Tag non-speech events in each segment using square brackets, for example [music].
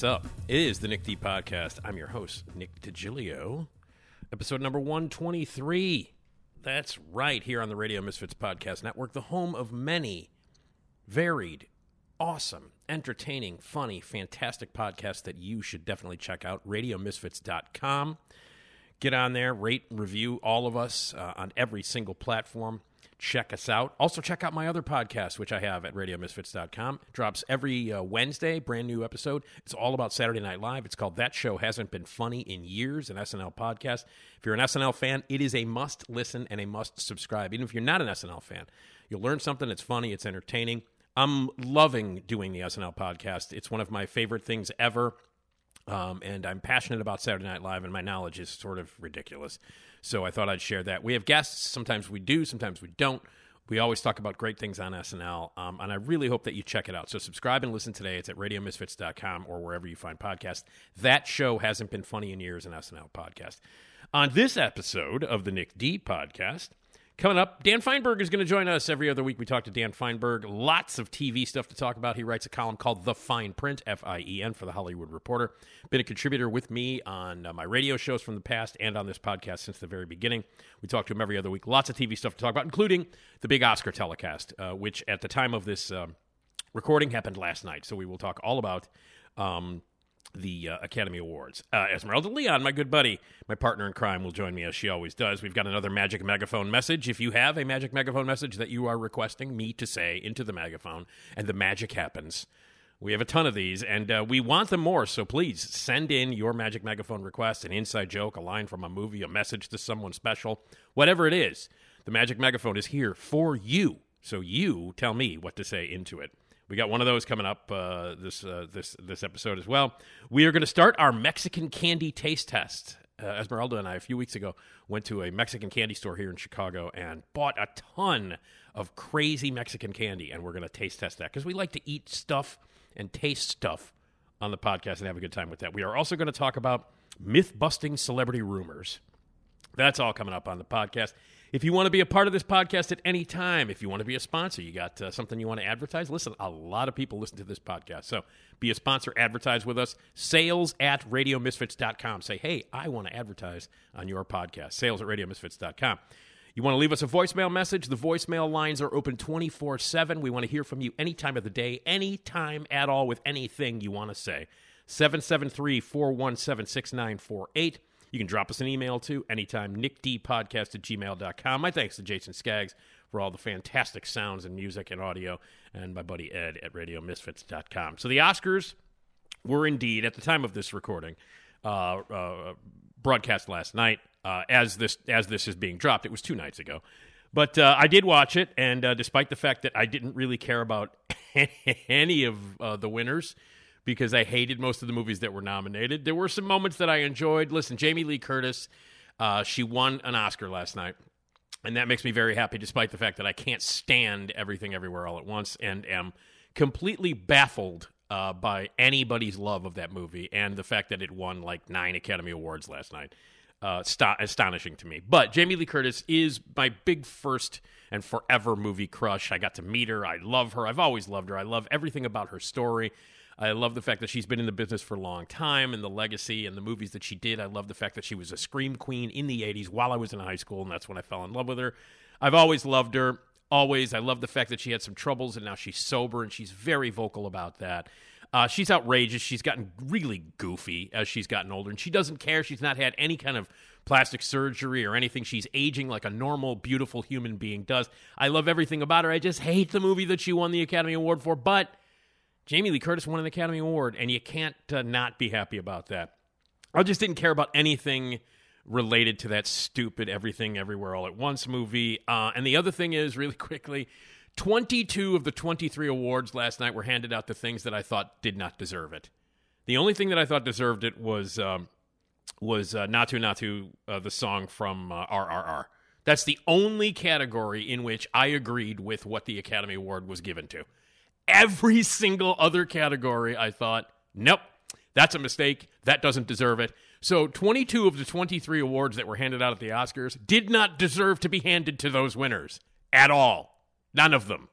What's up? It is the Nick D Podcast. I'm your host, Nick DiGilio. Episode number 123. That's right, here on the Radio Misfits Podcast Network, the home of many varied, awesome, entertaining, funny, fantastic podcasts that you should definitely check out. RadioMisfits.com. Get on there, rate, review all of us uh, on every single platform. Check us out. Also, check out my other podcast, which I have at RadioMisfits.com. Drops every uh, Wednesday, brand new episode. It's all about Saturday Night Live. It's called That Show Hasn't Been Funny in Years, an SNL podcast. If you're an SNL fan, it is a must listen and a must subscribe. Even if you're not an SNL fan, you'll learn something. It's funny, it's entertaining. I'm loving doing the SNL podcast. It's one of my favorite things ever. Um, and I'm passionate about Saturday Night Live, and my knowledge is sort of ridiculous. So I thought I'd share that. We have guests. Sometimes we do, sometimes we don't. We always talk about great things on SNL, um, and I really hope that you check it out. So subscribe and listen today. It's at radiomisfits.com or wherever you find podcasts. That show hasn't been funny in years, an SNL podcast. On this episode of the Nick D podcast, Coming up, Dan Fienberg is going to join us every other week. We talk to Dan Fienberg. Lots of TV stuff to talk about. He writes a column called The Fien Print, F I E N, for The Hollywood Reporter. Been a contributor with me on uh, my radio shows from the past and on this podcast since the very beginning. We talk to him every other week. Lots of TV stuff to talk about, including the big Oscar telecast, uh, which at the time of this um, recording happened last night. So we will talk all about. Um, the uh, Academy Awards. Uh, Esmeralda Leon, my good buddy, my partner in crime, will join me as she always does. We've got another magic megaphone message. If you have a magic megaphone message that you are requesting me to say into the megaphone, and the magic happens, we have a ton of these, and uh, we want them more. So please send in your magic megaphone request, an inside joke, a line from a movie, a message to someone special, whatever it is. The magic megaphone is here for you. So you tell me what to say into it. We got one of those coming up uh, this uh, this this episode as well. We are going to start our Mexican candy taste test. Uh, Esmeralda and I a few weeks ago went to a Mexican candy store here in Chicago and bought a ton of crazy Mexican candy, and we're going to taste test that because we like to eat stuff and taste stuff on the podcast and have a good time with that. We are also going to talk about myth busting celebrity rumors. That's all coming up on the podcast. If you want to be a part of this podcast at any time, if you want to be a sponsor, you got uh, something you want to advertise, listen, a lot of people listen to this podcast. So be a sponsor, advertise with us. Sales at radiomisfits.com. Say, hey, I want to advertise on your podcast. Sales at radiomisfits.com. You want to leave us a voicemail message? The voicemail lines are open 24 7. We want to hear from you any time of the day, any time at all, with anything you want to say. 773 417 6948. You can drop us an email too anytime, nickdpodcast at gmail.com. My thanks to Jason Skaggs for all the fantastic sounds and music and audio, and my buddy Ed at radiomisfits.com. So the Oscars were indeed, at the time of this recording, uh, uh, broadcast last night. Uh, as this as this is being dropped, it was two nights ago. But uh, I did watch it, and uh, despite the fact that I didn't really care about [laughs] any of uh, the winners, because I hated most of the movies that were nominated. There were some moments that I enjoyed. Listen, Jamie Lee Curtis, uh, she won an Oscar last night, and that makes me very happy, despite the fact that I can't stand everything everywhere all at once and am completely baffled uh, by anybody's love of that movie and the fact that it won like nine Academy Awards last night. Uh, sta- astonishing to me. But Jamie Lee Curtis is my big first and forever movie crush. I got to meet her. I love her. I've always loved her. I love everything about her story. I love the fact that she's been in the business for a long time and the legacy and the movies that she did. I love the fact that she was a scream queen in the 80s while I was in high school, and that's when I fell in love with her. I've always loved her. Always. I love the fact that she had some troubles and now she's sober and she's very vocal about that. Uh, she's outrageous. She's gotten really goofy as she's gotten older, and she doesn't care. She's not had any kind of plastic surgery or anything. She's aging like a normal, beautiful human being does. I love everything about her. I just hate the movie that she won the Academy Award for, but Jamie Lee Curtis won an Academy Award, and you can't uh, not be happy about that. I just didn't care about anything related to that stupid Everything Everywhere All at Once movie. Uh, and the other thing is, really [laughs] quickly, 22 of the 23 awards last night were handed out to things that I thought did not deserve it. The only thing that I thought deserved it was um, was uh, Naatu Naatu, uh, the song from uh, RRR. That's the only category in which I agreed with what the Academy Award was given to. Every single other category, I thought, nope, that's a mistake. That doesn't deserve it. So 22 of the 23 awards that were handed out at the Oscars did not deserve to be handed to those winners at all. None of them.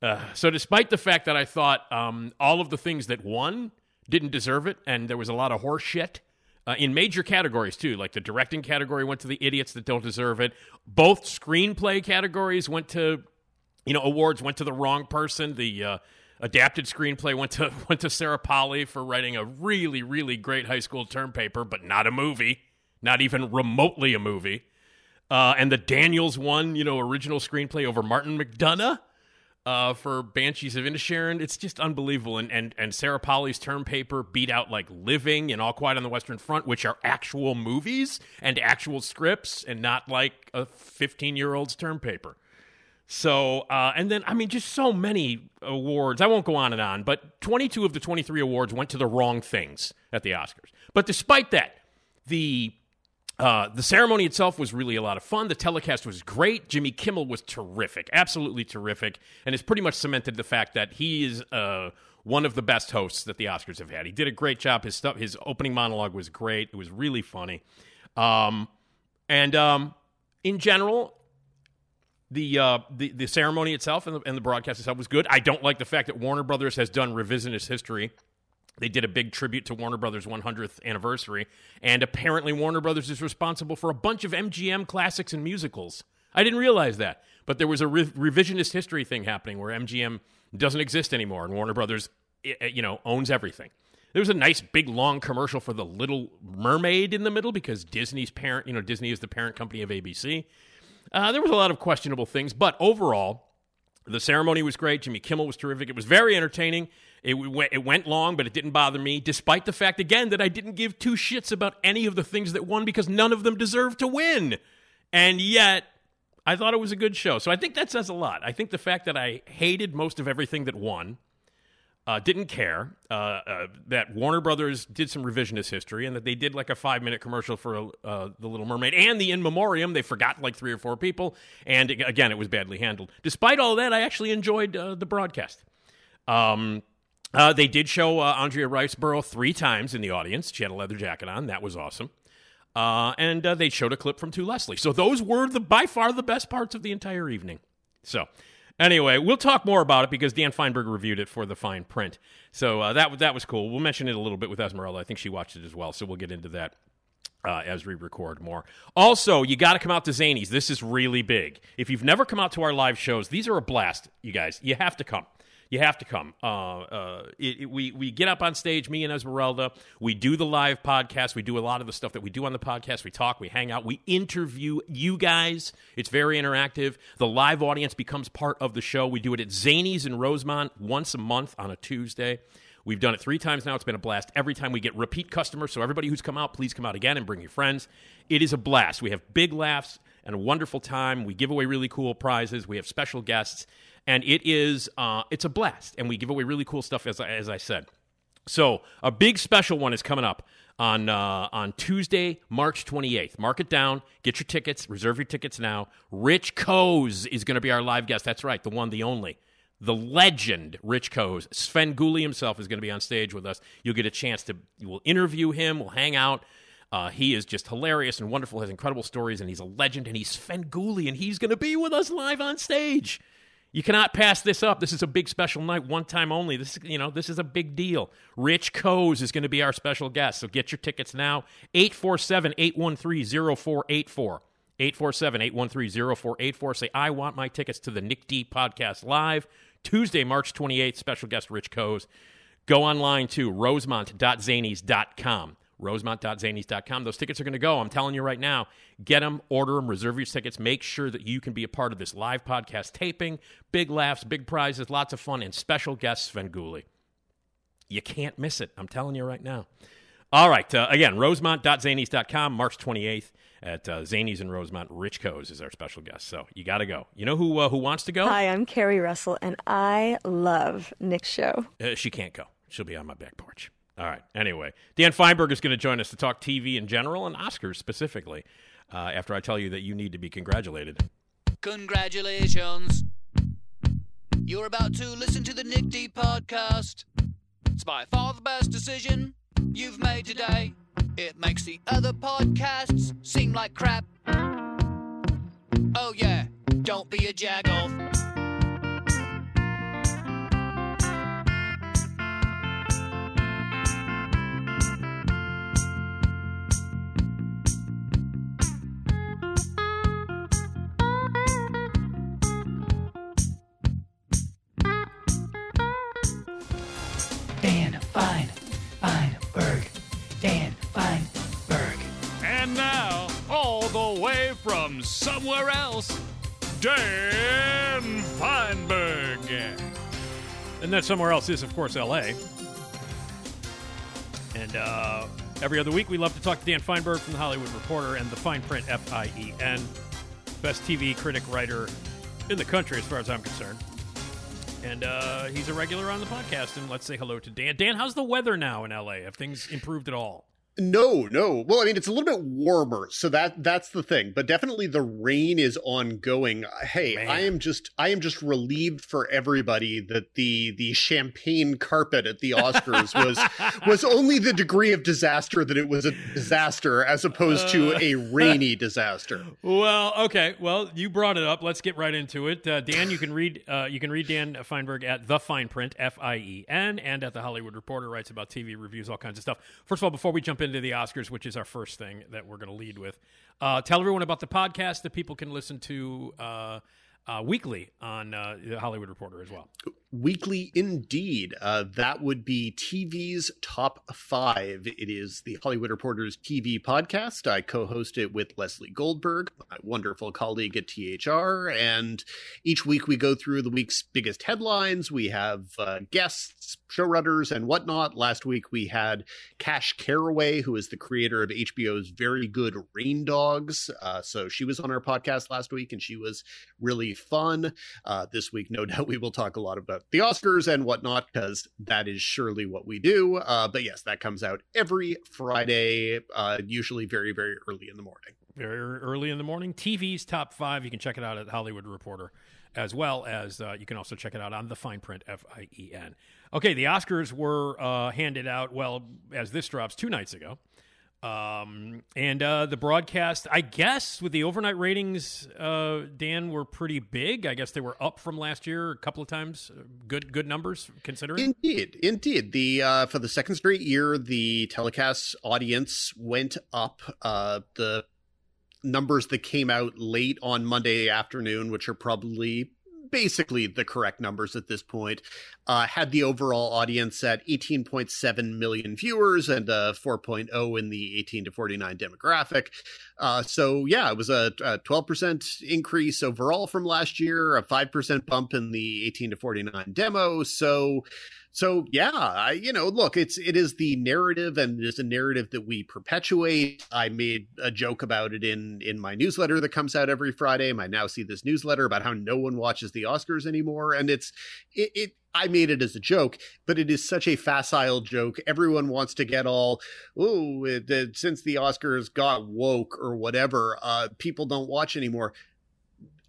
Uh, so, despite the fact that I thought um, all of the things that won didn't deserve it, and there was a lot of horse shit uh, in major categories too, like the directing category went to the idiots that don't deserve it. Both screenplay categories went to, you know, awards went to the wrong person. The uh, adapted screenplay went to [laughs] went to Sarah Polley for writing a really really great high school term paper, but not a movie, not even remotely a movie. Uh, and the Daniels won, you know, original screenplay over Martin McDonagh uh, for Banshees of Inisherin. It's just unbelievable. And, and and Sarah Polley's term paper beat out like Living and All Quiet on the Western Front, which are actual movies and actual scripts, and not like a 15 year old's term paper. So, uh, and then, I mean, just so many awards. I won't go on and on, but 22 of the 23 awards went to the wrong things at the Oscars. But despite that, the uh, the ceremony itself was really a lot of fun. The telecast was great. Jimmy Kimmel was terrific, absolutely terrific, and has pretty much cemented the fact that he is uh, one of the best hosts that the Oscars have had. He did a great job. His stuff, his opening monologue was great. It was really funny, um, and um, in general, the, uh, the the ceremony itself and the, and the broadcast itself was good. I don't like the fact that Warner Brothers has done revisionist history. They did a big tribute to Warner Brothers' 100th anniversary, and apparently Warner Brothers is responsible for a bunch of MGM classics and musicals. I didn't realize that, but there was a re- revisionist history thing happening where MGM doesn't exist anymore, and Warner Brothers, i- i- you know, owns everything. There was a nice big long commercial for the Little Mermaid in the middle because Disney's parent, you know, Disney is the parent company of ABC. Uh, there was a lot of questionable things, but overall, the ceremony was great. Jimmy Kimmel was terrific. It was very entertaining. It went, it went long, but it didn't bother me, despite the fact, again, that I didn't give two shits about any of the things that won because none of them deserved to win. And yet, I thought it was a good show. So I think that says a lot. I think the fact that I hated most of everything that won, uh, didn't care, uh, uh, that Warner Brothers did some revisionist history, and that they did like a five minute commercial for uh, The Little Mermaid and the In Memoriam. They forgot like three or four people. And ag- again, it was badly handled. Despite all that, I actually enjoyed uh, the broadcast. Um, uh, they did show Andrea Riseborough three times in the audience. She had a leather jacket on. That was awesome. And they showed a clip from To Leslie. So those were the by far the best parts of the entire evening. So anyway, we'll talk more about it because Dan Fienberg reviewed it for the Fien Print. So uh, that that was cool. We'll mention it a little bit with Esmeralda. I think she watched it as well. So we'll get into that uh, as we record more. Also, you got to come out to Zanies. This is really big. If you've never come out to our live shows, these are a blast, you guys. You have to come. You have to come. Uh, uh, it, it- we we get up on stage, me and Esmeralda. We do the live podcast. We do a lot of the stuff that we do on the podcast. We talk. We hang out. We interview you guys. It's very interactive. The live audience becomes part of the show. We do it at Zanies in Rosemont once a month on a Tuesday. We've done it three times now. It's been a blast. Every time we get repeat customers. So everybody who's come out, please come out again and bring your friends. It is a blast. We have big laughs and a wonderful time. We give away really cool prizes. We have special guests, and it is uh, it's a blast. And we give away really cool stuff as as I said. So a big special one is coming up on uh, on Tuesday, March 28th. Mark it down. Get your tickets. Reserve your tickets now. Rich Koz is going to be our live guest. That's right, the one, the only. The legend, Rich Koz. Sven Gulli himself is going to be on stage with us. You'll get a chance to, will interview him. We'll hang out. Uh, he is just hilarious and wonderful, has incredible stories, and he's a legend, and he's Svengoolie, and he's going to be with us live on stage. You cannot pass this up. This is a big special night, one time only. This, is- you know, this is a big deal. Rich Koz is going to be our special guest, so get your tickets now. 847-813-0484. 847-813-0484. Say, I want my tickets to the Nick D Podcast Live, Tuesday, March 28th. Special guest Rich Koz. Go online to rosemont.zanies.com. rosemont.zanies.com. Those tickets are going to go. I'm telling you right now. Get them, order them, reserve your tickets. Make sure that you can be a part of this live podcast taping. Big laughs, big prizes, lots of fun, and special guests, Svengoolie. You can't miss it. I'm telling you right now. All right. Uh, again, rosemont.zanies.com, March 28th at uh, Zanies in Rosemont. Rich Koz is our special guest. So you got to go. You know who uh, who wants to go? Hi, I'm Carrie Russell, and I love Nick's show. Uh, she can't go. She'll be on my back porch. All right. Anyway, Dan Fienberg is going to join us to talk TV in general and Oscars specifically uh, after I tell you that you need to be congratulated. Congratulations. You're about to listen to the Nick D podcast. It's by far the best decision you've made today. It makes the other podcasts seem like crap. Oh, yeah, don't be a jagoff. Somewhere else, Dan Fienberg. And that somewhere else is, of course, L.A. And uh, every other week, we love to talk to Dan Fienberg from the Hollywood Reporter and the Fien Print F I E N, best TV critic writer in the country, as far as I'm concerned. And uh, he's a regular on the podcast. And let's say hello to Dan. Dan, how's the weather now in LA? Have things improved at all? No, no. Well, I mean, it's a little bit warmer, so that that's the thing. But definitely, the rain is ongoing. Hey, Man. I am just I am just relieved for everybody that the the champagne carpet at the Oscars was [laughs] was only the degree of disaster that it was a disaster as opposed to a rainy disaster. Well, okay. Well, you brought it up. Let's get right into it. Uh, Dan, you can read uh, you can read Dan Fienberg at the Fien Print F I E N and at the Hollywood Reporter writes about TV reviews, all kinds of stuff. First of all, before we jump into the Oscars, which is our first thing that we're going to lead with, uh, tell everyone about the podcast that people can listen to uh, uh, weekly on uh, the Hollywood Reporter as well. Weekly indeed. Uh, that would be TV's top five. It is the Hollywood Reporter's TV podcast. I co host it with Lesley Goldberg, my wonderful colleague at THR. And each week we go through the week's biggest headlines. We have uh, guests, showrunners, and whatnot. Last week we had Cash Carraway, who is the creator of HBO's very good Rain Dogs. Uh, so she was on our podcast last week and she was really fun. Uh, this week, no [laughs] doubt, we will talk a lot about the Oscars and whatnot because that is surely what we do. Uh, but yes, that comes out every Friday, uh, usually very, very early in the morning. very early in the morning. TV's top five. You can check it out at Hollywood Reporter, as well as uh, you can also check it out on the Fien Print F I E N. Okay, the Oscars were uh, handed out. Well, as this drops, two nights ago. Um, and uh, the broadcast, I guess, with the overnight ratings, uh, Dan, were pretty big. I guess they were up from last year a couple of times. Good, good numbers considering. Indeed, indeed. The uh, for the second straight year, the telecast audience went up. Uh, the numbers that came out late on Monday afternoon, which are probably basically the correct numbers at this point, uh, had the overall audience at 18.7 million viewers and uh, 4.0 in the 18 to 49 demographic. Uh, so yeah, it was a, a 12% increase overall from last year, a 5% bump in the 18 to 49 demo. So so yeah, I, you know, look, it's it is the narrative, and it is a narrative that we perpetuate. I made a joke about it in in my newsletter that comes out every Friday. I now see this newsletter about how no one watches the Oscars anymore, and it's it. it I made it as a joke, but it is such a facile joke. Everyone wants to get all, oh, since the Oscars got woke or whatever, uh, people don't watch anymore.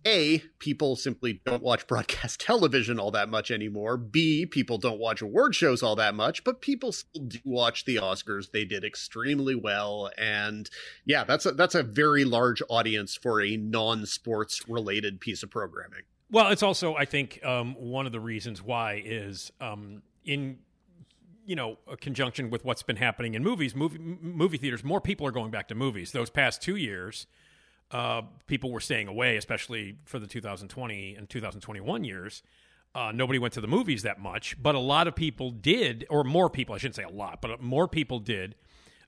A, people simply don't watch broadcast [laughs] television all that much anymore. B, people don't watch award shows all that much, but people still do watch the Oscars. They did extremely well. And yeah, that's a, that's a very large audience for a non sports related piece of programming. Well, it's also, I think, um, one of the reasons why is um, in you know a conjunction with what's been happening in movies, movie movie theaters. More people are going back to movies. Those past two years, uh, people were staying away, especially for the 2020 and 2021 years. Uh, nobody went to the movies that much, but a lot of people did, or more people. I shouldn't say a lot, but more people did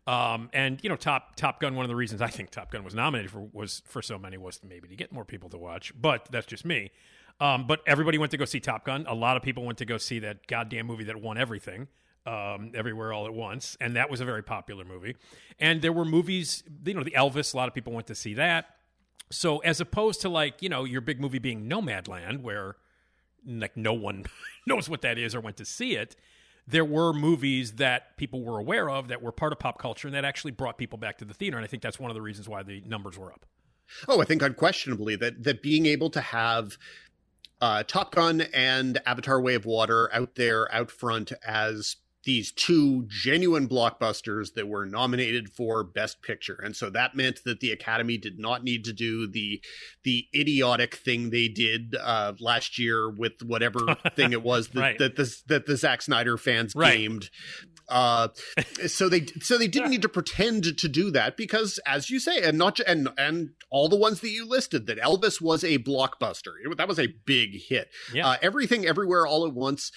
Um, and you know, Top Top Gun. One of the reasons I think Top Gun was nominated for was for so many was maybe to get more people to watch. But that's just me. Um, but everybody went to go see Top Gun. A lot of people went to go see that goddamn movie that won everything, um, everywhere all at once, and that was a very popular movie. And there were movies, you know, the Elvis. A lot of people went to see that. So as opposed to like you know your big movie being Nomadland, where like no one [laughs] knows what that is or went to see it, there were movies that people were aware of that were part of pop culture and that actually brought people back to the theater. And I think that's one of the reasons why the numbers were up. Oh, I think unquestionably that that being able to have uh, Top Gun and Avatar: Way of Water out there out front as these two genuine blockbusters that were nominated for best picture and so that meant that the academy did not need to do the the idiotic thing they did uh last year with whatever [laughs] thing it was that Right. that the that the Zack Snyder fans Right. gamed uh so they so they didn't need to pretend to do that because as you say and not and and all the ones that you listed that Elvis was a blockbuster. It- that was a big hit. Yeah. uh, everything everywhere all at once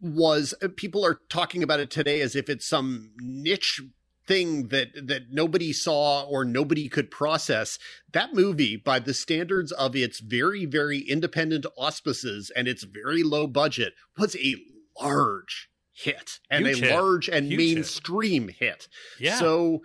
was uh, people are talking about it today as if it's some niche thing that that nobody saw or nobody could process. That movie by the standards of its very very independent auspices and its very low budget was a large hit and Huge a hit. large and Huge hit. mainstream hit Yeah. so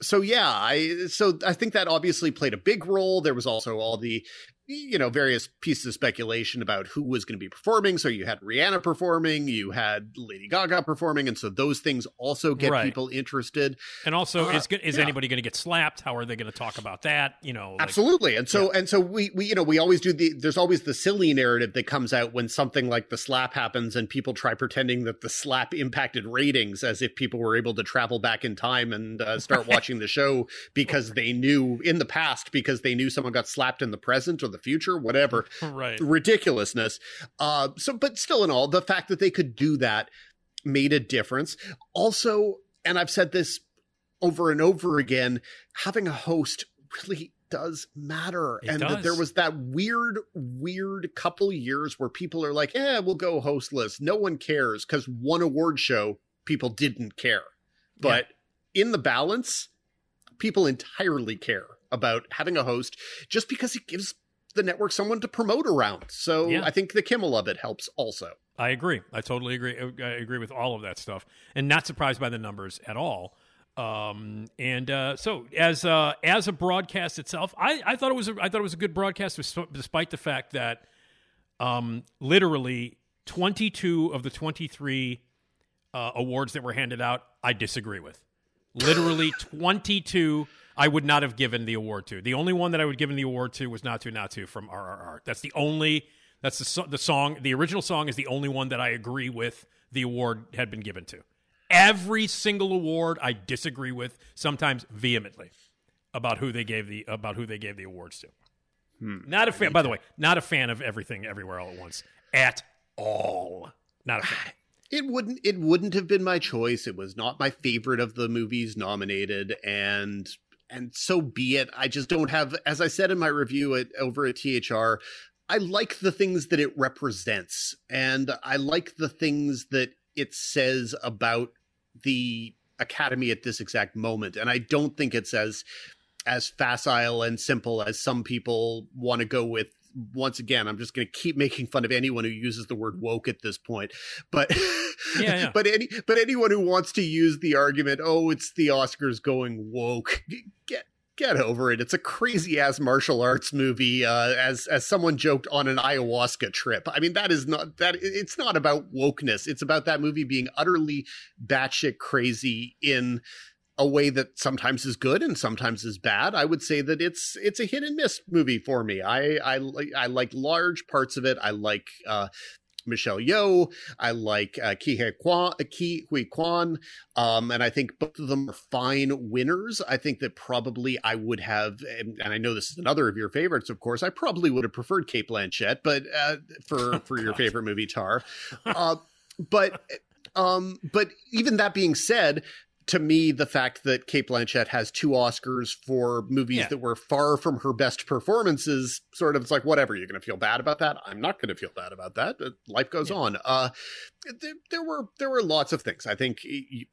so yeah i so i think that obviously played a big role there was also all the you know various pieces of speculation about who was going to be performing so you had rihanna performing you had lady gaga performing and so those things also get Right. people interested And also, Uh, is is yeah. anybody going to get slapped? How are they going to talk about that? You know, like- Absolutely. And so and so we we you know we always do the there's always the silly narrative that comes out when something like the slap happens and people try pretending that the slap impacted ratings as if people were able to travel back in time and uh, start watching the show because they knew in the past because they knew someone got slapped in the present or the future whatever [laughs] right. ridiculousness. Uh, so, but still, in all, the fact that they could do that made a difference. Also, and I've said this over and over again, having a host really does matter. It and that does. there was that weird, weird couple years where people are like, "Yeah, we'll go hostless. No one cares," because one award show people didn't care. But in the balance, people entirely care about having a host just because it gives the network someone to promote around. So Yeah. I think the Kimmel of it helps also. I agree. I totally agree. I agree with all of that stuff, and not surprised by the numbers at all. Um, and uh, so, as uh, as a broadcast itself, I, I thought it was a, I thought it was a good broadcast, despite the fact that um, literally twenty two of the twenty three uh, awards that were handed out, I disagree with. Literally [laughs] twenty two. I would not have given the award to. The only one that I would given the award to was "Naatu Naatu" from RRR. That's the only. That's the the song. The original song is the only one that I agree with. The award had been given to. Every single award I disagree with, sometimes vehemently, about who they gave the about who they gave the awards to. Hmm. Not a fan. By the way, not a fan of everything, everywhere, all at once at all. Not a fan. [sighs] It wouldn't it wouldn't have been my choice. It was not my favorite of the movies nominated and and so be it. I just don't have as I said in my review at over at THR, I like the things that it represents and I like the things that it says about the academy at this exact moment and I don't think it's as as facile and simple as some people want to go with once again i'm just going to keep making fun of anyone who uses the word woke at this point but [laughs] Yeah, yeah. but any but anyone who wants to use the argument oh it's the oscars going woke [laughs] get get over it. It's a crazy ass martial arts movie uh, as as someone joked on an ayahuasca trip. I mean that is not that it's not about wokeness. It's about that movie being utterly batshit crazy in a way that sometimes is good and sometimes is bad. I would say that it's it's a hit and miss movie for me. I I like I like large parts of it. I like uh Michelle Yeoh. I like uh, Ke Huy Quan, uh, Ke Huy Quan, um, and I think both of them are fine winners. I think that probably I would have, and, and I know this is another of your favorites, of course. I probably would have preferred Cate Blanchett, but uh, for [laughs] for your favorite movie, Tar. [laughs] Uh, but um, but even that being said, to me, the fact that Cate Blanchett has two Oscars for movies Yeah. that were far from her best performances, sort of, it's like, whatever, you're going to feel bad about that. I'm not going to feel bad about that. Uh, Life goes on. Uh, there, there were there were lots of things. I think you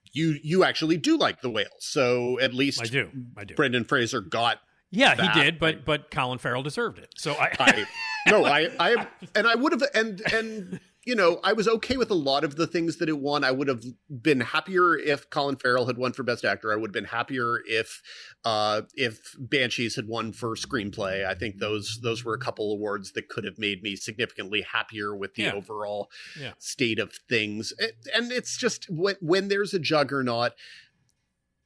you actually do like the whale, so at least I do. I do. Brendan Fraser got Yeah, that. he did, but but Colin Farrell deserved it. So I, I no, [laughs] I I and I would have and and you know I was okay with a lot of the things that it won. I would have been happier if Colin Farrell had won for Best Actor. I would have been happier if uh if Banshees had won for screenplay. I think those those were a couple awards that could have made me significantly happier with the Yeah. overall Yeah. state of things. It- and it's just when when there's a juggernaut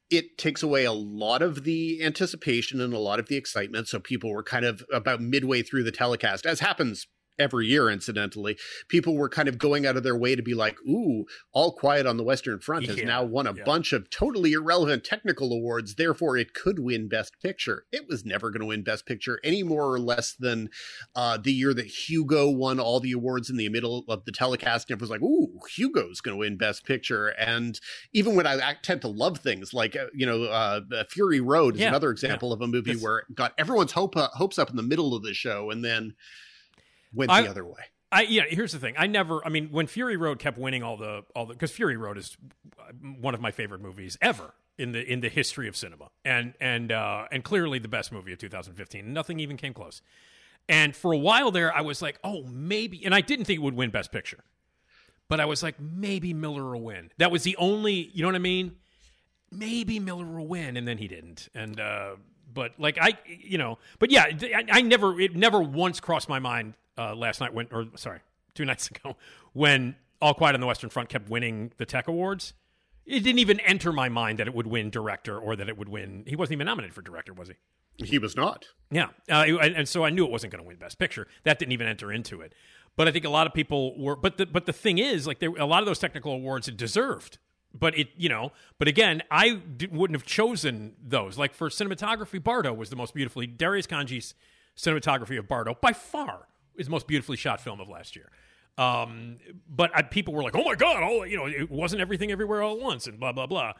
it takes away a lot of the anticipation and a lot of the excitement. So people were kind of about midway through the telecast, as happens every year, incidentally. People were kind of going out of their way to be like, ooh, All Quiet on the Western Front has Yeah, now won a yeah. bunch of totally irrelevant technical awards. Therefore, it could win Best Picture. It was never going to win Best Picture any more or less than uh, the year that Hugo won all the awards in the middle of the telecast. And it was like, ooh, Hugo's going to win Best Picture. And even when I act- tend to love things like uh, you know uh, Fury Road is Yeah, another example of a movie That's- where it got everyone's hope uh, hopes up in the middle of the show and then went I- the other way. I yeah, here's the thing. I never. I mean, when Fury Road kept winning all the all the because Fury Road is one of my favorite movies ever in the in the history of cinema, and and uh, and clearly the best movie of 2015. Nothing even came close. And for a while there, I was like, oh, maybe. And I didn't think it would win Best Picture, but I was like, maybe Miller will win. That was the only. You know what I mean? Maybe Miller will win, and then he didn't. And uh, but like I, you know, but yeah, I, I never. It never once crossed my mind uh, last night when, or sorry, two [laughs] nights ago when All Quiet on the Western Front kept winning the Tech Awards. It didn't even enter my mind that it would win director or that it would win. He wasn't even nominated for director, was he? He was not. Yeah, uh, and, and so I knew it wasn't going to win Best Picture. That didn't even enter into it. But I think a lot of people were. But the but the thing is, like there, a lot of those technical awards it deserved. But it, you know, but again, I d- wouldn't have chosen those. Like for cinematography, Bardo was the most beautifully Darius Khondji's cinematography of Bardo by far is most beautifully shot film of last year. Um, but I, people were like, "Oh my god!" All you know, it wasn't everything everywhere all at once, and blah blah blah.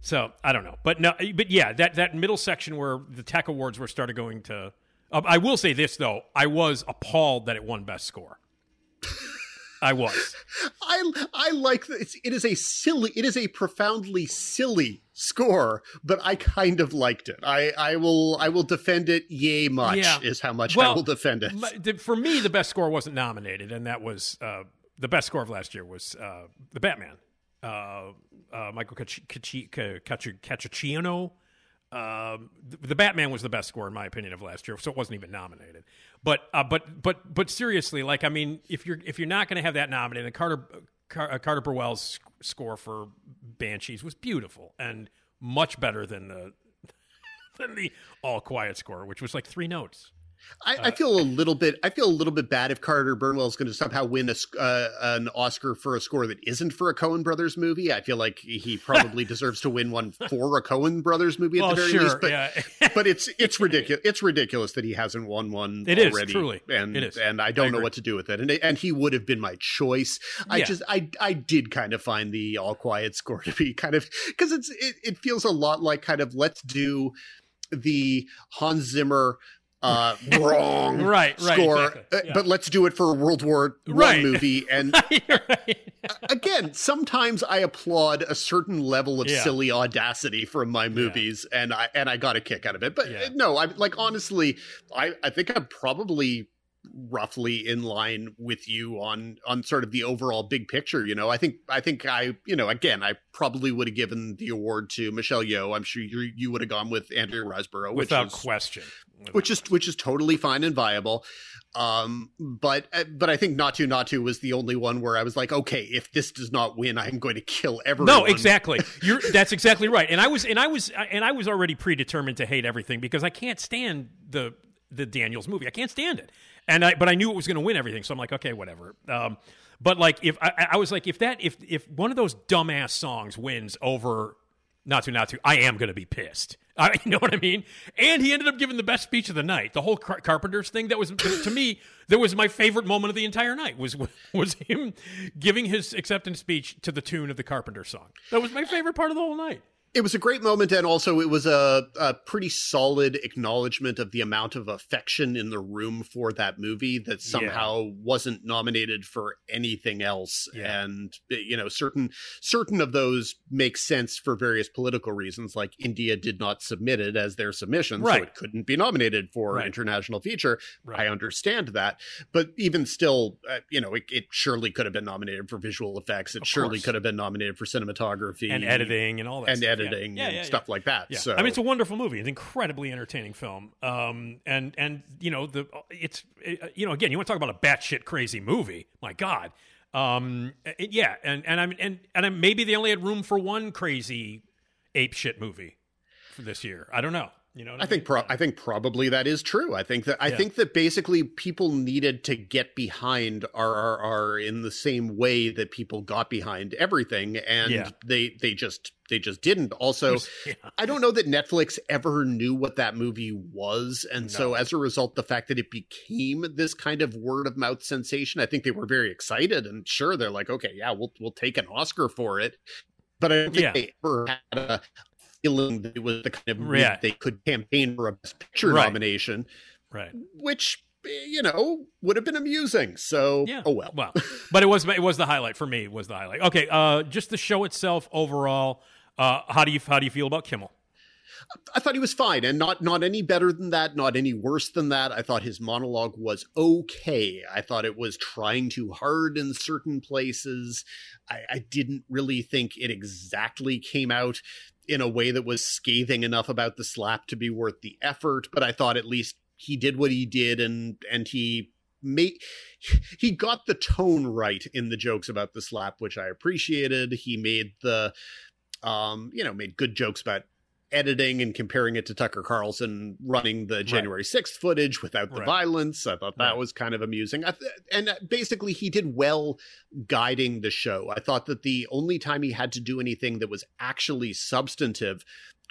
So I don't know, but no, but yeah, that that middle section where the tech awards were started going to. Uh, I will say this though, I was appalled that it won best score. I was. [laughs] I I like that. It's, it is a silly. It is a profoundly silly score, but I kind of liked it. I I will I will defend it. Yay much Yeah. is how much I will defend it. My- For me, the best score wasn't nominated, and that was uh, the best score of last year was uh, the Batman. Uh, uh, Michael Cac- Cac- Cac- Cacciano. Um, the, the Batman was the best score in my opinion of last year, so it wasn't even nominated. But uh, but but but seriously, like I mean, if you're if you're not going to have that nominated, then Carter Car- uh, Carter Burwell's sc- score for Banshees was beautiful and much better than the [laughs] than the All Quiet score, which was like three notes. I, uh, I feel a little bit. I feel a little bit bad if Carter Burwell is going to somehow win a, uh, an Oscar for a score that isn't for a Coen Brothers movie. I feel like he [laughs] probably deserves to win one for a Coen Brothers movie at Well, the very sure, least. But yeah. [laughs] but it's it's ridiculous. It's ridiculous that he hasn't won one It is, already. truly. and It is. and I don't I know what to do with it. And and he would have been my choice. I Yeah. just I I did kind of find the All Quiet score to be kind of because it's it, it feels a lot like kind of let's do the Hans Zimmer. Uh, wrong [laughs] Right, right, score, exactly, uh, yeah. but let's do it for a World War One Right. movie. And [laughs] right. again, sometimes I applaud a certain level of Yeah. silly audacity from my movies, and I and I got a kick out of it. But Yeah. uh, no, I like honestly, I I think I'm probably roughly in line with you on on sort of the overall big picture you know i think i think i you know again i probably would have given the award to michelle yeoh i'm sure you, you would have gone with Andrea Riseborough which Without is question. Without- which is which is totally fine and viable. Um, but but I think Naatu was the only one where I was like, okay, if this does not win, I'm going to kill everyone. No, exactly. You're that's exactly right. And I was and I was and I was already predetermined to hate everything because I can't stand the the Daniels movie. I can't stand it. And I but I knew it was going to win everything, so I'm like, okay, whatever. Um, but like if I, I was like if that if if one of those dumbass songs wins over Naatu Naatu, I am going to be pissed. I, [laughs] you know what I mean? And he ended up giving the best speech of the night. The whole Car- Carpenters thing that was to me that was my favorite moment of the entire night was [laughs] was him giving his acceptance speech to the tune of the Carpenter song. That was my favorite part of the whole night. It was a great moment, and also it was a, a pretty solid acknowledgement of the amount of affection in the room for that movie that somehow wasn't nominated for anything else. Yeah. And you know, certain certain of those make sense for various political reasons, like India did not submit it as their submission, Right. so it couldn't be nominated for Right. international feature. Right. I understand that, but even still, uh, you know, it, it surely could have been nominated for visual effects. It Of surely course. could have been nominated for cinematography and editing and all that and stuff. Editing Yeah, and yeah, yeah. stuff like that. So I mean, it's a wonderful movie. It's an incredibly entertaining film. Um, and and you know the it's uh, you know again you want to talk about a batshit crazy movie? My God. Um, it- yeah, and and I'm and and I'm, maybe they only had room for one crazy ape shit movie for this year. I don't know. You know, what I think mean? pro- I think probably that is true. I think that I Yeah. think that basically people needed to get behind RRR in the same way that people got behind everything, and Yeah. they they just they just didn't. Also, [laughs] Yeah. I don't know that Netflix ever knew what that movie was, and so as a result, the fact that it became this kind of word of mouth sensation, I think they were very excited and sure they're like, okay, yeah, we'll we'll take an Oscar for it, but I don't think Yeah. they ever had a feeling that it was the kind of movie Yeah. they could campaign for a Best Picture Right. nomination, right. which you know would have been amusing. So, Yeah. oh well. Well, but it was it was the highlight for me. Was the highlight. Okay. Uh, just the show itself overall. Uh, how do you how do you feel about Kimmel? I thought he was fine, and not not any better than that, not any worse than that. I thought his monologue was okay. I thought it was trying too hard in certain places. I, I didn't really think it exactly came out in a way that was scathing enough about the slap to be worth the effort. But I thought at least he did what he did, and and he made he got the tone right in the jokes about the slap, which I appreciated. He made the um, you know, made good jokes about editing and comparing it to Tucker Carlson running the January 6th footage without the Right. violence. I thought that Right. was kind of amusing. I th- and uh, basically, he did well guiding the show. I thought that the only time he had to do anything that was actually substantive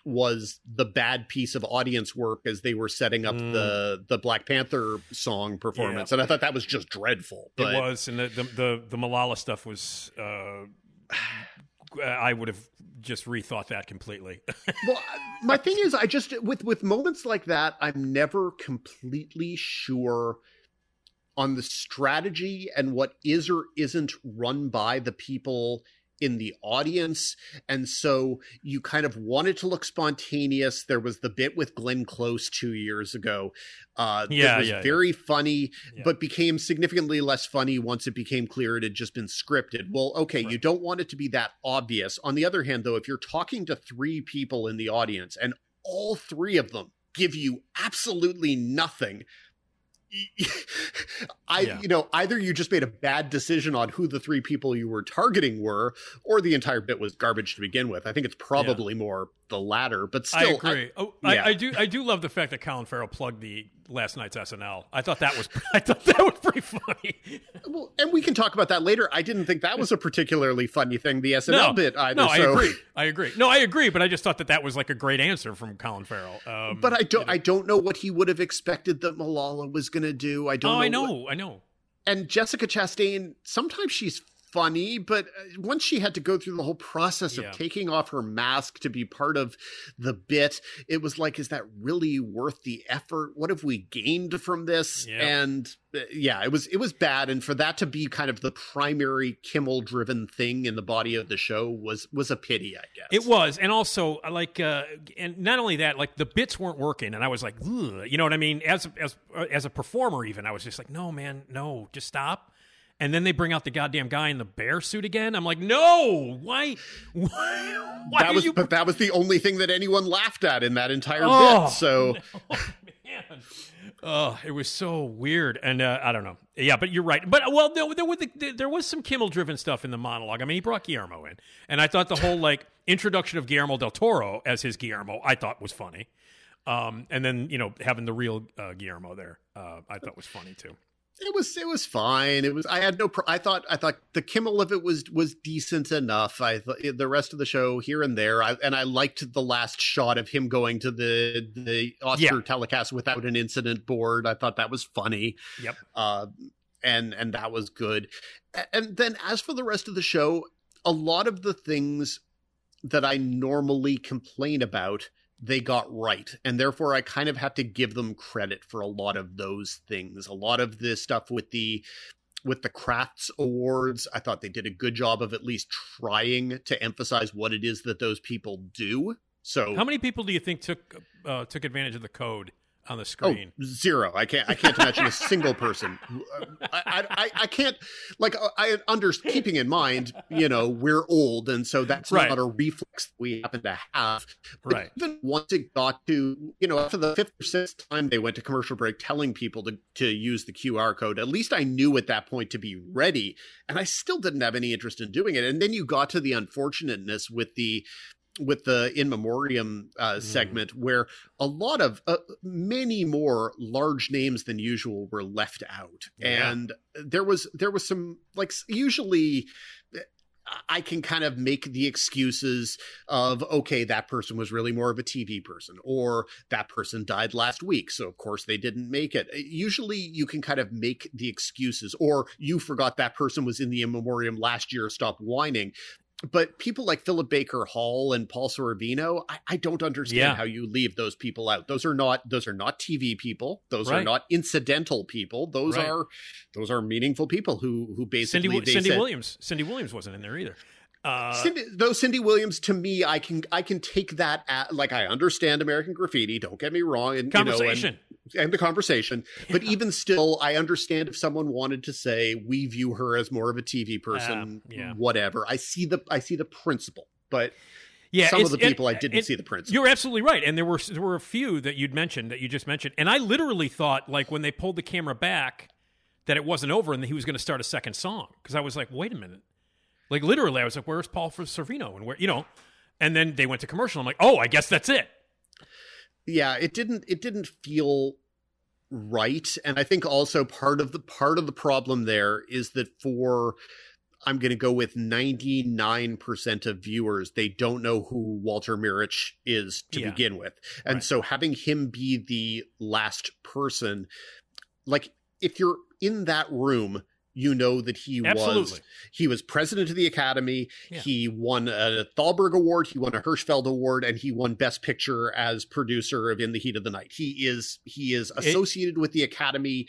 was the bad piece of audience work as they were setting up Mm. the the Black Panther song performance, and I thought that was just dreadful. But it was, and the the the, the Malala stuff was. Uh, I would have just rethought that completely. [laughs] well my thing is i just with with moments like that i'm never completely sure on the strategy and what is or isn't run by the people in the audience and so you kind of wanted to look spontaneous. There was the bit with glenn close two years ago. Uh Yeah, that was yeah, yeah. very funny Yeah. but became significantly less funny once it became clear it had just been scripted. Well okay you don't want it to be that obvious. On the other hand though if you're talking to three people in the audience and all three of them give you absolutely nothing [laughs] I, Yeah. you know, either you just made a bad decision on who the three people you were targeting were, or the entire bit was garbage to begin with. I think it's probably more the latter, but I still, agree. oh, yeah. I, I do. I do love the fact that Colin Farrell plugged the last night's SNL. I thought that was. [laughs] I thought that was pretty funny. well, and we can talk about that later. I didn't think that was a particularly funny thing, the SNL no, bit either. no, I so- agree. I agree. No, I agree. But I just thought that that was like a great answer from Colin Farrell. Um, But I don't, you know. I don't know what he would have expected that Malala was going to do. I don't. oh, know I what- know. I know. and Jessica Chastain, sometimes she's funny, but uh, once she had to go through the whole process Yeah. of taking off her mask to be part of the bit, it was like, is that really worth the effort? What have we gained from this? Yeah. And uh, yeah, it was it was bad, and for that to be kind of the primary Kimmel driven thing in the body of the show was was a pity, I guess. It was, and also like, uh, and not only that, like the bits weren't working, and I was like, you know what I mean? As as uh, as a performer, even I was just like, no, man, no, just stop. And then they bring out the goddamn guy in the bear suit again. I'm like, no, why? Why? [laughs] why that was, you? but that was the only thing that anyone laughed at in that entire Oh, bit. So [laughs] man. Oh, it was so weird, and uh, I don't know. Yeah, but you're right. But well, there, there was the, there was some Kimmel-driven stuff in the monologue. I mean, he brought Guillermo in, and I thought the whole like introduction of Guillermo del Toro as his Guillermo, I thought was funny. Um, and then you know having the real uh, Guillermo there, uh, I thought was funny too. It was it was fine. It was I had no. Pro- I thought I thought the Kimmel of it was was decent enough. I thought the rest of the show here and there, I, and I liked the last shot of him going to the the Oscar Yeah. telecast without an incident board. I thought that was funny. Yep. Uh, and and that was good. And then as for the rest of the show, a lot of the things that I normally complain about, they got right. And therefore, I kind of have to give them credit for a lot of those things. A lot of the stuff with the with the crafts awards i thought they did a good job of at least trying to emphasize what it is that those people do so How many people do you think took uh, took advantage of the code on the Oh, screen? zero. I can't. I can't imagine a single person. I, I, I can't. Like uh, I under keeping in mind, you know, we're old, and so that's Right. not a reflex we happen to have. But Right. Even once it got to, you know, after the fifth or sixth time they went to commercial break, telling people to to use the QR code. At least I knew at that point to be ready, and I still didn't have any interest in doing it. And then you got to the unfortunateness with the with the in memoriam uh, segment where a lot of uh, many more large names than usual were left out. Yeah. and there was there was some like usually uh, I can kind of make the excuses of okay that person was really more of a TV person or that person died last week so of course they didn't make it. Usually you can kind of make the excuses or you forgot that person was in the in memoriam last year stop whining but people like Philip Baker Hall and Paul Sorvino, I, I don't understand Yeah. how you leave those people out. Those are not those are not TV people. Those are not incidental people. Those Right. are those are meaningful people who who basically Cindy Cindy said- Williams. Cindy Williams wasn't in there either. Uh, Cindy, though Cindy Williams, to me, I can I can take that at, like I understand American Graffiti. Don't get me wrong, and you know, and- and the conversation. But even still, I understand if someone wanted to say we view her as more of a TV person, Ah, yeah. whatever. I see the I see the principle, but yeah, some of the people it- I didn't it- see the principle. You're absolutely right, and there were there were a few that you'd mentioned that you just mentioned, and I literally thought like when they pulled the camera back that it wasn't over and that he was going to start a second song because I was like, wait a minute, like literally, I was like, where's Paul for Sorvino and where you know, and then they went to commercial. I'm like, oh, I guess that's it. Yeah, it didn't it didn't feel right, and I think also part of the part of the problem there is that for I'm going to go with 99% of viewers, they don't know who Walter Mirisch is to Yeah. begin with. And Right. so having him be the last person, like if you're in that room, you know that he was he was president of the academy. Yeah. he won a thalberg award he won a Hersholt award and he won best picture as producer of in the heat of the night. He is he is associated with the academy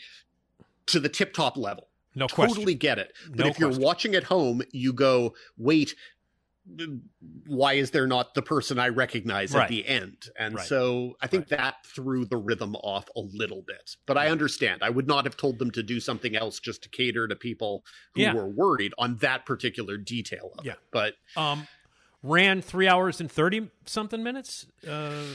to the tip top level. No totally question. get it. But No if you're watching at home you go wait why is there not the person i recognize Right. at the end and Right. so i think that threw the rhythm off a little bit but i understand i would not have told them to do something else just to cater to people who Yeah. were worried on that particular detail of Yeah. it but Um, ran three hours and thirty something minutes. Uh,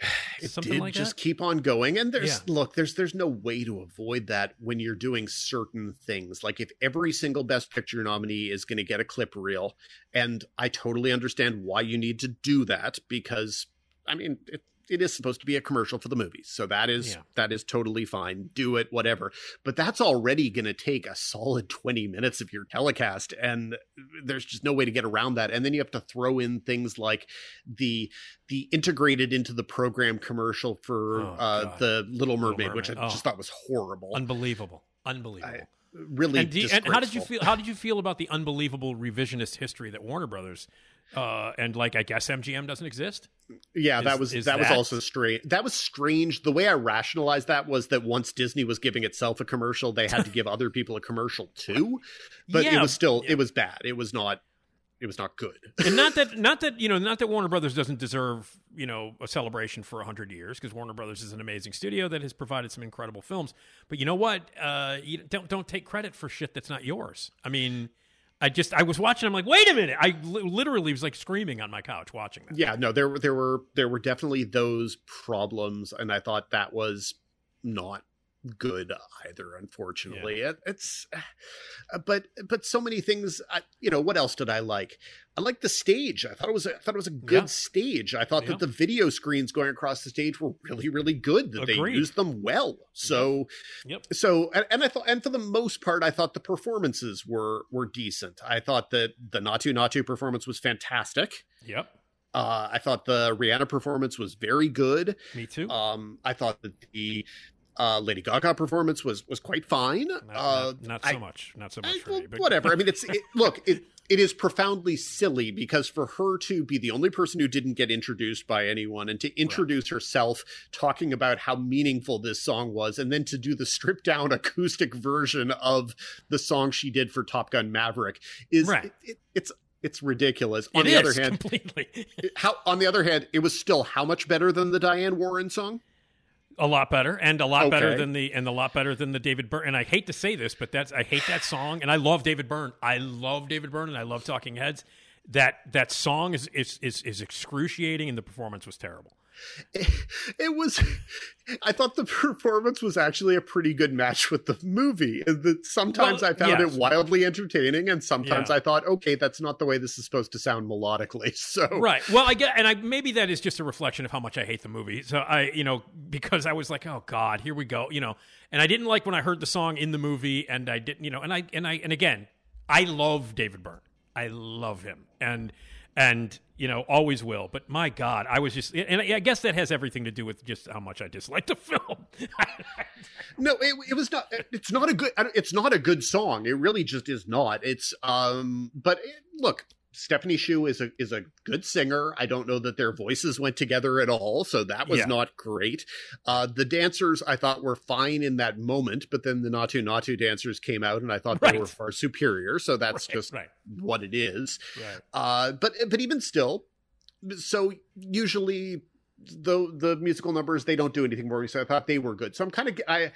[sighs] it something did like just that. keep on going and there's Yeah. look there's there's no way to avoid that when you're doing certain things like if every single best picture nominee is going to get a clip reel and i totally understand why you need to do that because i mean it, it is supposed to be a commercial for the movies so that is Yeah. that is totally fine do it whatever but that's already going to take a solid 20 minutes of your telecast and there's just no way to get around that and then you have to throw in things like the the integrated into the program commercial for Oh, uh the little mermaid, Mermaid. which i Oh. just thought was horrible unbelievable, unbelievable. I- really and, you- and how did you feel? How did you feel about the unbelievable revisionist history that Warner Brothers uh, and like I guess MGM doesn't exist? Yeah, Is- that was is that, was also strange. That was strange. The way I rationalized that was that once Disney was giving itself a commercial, they had to give [laughs] other people a commercial too. But it was still yeah. it was bad. It was not it was not good. [laughs] and not that [laughs] not that you know not that Warner Brothers doesn't deserve you know a celebration for hundred years because Warner Brothers is an amazing studio that has provided some incredible films. But you know what? Uh, you don't don't take credit for shit that's not yours. I mean, I just I was watching. I'm like, wait a minute! I li- literally was like screaming on my couch watching that. yeah, no, there there were there were definitely those problems, and I thought that was not good either. Unfortunately, it, it's uh, but but so many things. I, you know, what else did I like? I liked the stage. I thought it was a, I thought it was a good Yeah. stage. I thought Yeah. that the video screens going across the stage were really really good. That Agreed. they used them well. So Yep. so and, and I thought and for the most part I thought the performances were were decent. I thought that the Naatu Naatu performance was fantastic. Yep. Uh, I thought the Rihanna performance was very good. Me too. Um, I thought that the Uh, Lady Gaga performance was was quite fine. Not, uh, not, not so I- much. Not so much I- for well, me. But whatever. I mean, it's [laughs] it, look. It it is profoundly silly because for her to be the only person who didn't get introduced by anyone and to introduce herself talking about how meaningful this song was, and then to do the stripped down [laughs] acoustic version of the song she did for Top Gun Maverick is Right. it, it, it's it's ridiculous. On It the other hand, [laughs] completely how on the other hand, it was still how much better than the Diane Warren song? A lot better, and a lot better than the and a lot better than the David Byrne. And I hate to say this, but that's I hate that song, and I love David Byrne. I love David Byrne, and I love Talking Heads. That that song is is is, is excruciating, and the performance was terrible. [laughs] it was i thought the [laughs] performance was actually a pretty good match with the movie uh, that sometimes Well, i found yes. it wildly entertaining and sometimes Yeah. i thought okay that's not the way this is supposed to sound melodically [laughs] so Right. Well, I get, and I maybe that is just a reflection of how much I hate the movie. So I, you know, because I was like, oh God, here we go, you know, and I didn't like when I heard the song in the movie, and I didn't, you know, and I and I and again, I love David Byrne. I love him, and and you know, always will. But my God, I was just, and I guess that has everything to do with just how much I dislike the [laughs] film. no it, it was not it's not a good it's not a good song it really just is not it's um but it, look Stephanie Hsu is a is a good singer. I don't know that their voices went together at all, so that was Yeah. not great. Uh, the dancers I thought were fine in that moment, but then the Naatu Naatu dancers came out, and I thought Right. they were far superior. So that's Right, just right. what it is. right. Uh, but but even still, so usually the the musical numbers they don't do anything for me. So I thought they were good. So I'm kind of I.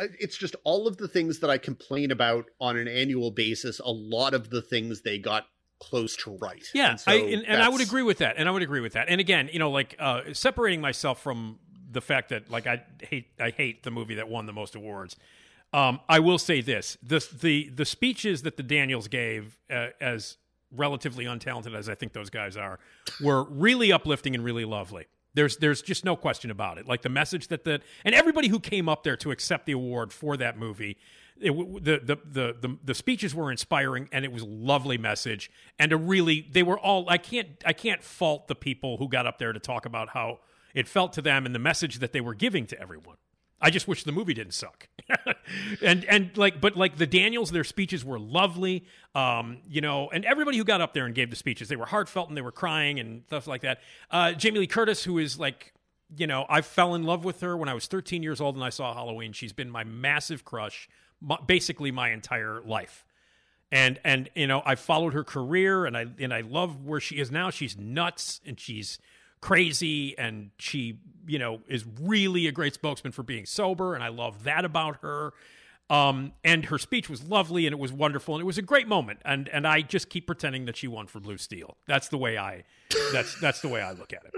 I- It's just all of the things that I complain about on an annual basis. A lot of the things they got close to right. Yeah, and, so I, and, and I would agree with that. And I would agree with that. And again, you know, like uh, separating myself from the fact that like I hate I hate the movie that won the most awards. Um, I will say this: the the the speeches that the Daniels gave, uh, as relatively untalented as I think those guys are, were really uplifting and really lovely. There's there's just no question about it. Like the message that the and everybody who came up there to accept the award for that movie, it, the, the the the the speeches were inspiring and it was a lovely message and a really they were all I can't I can't fault the people who got up there to talk about how it felt to them and the message that they were giving to everyone. I just wish the movie didn't suck. [laughs] and and like but like the Daniels their speeches were lovely. Um you know and everybody who got up there and gave the speeches they were heartfelt and they were crying and stuff like that. Uh Jamie Lee Curtis who is like you know, I fell in love with her when I was 13 years old and I saw Halloween. She's been my massive crush my, basically my entire life. And and you know, I followed her career and I and I love where she is now. She's nuts and she's crazy and she, you know, is really a great spokesman for being sober and I love that about her. Um, and her speech was lovely and it was wonderful and it was a great moment. And and I just keep pretending that she won for Blue Steel. That's the way I that's that's the way I look at it.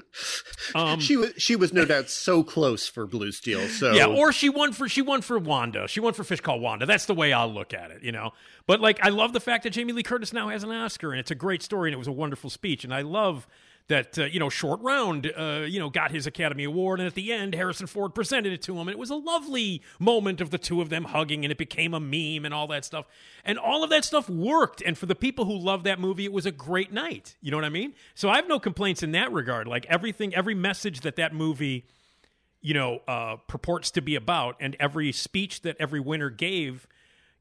Um, she was she was no doubt so close for Blue Steel. So yeah, or she won for she won for Wanda. She won for Fish Called Wanda. That's the way I'll look at it, you know. But like, I love the fact that Jamie Lee Curtis now has an Oscar, and it's a great story, and it was a wonderful speech, and I love that uh, you know Short Round, uh, you know, got his Academy Award, and at the end, Harrison Ford presented it to him, and it was a lovely moment of the two of them hugging, and it became a meme and all that stuff, and all of that stuff worked. And for the people who love that movie, it was a great night. You know what I mean? So I have no complaints in that regard. Like everything, every message that that movie you know, uh, purports to be about, and every speech that every winner gave,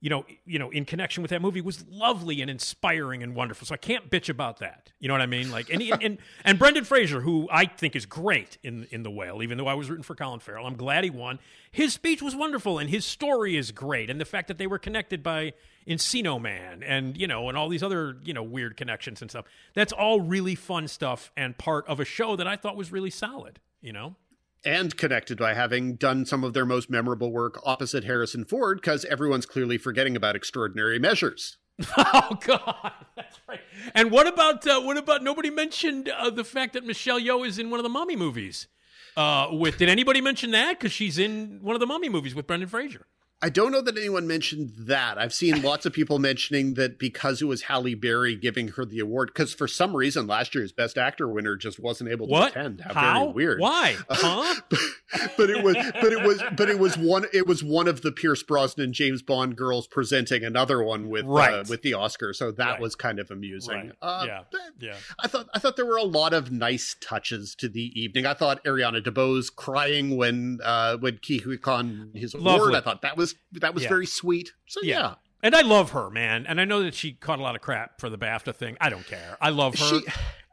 you know, you know, in connection with that movie was lovely and inspiring and wonderful. So I can't bitch about that. You know what I mean? Like, and and [laughs] and Brendan Fraser, who I think is great in in The Whale, even though I was rooting for Colin Farrell, I'm glad he won. His speech was wonderful, and his story is great, and the fact that they were connected by Encino Man, and you know, and all these other you know weird connections and stuff. That's all really fun stuff and part of a show that I thought was really solid. You know. And connected by having done some of their most memorable work opposite Harrison Ford, because everyone's clearly forgetting about Extraordinary Measures. [laughs] Oh God, [laughs] that's right. And what about uh, what about nobody mentioned uh, the fact that Michelle Yeoh is in one of the Mummy movies? Uh, with did anybody mention that? Because she's in one of the Mummy movies with Brendan Fraser. I don't know that anyone mentioned that. I've seen lots of people mentioning that because it was Halle Berry giving her the award, because for some reason last year's Best Actor winner just wasn't able to What? attend. How, How? very weird. Why? Huh? [laughs] but it was but it was but it was one it was one of the Pierce Brosnan James Bond girls presenting another one with uh, with the Oscar, so that Right. was kind of amusing. Right. Uh, yeah. Yeah. I thought I thought there were a lot of nice touches to the evening. I thought Ariana DeBose crying when uh when Ke Huy Quan his award. I thought that was that was Yeah. very sweet. So Yeah. yeah. And I love her, man. And I know that she caught a lot of crap for the BAFTA thing. I don't care. I love her. She-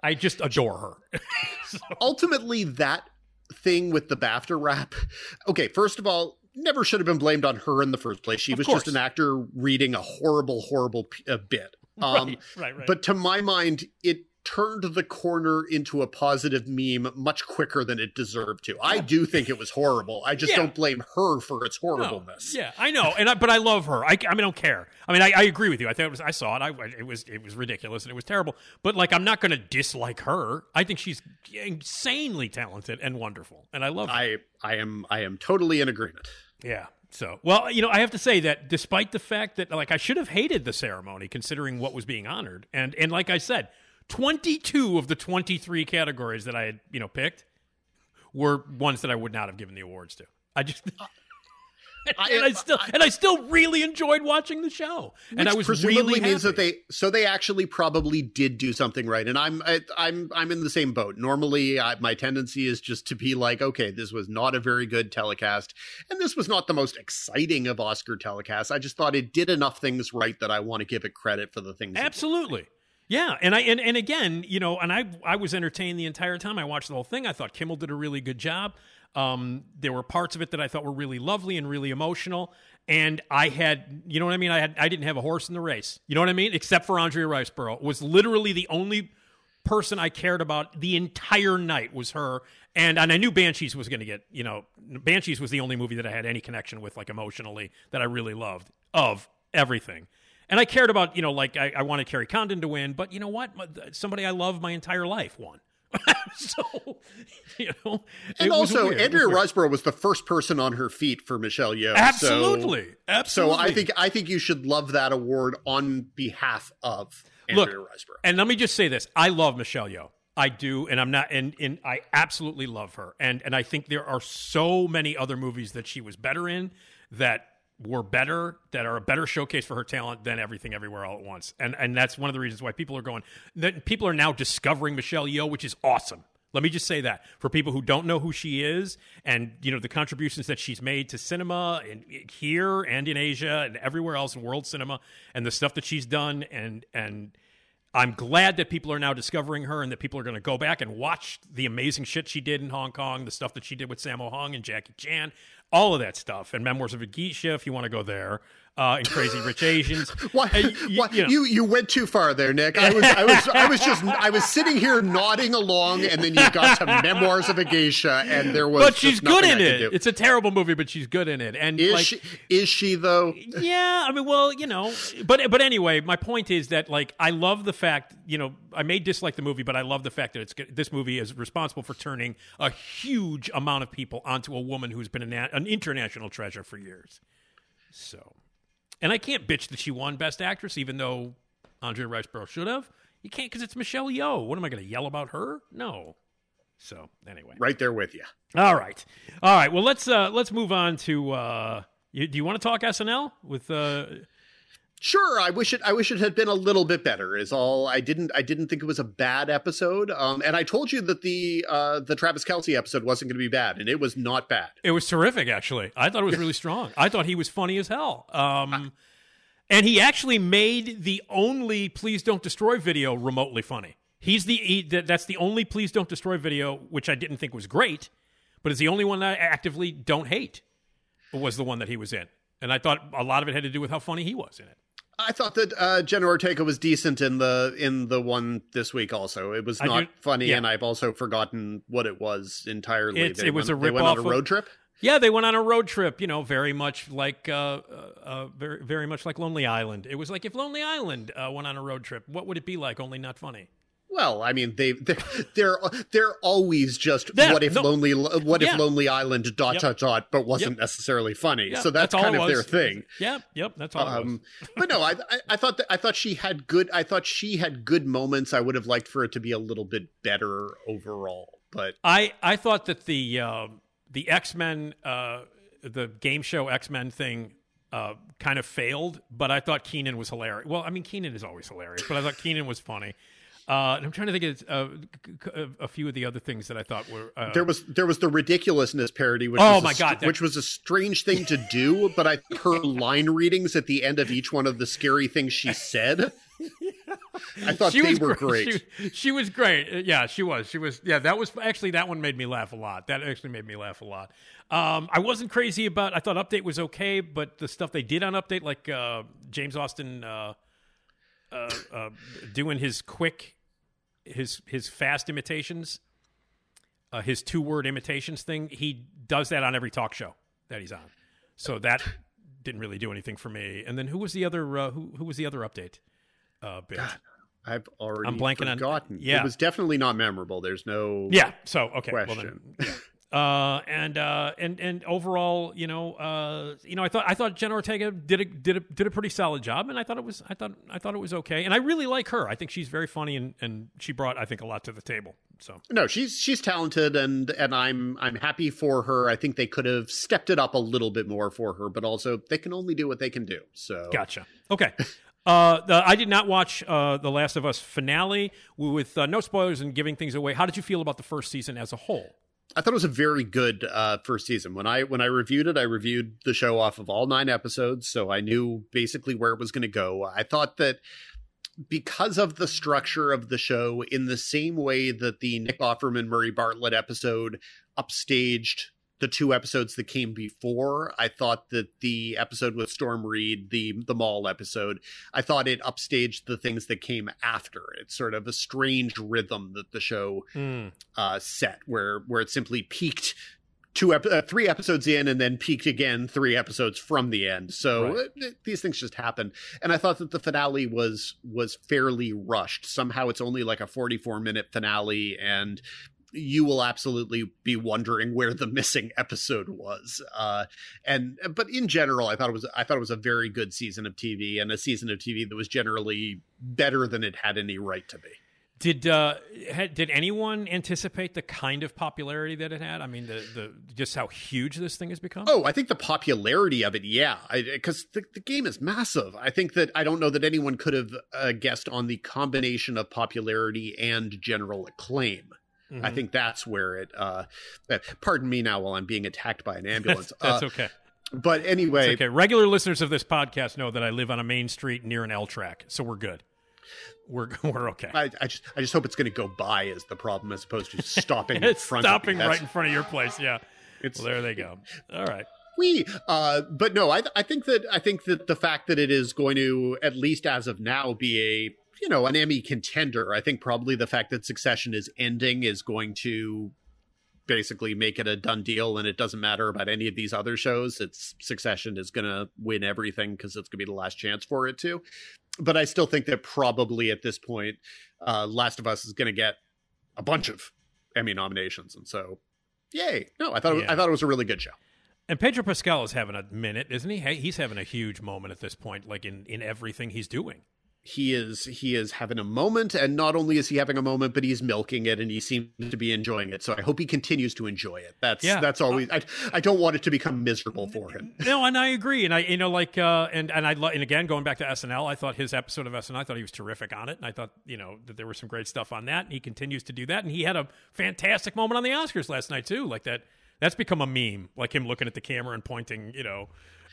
I just adore her. [laughs] So- ultimately that thing with the BAFTA rap. Okay, first of all, never should have been blamed on her in the first place. She Of was course. just an actor reading a horrible, horrible p- uh, bit. [laughs] Um, right, right, right. But to my mind, it turned the corner into a positive meme much quicker than it deserved to. I do think it was horrible. I just Yeah. don't blame her for its No. horribleness. Yeah, I know, and I, but I love her. I, I mean, I don't care. I mean, I, I agree with you. I it was. I saw it. I, it was. It was ridiculous and it was terrible. But like, I'm not going to dislike her. I think she's insanely talented and wonderful, and I love. her. I I am I am totally in agreement. Yeah. So, well, you know, I have to say that despite the fact that like I should have hated the ceremony considering what was being honored and and like I said, 22 of the 23 categories that I had, you know, picked were ones that I would not have given the awards to. I just uh, [laughs] and I still and I still really enjoyed watching the show. and I was presumably really means that they so they actually probably did do something right. And I'm I, I'm I'm in the same boat. Normally, I, my tendency is just to be like, okay, this was not a very good telecast, and this was not the most exciting of Oscar telecasts. I just thought it did enough things right that I want to give it credit for the things. Absolutely. Yeah, and I and, and again, you know, and I I was entertained the entire time I watched the whole thing. I thought Kimmel did a really good job. Um, there were parts of it that I thought were really lovely and really emotional. And I had, you know what I mean? I had I didn't have a horse in the race. You know what I mean? Except for Andrea Riseborough was literally the only person I cared about the entire night was her. And and I knew Banshees was going to get, you know, Banshees was the only movie that I had any connection with, like emotionally, that I really loved of everything. And I cared about, you know, like I, I wanted Kerry Condon to win, but you know what? Somebody I love my entire life won. [laughs] so, [laughs] you know, And also, Andrea. Riseborough was the first person on her feet for Michelle Yeoh. so- Absolutely, absolutely. So I think I think you should love that award on behalf of Andrea Look, Riseborough. And let me just say this: I love Michelle Yeoh. I do, and I'm not, and and I absolutely love her. And and I think there are so many other movies that she was better in that were better, that are a better showcase for her talent than Everything Everywhere All at Once. And and that's one of the reasons why people are going. That people are now discovering Michelle Yeoh, which is awesome. Let me just say that for people who don't know who she is, and you know the contributions that she's made to cinema and here and in Asia and everywhere else in world cinema, and the stuff that she's done, and and I'm glad that people are now discovering her and that people are going to go back and watch the amazing shit she did in Hong Kong, the stuff that she did with Sammo Hung and Jackie Chan, all of that stuff, and Memoirs of a Geisha, if you want to go there, uh, and Crazy Rich Asians. [laughs] Why, Uh, y- why- you know. you, you went too far there, Nick. I was I was I was just I was sitting here nodding along, and then you got to Memoirs of a Geisha, and there was. but she's good in it. It's a terrible movie, but she's good in it. And Is like, she? Is she though? yeah, I mean, well, you know, but but anyway, my point is that like I love the fact, you know, I may dislike the movie, but I love the fact that it's this movie is responsible for turning a huge amount of people onto a woman who's been a na- an international treasure for years. So, and I can't bitch that she won Best Actress, even though Andrea Riseborough should have. You can't because it's Michelle Yeoh. What am I going to yell about her? No. So anyway, Right there with you. all right, all right. Well, let's uh let's move on to. uh you, Do you want to talk SNL with? uh Sure, I wish it. I wish it had been a little bit better. Is all. I didn't. I didn't think it was a bad episode. Um, and I told you that the uh the Travis Kelce episode wasn't going to be bad, and it was not bad. It was terrific, actually. I thought it was really [laughs] strong. I thought he was funny as hell. Um, and he actually made the only "Please Don't Destroy" video remotely funny. He's the he, that's the only "Please Don't Destroy" video, which I didn't think was great, but it's the only one that I actively don't hate. Was the one that he was in, and I thought a lot of it had to do with how funny he was in it. I thought that uh, Jenna Ortega was decent in the in the one this week. Also, it was not do- funny, yeah. and I've also forgotten what it was entirely. It was went- a they went on a rip-off of- road trip. Yeah, they went on a road trip. You know, very much like uh, uh, uh, very very much like Lonely Island. It was like if Lonely Island uh, went on a road trip, what would it be like? Only not funny. Well, I mean, they they're [laughs] they're, they're always just Yeah, what if no. lonely what Yeah. if Lonely Island dot Yep. dot dot, but wasn't necessarily funny. Yeah, so that's, all kind of their thing. Yep, yep, that's all. Um, [laughs] but no, I, I I thought that I thought she had good. I thought she had good moments. I would have liked for it to be a little bit better overall. But I I thought that the uh, the X Men, uh, the game show X Men thing, uh, kind of failed. But I thought Kenan was hilarious. Well, I mean, Kenan is always hilarious, but I thought Kenan was funny. Uh, and I'm trying to think of uh, a few of the other things that I thought were. Uh, There was there was the ridiculousness parody, which Oh was a my st- God, that- which was a strange thing to do. But I her [laughs] line readings at the end of each one of the scary things she said, I thought she they was were great. [laughs] great. She, she was great. Uh, Yeah, she was. She was. Yeah, that was actually that one made me laugh a lot. That actually made me laugh a lot. Um, I wasn't crazy about. I thought Update was okay, but the stuff they did on Update, like uh, James Austin uh, uh, uh, doing his quick, his his fast imitations, uh, his two word imitations thing, he does that on every talk show that he's on. So that didn't really do anything for me. And then who was the other? Uh, who who was the other update? Uh, bit? I've already I'm blanking on- forgotten. yeah. it was definitely not memorable. There's no Yeah. So okay. Well question. then, [laughs] yeah. Uh, and uh, and and overall, you know, uh, you know, I thought I thought Jenna Ortega did a did a did a pretty solid job, and I thought it was I thought I thought it was okay, and I really like her. I think she's very funny, and and she brought I think a lot to the table. So No, she's she's talented and and I'm I'm happy for her. I think they could have stepped it up a little bit more for her, but also they can only do what they can do. So gotcha. Okay. [laughs] Uh, the, I did not watch uh, the Last of Us finale with uh, no spoilers and giving things away. How did you feel about the first season as a whole? I thought it was a very good uh, first season. When I when I reviewed it, I reviewed the show off of all nine episodes, so I knew basically where it was going to go. I thought that because of the structure of the show, in the same way that the Nick Offerman Murray Bartlett episode upstaged the two episodes that came before, I thought that the episode with Storm Reid, the the mall episode, I thought it upstaged the things that came after. It's sort of a strange rhythm that the show uh, set where where it simply peaked two ep- uh, three episodes in and then peaked again three episodes from the end. So Right. uh, these things just happen. And I thought that the finale was was fairly rushed. Somehow it's only like a 44 minute finale and you will absolutely be wondering where the missing episode was. Uh, and but in general, I thought it was I thought it was a very good season of TV and a season of TV that was generally better than it had any right to be. Did uh, had, did anyone anticipate the kind of popularity that it had? I mean, the, the just how huge this thing has become. Oh, I think the popularity of it, yeah, because the, the game is massive. I think that I don't know that anyone could have uh, guessed on the combination of popularity and general acclaim. Mm-hmm. I think that's where it. Uh, uh, pardon me now while I'm being attacked by an [laughs] ambulance. That's Uh, okay. But anyway, It's okay. Regular listeners of this podcast know that I live on a main street near an L track, so we're good. We're [laughs] we're okay. I, I just I just hope it's going to go by is the problem as opposed to [laughs] stopping in front stopping. Right in front of your place. Yeah. It's Well, there they go. All right. we uh but no i i think that i think that the fact that it is going to at least as of now be a you know an emmy contender i think probably the fact that succession is ending is going to basically make it a done deal and it doesn't matter about any of these other shows it's succession is going to win everything because it's going to be the last chance for it to but i still think that probably at this point uh last of us is going to get a bunch of emmy nominations and so yay no i thought it, Yeah. i thought it was a really good show And Pedro Pascal is having a minute, isn't he? He's having a huge moment at this point, like in, in everything he's doing. He is he is having a moment and not only is he having a moment but he's milking it and he seems to be enjoying it so i hope he continues to enjoy it that's Yeah. that's always I, I don't want it to become miserable for him [laughs] No, and I agree. And I, you know, like, uh, and and I, lo- and again, going back to SNL, I thought his episode of SNL, I thought he was terrific on it, and I thought, you know, that there was some great stuff on that, and he continues to do that, and he had a fantastic moment on the Oscars last night too, like that. That's become a meme, like him looking at the camera and pointing, you know,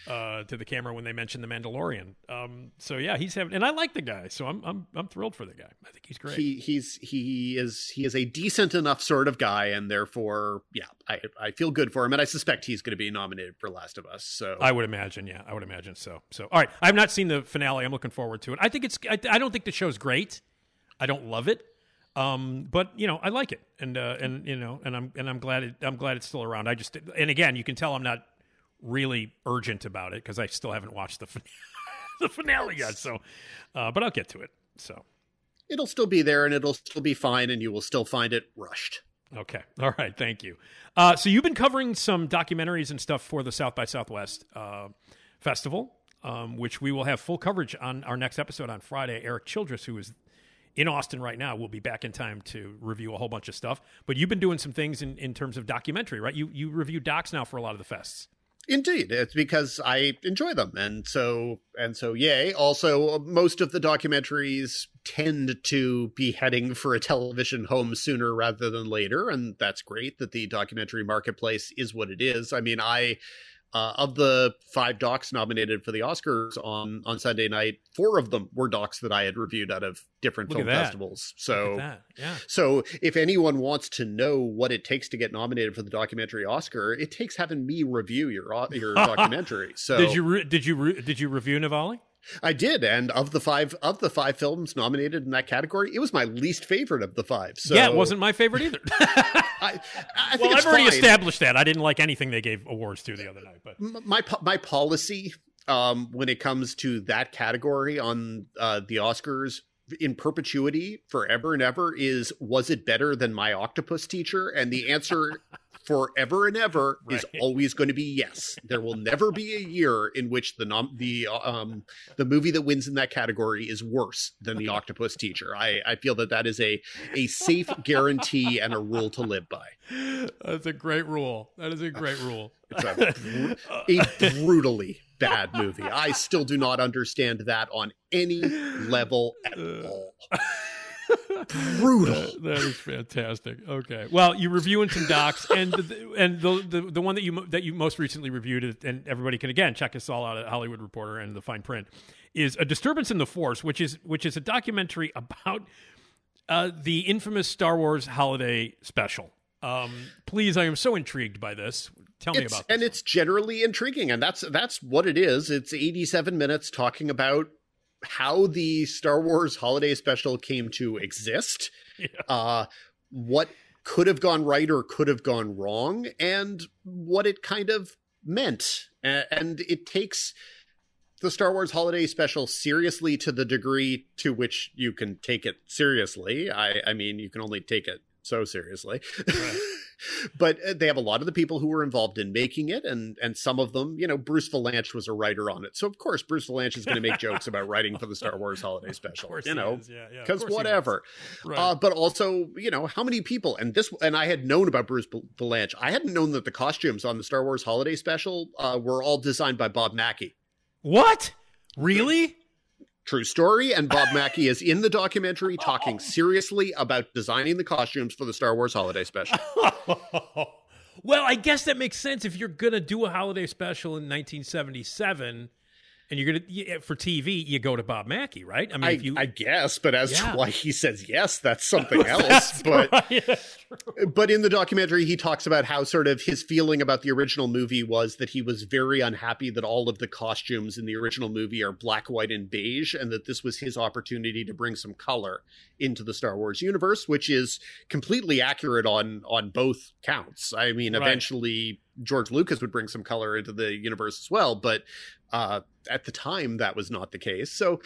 uh, to the camera when they mentioned the Mandalorian. Um, so yeah, he's having, and I like the guy, so I'm I'm I'm thrilled for the guy. I think he's great. he he's he is he is a decent enough sort of guy and therefore yeah i i feel good for him and i suspect he's going to be nominated for last of us so I would imagine, yeah, I would imagine so. So, all right, I have not seen the finale. I'm looking forward to it. I think it's. I, I don't think the show's great. I don't love it, um, but you know, I like it, and uh, and you know, and I'm and I'm glad it, I'm glad it's still around. I just and again, you can tell I'm not really urgent about it because I still haven't watched the fin- [laughs] the finale yet. So, uh, but I'll get to it. So, it'll still be there and it'll still be fine and you will still find it rushed Okay. All right. Thank you. Uh, so you've been covering some documentaries and stuff for the South by Southwest uh, festival, um, which we will have full coverage on our next episode on Friday. Eric Childress, who is in Austin right now. We'll be back in time to review a whole bunch of stuff. But you've been doing some things in, in terms of documentary, right? You you review docs now for a lot of the fests. Indeed, it's because I enjoy them, and so and so. Yay! Also, most of the documentaries tend to be heading for a television home sooner rather than later, and that's great that the documentary marketplace is what it is. I mean, I uh, of the five docs nominated for the Oscars on on Sunday night, four of them were docs that I had reviewed out of different Look film festivals. So. Yeah. so if anyone wants to know what it takes to get nominated for the documentary Oscar, it takes having me review your your [laughs] documentary. So Did you re- did you re- did you review Navalny? I did, and of the five of the five films nominated in that category, it was my least favorite of the five. So yeah, it wasn't my favorite either. [laughs] I, I well, I've already fine. established that. I didn't like anything they gave awards to the other night, but my my policy um, when it comes to that category on uh, the Oscars in perpetuity forever and ever is was it better than my octopus teacher and the answer forever and ever [laughs] is always going to be yes there will never be a year in which the nom- the um the movie that wins in that category is worse than the octopus teacher i i feel that that is a a safe guarantee and a rule to live by that's a great rule. That is a great rule. It's a, [laughs] bru- a brutally bad movie. I still do not understand that on any level at all. [laughs] Brutal. that is fantastic. Okay, well, you're reviewing some docs, and the, and the, the the one that you that you most recently reviewed, and everybody can again check us all out at Hollywood Reporter and the Fien Print, is a disturbance in the Force, which is which is a documentary about uh, the infamous Star Wars holiday special. Um, please, I am so intrigued by this. Tell me about this. and it's generally intriguing, and that's that's what it is. It's 87 minutes talking about how the Star Wars holiday special came to exist, Yeah. uh, what could have gone right or could have gone wrong, and what it kind of meant. And it takes the Star Wars holiday special seriously to the degree to which you can take it seriously. I, I mean, you can only take it so seriously. [laughs] [laughs] but uh, they have a lot of the people who were involved in making it, and and some of them, you know, Bruce Vilanch was a writer on it, so of course Bruce Vilanch is going to make jokes about writing for the Star Wars holiday special. Of course, you know, is. yeah, yeah, because whatever. Right. Uh, but also, you know, how many people and this and I had known about Bruce Vilanch. I hadn't known that the costumes on the Star Wars holiday special uh, were all designed by Bob Mackie. what? Really? True story, and Bob Mackie is in the documentary talking seriously about designing the costumes for the Star Wars holiday special. [laughs] well, I guess that makes sense if you're gonna do a holiday special in 1977, and you're gonna for TV, you go to Bob Mackie, right? I mean, I, if you I guess, but as Yeah. to why he says yes, that's something [laughs] else. but but in the documentary, he talks about how sort of his feeling about the original movie was that he was very unhappy that all of the costumes in the original movie are black, white, and beige, and that this was his opportunity to bring some color into the Star Wars universe, which is completely accurate on on both counts. I mean, Right. eventually George Lucas would bring some color into the universe as well, but uh, at the time that was not the case. So,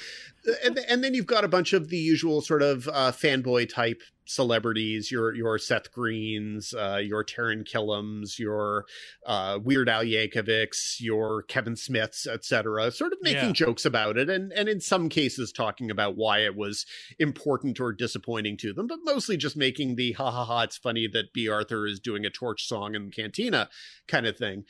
and, and then you've got a bunch of the usual sort of uh, fanboy type celebrities, your your Seth Greens, uh, your Taran Killams, your uh, Weird Al Yankovics, your Kevin Smiths, etc., sort of making Yeah. jokes about it, and and in some cases talking about why it was important or disappointing to them, but mostly just making the ha ha ha, it's funny that Bea Arthur is doing a torch song in the Cantina kind of thing.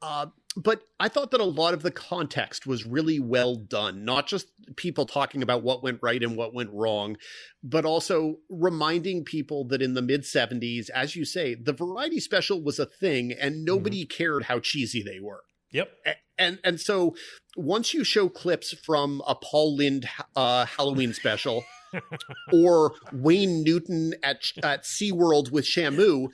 Uh, but I thought that a lot of the context was really well done, not just people talking about what went right and what went wrong, but also reminding people that in the mid 70s, as you say, the variety special was a thing and nobody cared how cheesy they were. Yep. A- And and so once you show clips from a Paul Lynde uh, Halloween special or Wayne Newton at at SeaWorld with Shamu,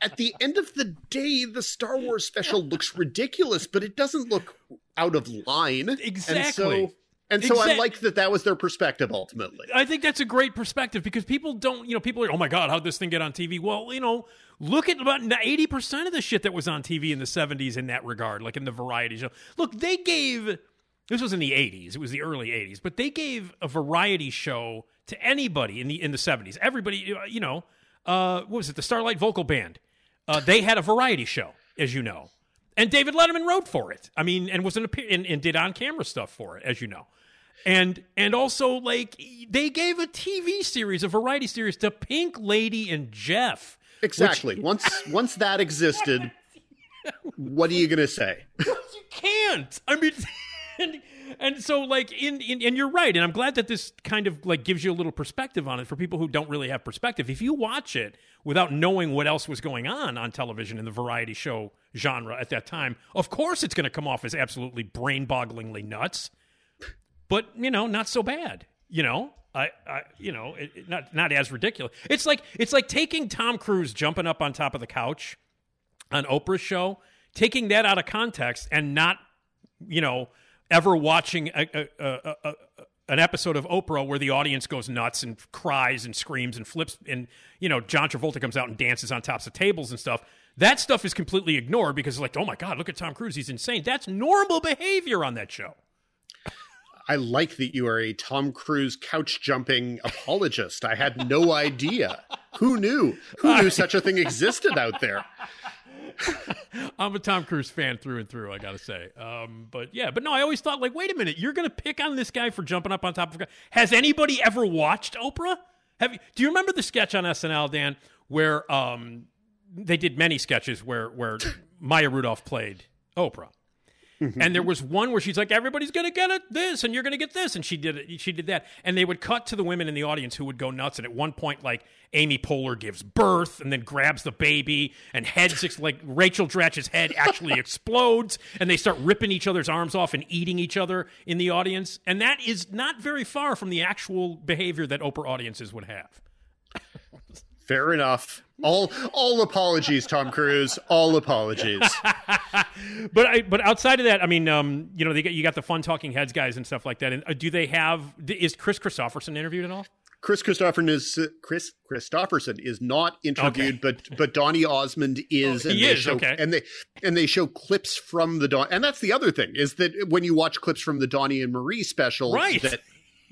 at the end of the day, the Star Wars special looks ridiculous, but it doesn't look out of line. Exactly. And so, and so I Exact- like that that was their perspective ultimately. I think that's a great perspective because people don't, you know, people are, oh my God, how'd this thing get on TV? Well, you know, look at about 80% of the shit that was on TV in the 70s in that regard, like in the variety show. Look, they gave, this was in the 80s, it was the early 80s, but they gave a variety show to anybody in the in the 70s. Everybody, uh, you know, uh, what was it, the Starlight Vocal Band? Uh, they had a variety show, as you know. And David Letterman wrote for it. I mean, and was an and, and did on camera stuff for it, as you know. and and also like they gave a TV series, a variety series to Pink Lady and Jeff. Exactly. once once that existed, [laughs] what are you going to say? you can't. I mean, [laughs] and, and so like in, in and you're right, and I'm glad that this kind of like gives you a little perspective on it for people who don't really have perspective. If you watch it without knowing what else was going on on television in the variety show genre at that time, of course it's going to come off as absolutely brain-bogglingly nuts. But you know, not so bad. You know, I, I you know, it, it- not not as ridiculous. It's like it's like taking Tom Cruise jumping up on top of the couch on Oprah's show, taking that out of context and not, you know, ever watching a, a, a, an episode of Oprah where the audience goes nuts and cries and screams and flips, and you know, John Travolta comes out and dances on tops of tables and stuff. That stuff is completely ignored because, like, oh my God, look at Tom Cruise, he's insane. That's normal behavior on that show. I like that you are a Tom Cruise couch jumping apologist. I had no idea. Who knew? Who knew [laughs] such a thing existed out there? [laughs] I'm a Tom Cruise fan through and through. I gotta say, um, but yeah, but no, I always thought like, wait a minute, you're gonna pick on this guy for jumping up on top of. Has anybody ever watched Oprah? Have you? Do you remember the sketch on SNL, Dan, where um, they did many sketches where where [laughs] Maya Rudolph played Oprah? Mm-hmm. And there was one where she's like, "Everybody's gonna get it this, and you're gonna get this," and she did it. She did that, and they would cut to the women in the audience who would go nuts. And at one point, like Amy Poehler gives birth, and then grabs the baby, and heads ex- like Rachel Dratch's head actually [laughs] explodes, and they start ripping each other's arms off and eating each other in the audience. And that is not very far from the actual behavior that Oprah audiences would have. Fair enough. All all apologies, Tom Cruise. All apologies. [laughs] But I, but outside of that, I mean, um, you know, they get, you got the fun talking heads guys and stuff like that. And uh, do they have? Is Kris Kristofferson interviewed at all? Kris Kristofferson is Kris Kristofferson is not interviewed, Okay. but but Donny Osmond is. Oh, and he they is, show, okay. And they and they show clips from the Don. And that's the other thing is that when you watch clips from the Donny and Marie special, Right. that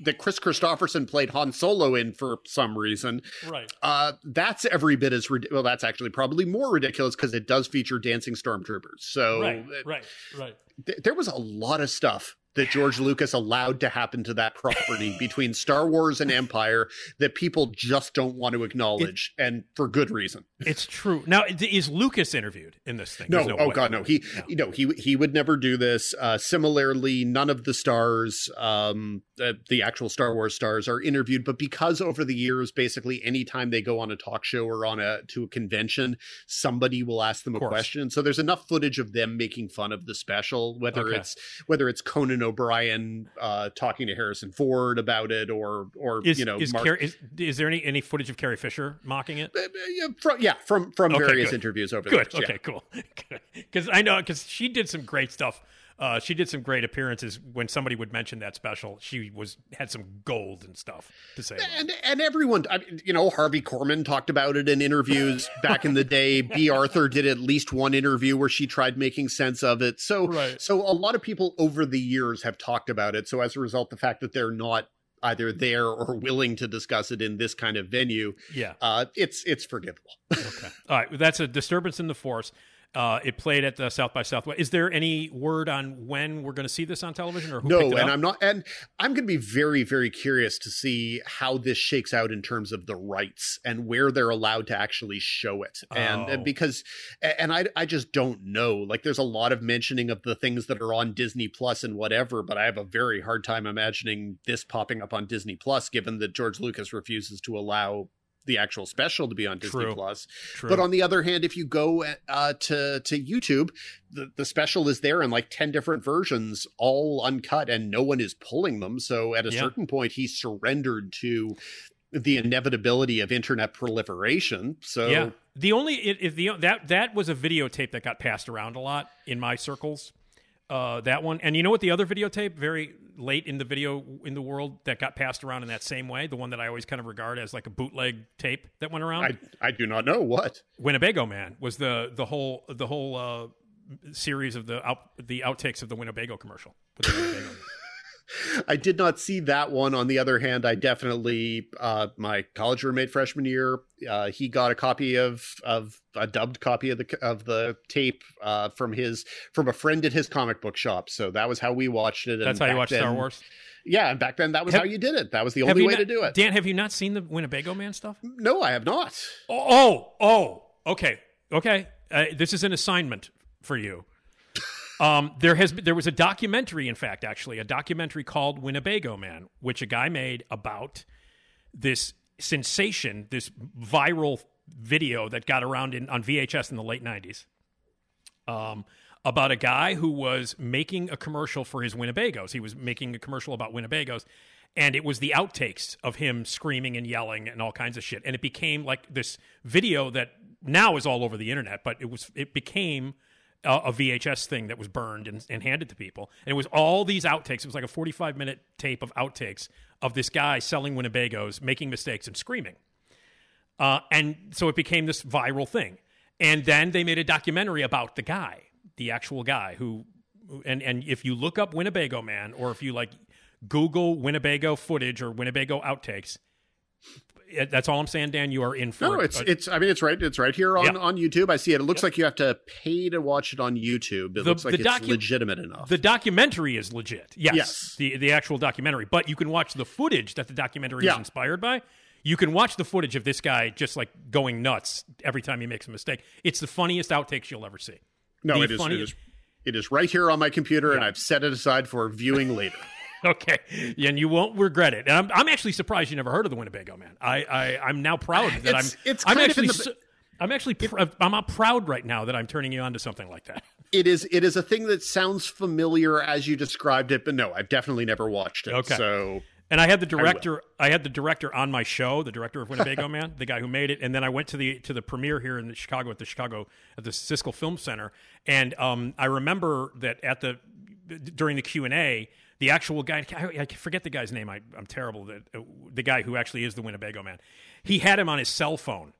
that Kris Kristofferson played Han Solo in for some reason. Right. Uh, that's every bit as well. That's actually probably more ridiculous because it does feature dancing stormtroopers. So Right. uh, Right. Right. th- there was a lot of stuff that George Lucas allowed to happen to that property [laughs] between Star Wars and Empire that people just don't want to acknowledge, and for good reason. It's true. Now, is Lucas interviewed in this thing? No, There's oh way. god, no. He, you know, he he would never do this. Uh, similarly, none of the stars, um, uh, the actual Star Wars stars, are interviewed. But because over the years, basically, anytime they go on a talk show or on a to a convention, somebody will ask them a question. So there's enough footage of them making fun of the special, whether Okay. it's whether it's Conan O'Brien uh, talking to Harrison Ford about it, or or Is you know, is, Mark- Carrie, is is there any any footage of Carrie Fisher mocking it? uh, yeah, from, yeah, from from Okay, various good. interviews over Good. the years. yeah. Okay. Cool. [laughs] Because I know because she did some great stuff. Uh, she did some great appearances when somebody would mention that special. She was had some gold and stuff to say. about and and everyone I mean, you know harvey korman talked about it in interviews [laughs] back in the day bea arthur did at least one interview where she tried making sense of it so Right. so a lot of people over the years have talked about it so as a result the fact that they're not either there or willing to discuss it in this kind of venue Yeah. uh it's it's forgivable [laughs] Okay. All right. That's a disturbance in the force. Uh, it played at the South by Southwest. Is there any word on when we're going to see this on television or who no and up? i'm not and i'm going to be very very curious to see how this shakes out in terms of the rights and where they're allowed to actually show it and, Oh. and because and i i just don't know like there's a lot of mentioning of the things that are on disney plus and whatever but i have a very hard time imagining this popping up on disney plus given that george lucas refuses to allow the actual special to be on Disney True. Plus. True. But on the other hand, if you go uh, to to YouTube, the, the special is there in like ten different versions, all uncut, and no one is pulling them. So at a Yeah. certain point, he surrendered to the inevitability of internet proliferation. So yeah. The only it, it, the that that was a videotape that got passed around a lot in my circles. Uh, that one, and you know what? The other videotape, very late in the video in the world, that got passed around in that same way. The one that I always kind of regard as like a bootleg tape that went around. I I do not know what. Winnebago Man was the the whole the whole uh, series of the out the outtakes of the Winnebago commercial. With the Winnebago. I did not see that one. On the other hand, I definitely uh, my college roommate freshman year, uh, he got a copy of of a dubbed copy of the of the tape uh, from his from a friend at his comic book shop. So that was how we watched it. and That's how you watched watch Star Wars. Yeah, and back then that was Have- how you did it. That was the only way not- to do it. Dan, have you not seen the Winnebago Man stuff? no, I have not. Oh, oh, oh. Okay, okay. Uh, this is an assignment for you. Um, there has there was a documentary, in fact, actually, a documentary called Winnebago Man, which a guy made about this sensation, this viral video that got around in on VHS in the late '90s. Um, about a guy who was making a commercial for his Winnebagos. He was making a commercial about Winnebagos, and it was the outtakes of him screaming and yelling and all kinds of shit. And it became like this video that now is all over the internet, but it was it became a, a VHS thing that was burned and, and handed to people. And it was all these outtakes. It was like a 45 minute tape of outtakes of this guy selling Winnebagos, making mistakes and screaming. Uh, and so it became this viral thing. And then they made a documentary about the guy, the actual guy who, and and if you look up Winnebago Man, or if you like Google Winnebago footage or Winnebago outtakes, that's all I'm saying, Dan. You are in for No, it. it's Uh, it's. I mean, it's right. It's right here on Yeah. on YouTube. I see it. It looks like you have to pay to watch it on YouTube. It The- looks like the it's docu- legitimate enough. The documentary is legit. Yes. Yes. The the actual documentary. But you can watch the footage that the documentary is inspired by. You can watch the footage of this guy just like going nuts every time he makes a mistake. It's the funniest outtakes you'll ever see. no, the it is, it funniest- is. It is right here on my computer, and I've set it aside for viewing later. [laughs] Okay, and you won't regret it. And I'm, I'm actually surprised you never heard of the Winnebago Man. I, I I'm now proud that It's- I'm. it's I'm actually. the- su- I'm actually. Pr- I'm not proud right now that I'm turning you on to something like that. [laughs] It is. It is a thing that sounds familiar as you described it, but no, I've definitely never watched it. Okay. So And I had the director. I, had the director on my show, the director of Winnebago [laughs] Man, the guy who made it. And then I went to the to the premiere here in the Chicago at the Chicago at the Siskel Film Center. And um, I remember that at the during the Q and A, the actual guy I, I forget the guy's name. I, I'm terrible. Uh, the guy who actually is the Winnebago Man, he had him on his cell phone.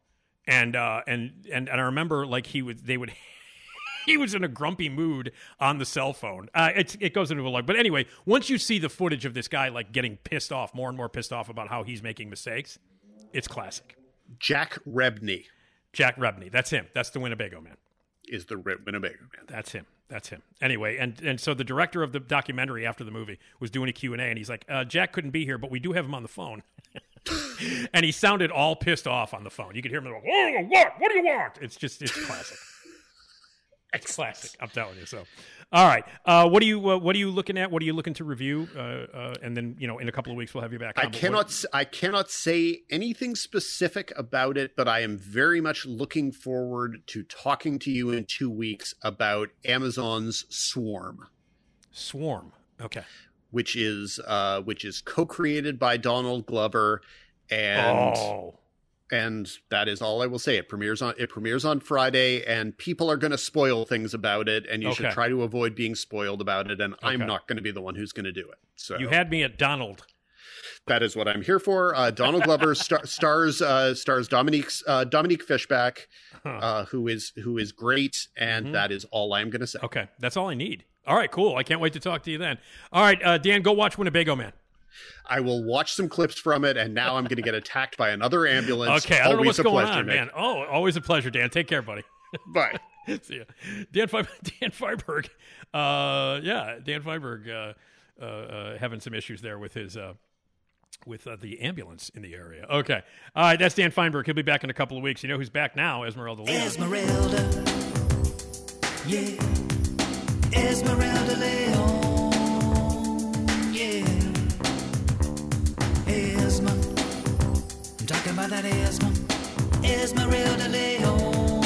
And uh, and and and I remember like he would they would [laughs] he was in a grumpy mood on the cell phone. Uh, it, it goes into a lot. But anyway, once you see the footage of this guy like getting pissed off, more and more pissed off about how he's making mistakes, it's classic. Jack Rebney Jack Rebney, that's him. That's the Winnebago man. Is the Ri- Winnebago man. That's him. That's him. Anyway, and and so the director of the documentary after the movie was doing a Q&A and he's like, uh, Jack couldn't be here, but we do have him on the phone. [laughs] and he sounded all pissed off on the phone. You could hear him like, what? What do you want? It's just, it's classic. It's [laughs] classic. I'm telling you. So, all right. Uh, what are you? Uh, what are you looking at? What are you looking to review? Uh, uh, and then you know, in a couple of weeks, we'll have you back. I on. But what- cannot. s- I cannot say anything specific about it, but I am very much looking forward to talking to you in two weeks about Amazon's Swarm. Swarm. Okay. which is uh, which is co-created by Donald Glover, and oh. And that is all I will say. It premieres on it premieres on Friday, and people are going to spoil things about it, and you should try to avoid being spoiled about it. And I'm not going to be the one who's going to do it. So You had me at Donald. that is what I'm here for. Uh, Donald Glover star- [laughs] stars uh, stars Dominique's uh, Dominique Fishback, uh, who is who is great, and Mhm. that is all I'm going to say. Okay, that's all I need. All right, cool. I can't wait to talk to you then. All right, uh, Dan, go watch Winnebago Man. I will watch some clips from it, and now I'm going to get attacked by another ambulance. Okay, I don't know what's a going pleasure, on, Nick. man. Oh, always a pleasure, Dan. Take care, buddy. [laughs] Bye. See ya. Dan, Fe- [laughs] Dan Fienberg. Uh, yeah, Dan Fienberg uh, uh, uh, having some issues there with his. Uh, with uh, the ambulance in the area. Okay. All right, that's Dan Fienberg. He'll be back in a couple of weeks. You know who's back now? Esmeralda Leon. Esmeralda. Yeah. Esmeralda Leon. About that Esma. Esmeralda Leon.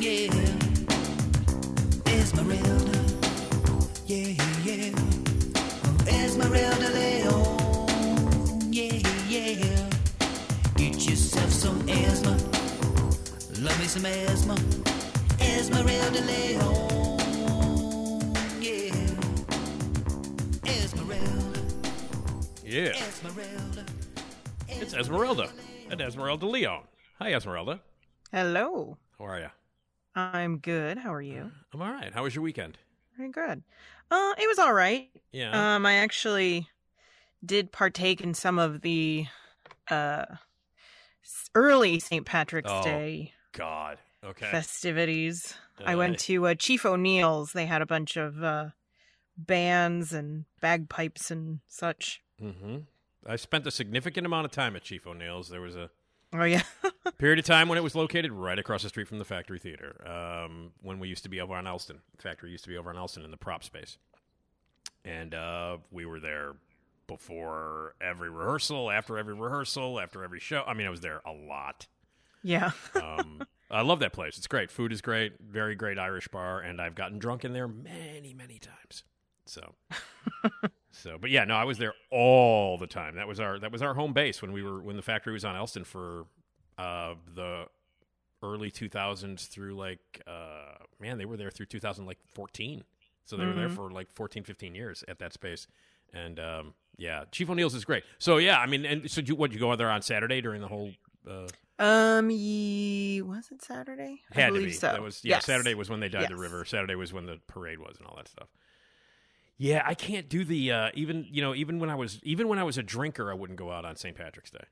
Yeah. Esmeralda. Yeah, yeah. Esmeralda Leon. Yeah, yeah. Get yourself some Esma. Love me some Esma. Esmeralda Leon. Yeah. Esmeralda. Yeah. Esmeralda. It's Esmeralda and Esmeralda Leon. Hi, Esmeralda. Hello. How are you? I'm good. How are you? I'm all right. How was your weekend? Very good. Uh, it was all right. Yeah. Um, I actually did partake in some of the uh early St. Patrick's Oh, Day God. Okay. festivities. I Uh, went to uh, Chief O'Neill's. They had a bunch of uh, bands and bagpipes and such. hmm I spent a significant amount of time at Chief O'Neill's. There was a Oh yeah, [laughs] period of time when it was located right across the street from the Factory Theater. Um, when we used to be over on Elston, the factory used to be over on Elston in the prop space, and uh, we were there before every rehearsal, after every rehearsal, after every show. I mean, I was there a lot. yeah. [laughs] Um, I love that place. It's great. Food is great. Very great Irish bar, and I've gotten drunk in there many, many times. So, [laughs] so, but yeah, no, I was there all the time. That was our that was our home base when we were when the factory was on Elston for uh, the early 2000s through like uh, man, they were there through 2000 like 14. So they were there Mhm. for like 14, 15 years at that space. And um, yeah, Chief O'Neill's is great. So yeah, I mean, and so you, what you go there on Saturday during the whole. Uh, Um, ye was it Saturday? I had to believe be. so. That was yeah. Yes. Saturday was when they dyed the river. Saturday was when the parade was and all that stuff. Yeah, I can't do the uh, even you know even when I was even when I was a drinker, I wouldn't go out on St. Patrick's Day.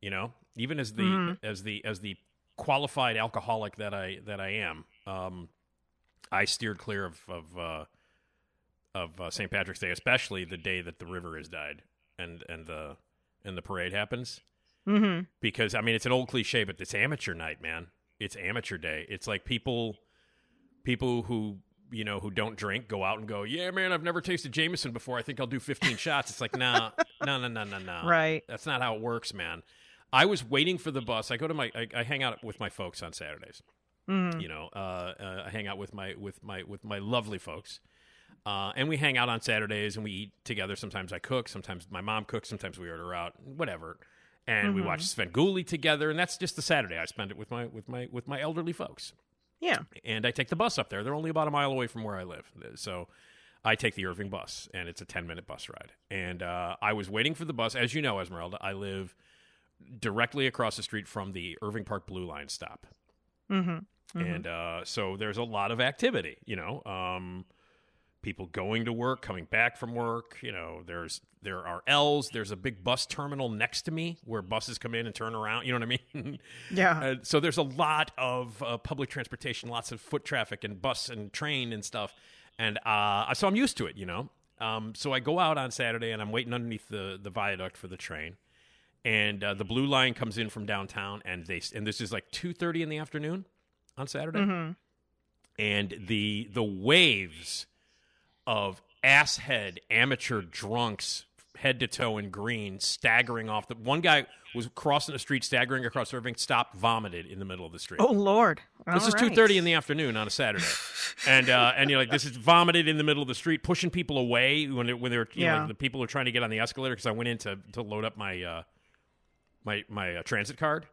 You know, even as the Mhm. as the as the qualified alcoholic that I that I am, um, I steered clear of of uh, of uh, St. Patrick's Day, especially the day that the river is dyed and and the and the parade happens Mm-hmm. because I mean it's an old cliche, but it's amateur night, man. It's amateur day. It's like people, people who you know who don't drink go out and go, yeah, man, I've never tasted Jameson before. I think I'll do 15 shots. It's like, nah, no, no, no, no, no. Right. That's not how it works, man. I was waiting for the bus. I go to my, I, I hang out with my folks on Saturdays. Mhm. You know, uh, uh, I hang out with my with my with my lovely folks. Uh, and we hang out on Saturdays and we eat together. Sometimes I cook, sometimes my mom cooks, sometimes we order out, whatever. And we Mhm. watch Svengoolie together, and that's just the Saturday. I spend it with my with my with my elderly folks. Yeah. And I take the bus up there. They're only about a mile away from where I live, so I take the Irving bus, and it's a ten minute bus ride. And uh, I was waiting for the bus, as you know, Esmeralda. I live directly across the street from the Irving Park Blue Line stop Mm-hmm. and uh, so there's a lot of activity you know um, people going to work coming back from work you know there's there are l's there's a big bus terminal next to me where buses come in and turn around you know what i mean? [laughs] Yeah. Uh, so there's a lot of uh, public transportation lots of foot traffic and bus and train and stuff. And uh, so i'm used to it you know? Um, so i go out on saturday and i'm waiting underneath the, the viaduct for the train. And uh, the blue line comes in from downtown and they and this is like 2.30 in the afternoon on saturday. Mm-hmm. and the the waves of asshead amateur drunks head to toe in green staggering off the one guy was crossing the street staggering across irving stopped vomited in the middle of the street Oh Lord. this All is right. two thirty in the afternoon on a Saturday, and uh, and you're like, this is vomited in the middle of the street, pushing people away when they, when they're you know, Yeah. the people are trying to get on the escalator because I went in to, to load up my uh, my my uh, transit card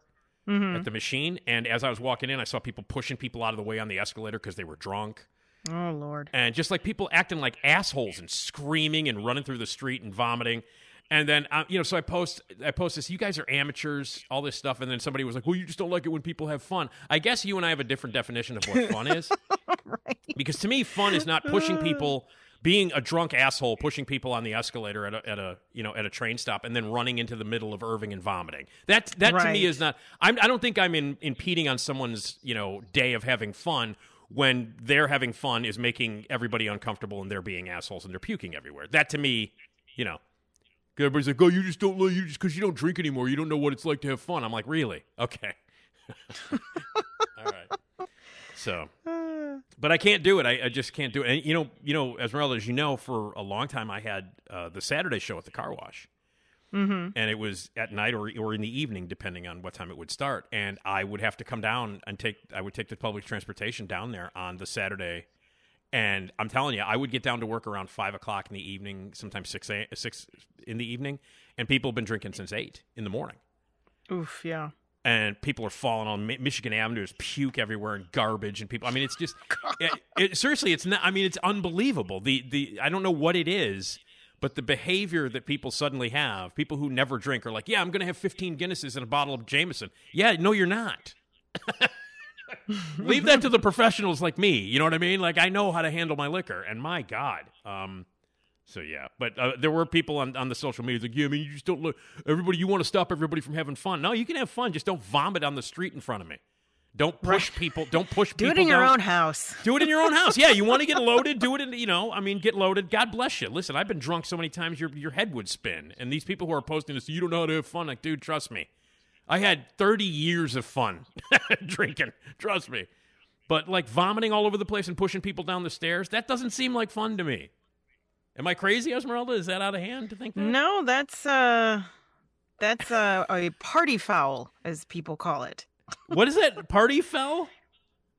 Mm-hmm. at the machine, and as I was walking in, I saw people pushing people out of the way on the escalator because they were drunk, Oh Lord. and just like people acting like assholes and screaming and running through the street and vomiting. And then, uh, you know, so I post, I post this. You guys are amateurs, all this stuff. And then somebody was like, "Well, you just don't like it when people have fun." I guess you and I have a different definition of what fun is. [laughs] right. Because to me, fun is not pushing people, being a drunk asshole, pushing people on the escalator at a, at a you know at a train stop, and then running into the middle of Irving and vomiting. That that to me is not. I'm, I don't think I'm in, impeding on someone's you know day of having fun when they're having fun is making everybody uncomfortable and they're being assholes and they're puking everywhere. That to me, you know. Everybody's like, "Oh, you just don't you just because you don't drink anymore. You don't know what it's like to have fun." I'm like, "Really? Okay, [laughs] all right." So, [sighs] but I can't do it. I, I just can't do it. And you know, you know, Esmeralda, as you know, for a long time I had uh, the Saturday show at the car wash, Mm-hmm. and it was at night or or in the evening, depending on what time it would start. And I would have to come down and take. I would take the public transportation down there on the Saturday. And I'm telling you, I would get down to work around five o'clock in the evening, sometimes six a, six in the evening, and people have been drinking since eight in the morning Oof. Yeah. and people are falling on Michigan Avenue. There's puke everywhere and garbage and people. I mean, it's just [laughs] it, it, seriously, it's not. I mean, it's unbelievable. The the I don't know what it is, but the behavior that people suddenly have. People who never drink are like, yeah, I'm going to have 15 Guinnesses and a bottle of Jameson. Yeah, no, you're not. Leave that to the professionals like me. You know what I mean? Like I know how to handle my liquor, and my God. Um, so yeah, but uh, there were people on, on the social media like, yeah, I mean, you just don't look. Everybody, you want to stop everybody from having fun. No, you can have fun, just don't vomit on the street in front of me. Don't push people. Don't push Do [laughs] people. Do it in your down- own house. [laughs] Do it in your own house. Yeah, you want to get [laughs] loaded? Do it in. You know, I mean, get loaded. God bless you. Listen, I've been drunk so many times, your your head would spin. And these people who are posting this, you don't know how to have fun. Like, dude, trust me. I had 30 years of fun drinking. Trust me. But like vomiting all over the place and pushing people down the stairs, that doesn't seem like fun to me. Am I crazy, Esmeralda? Is that out of hand to think that? No, that's uh that's uh, a party foul, as people call it. What is that? Party fell?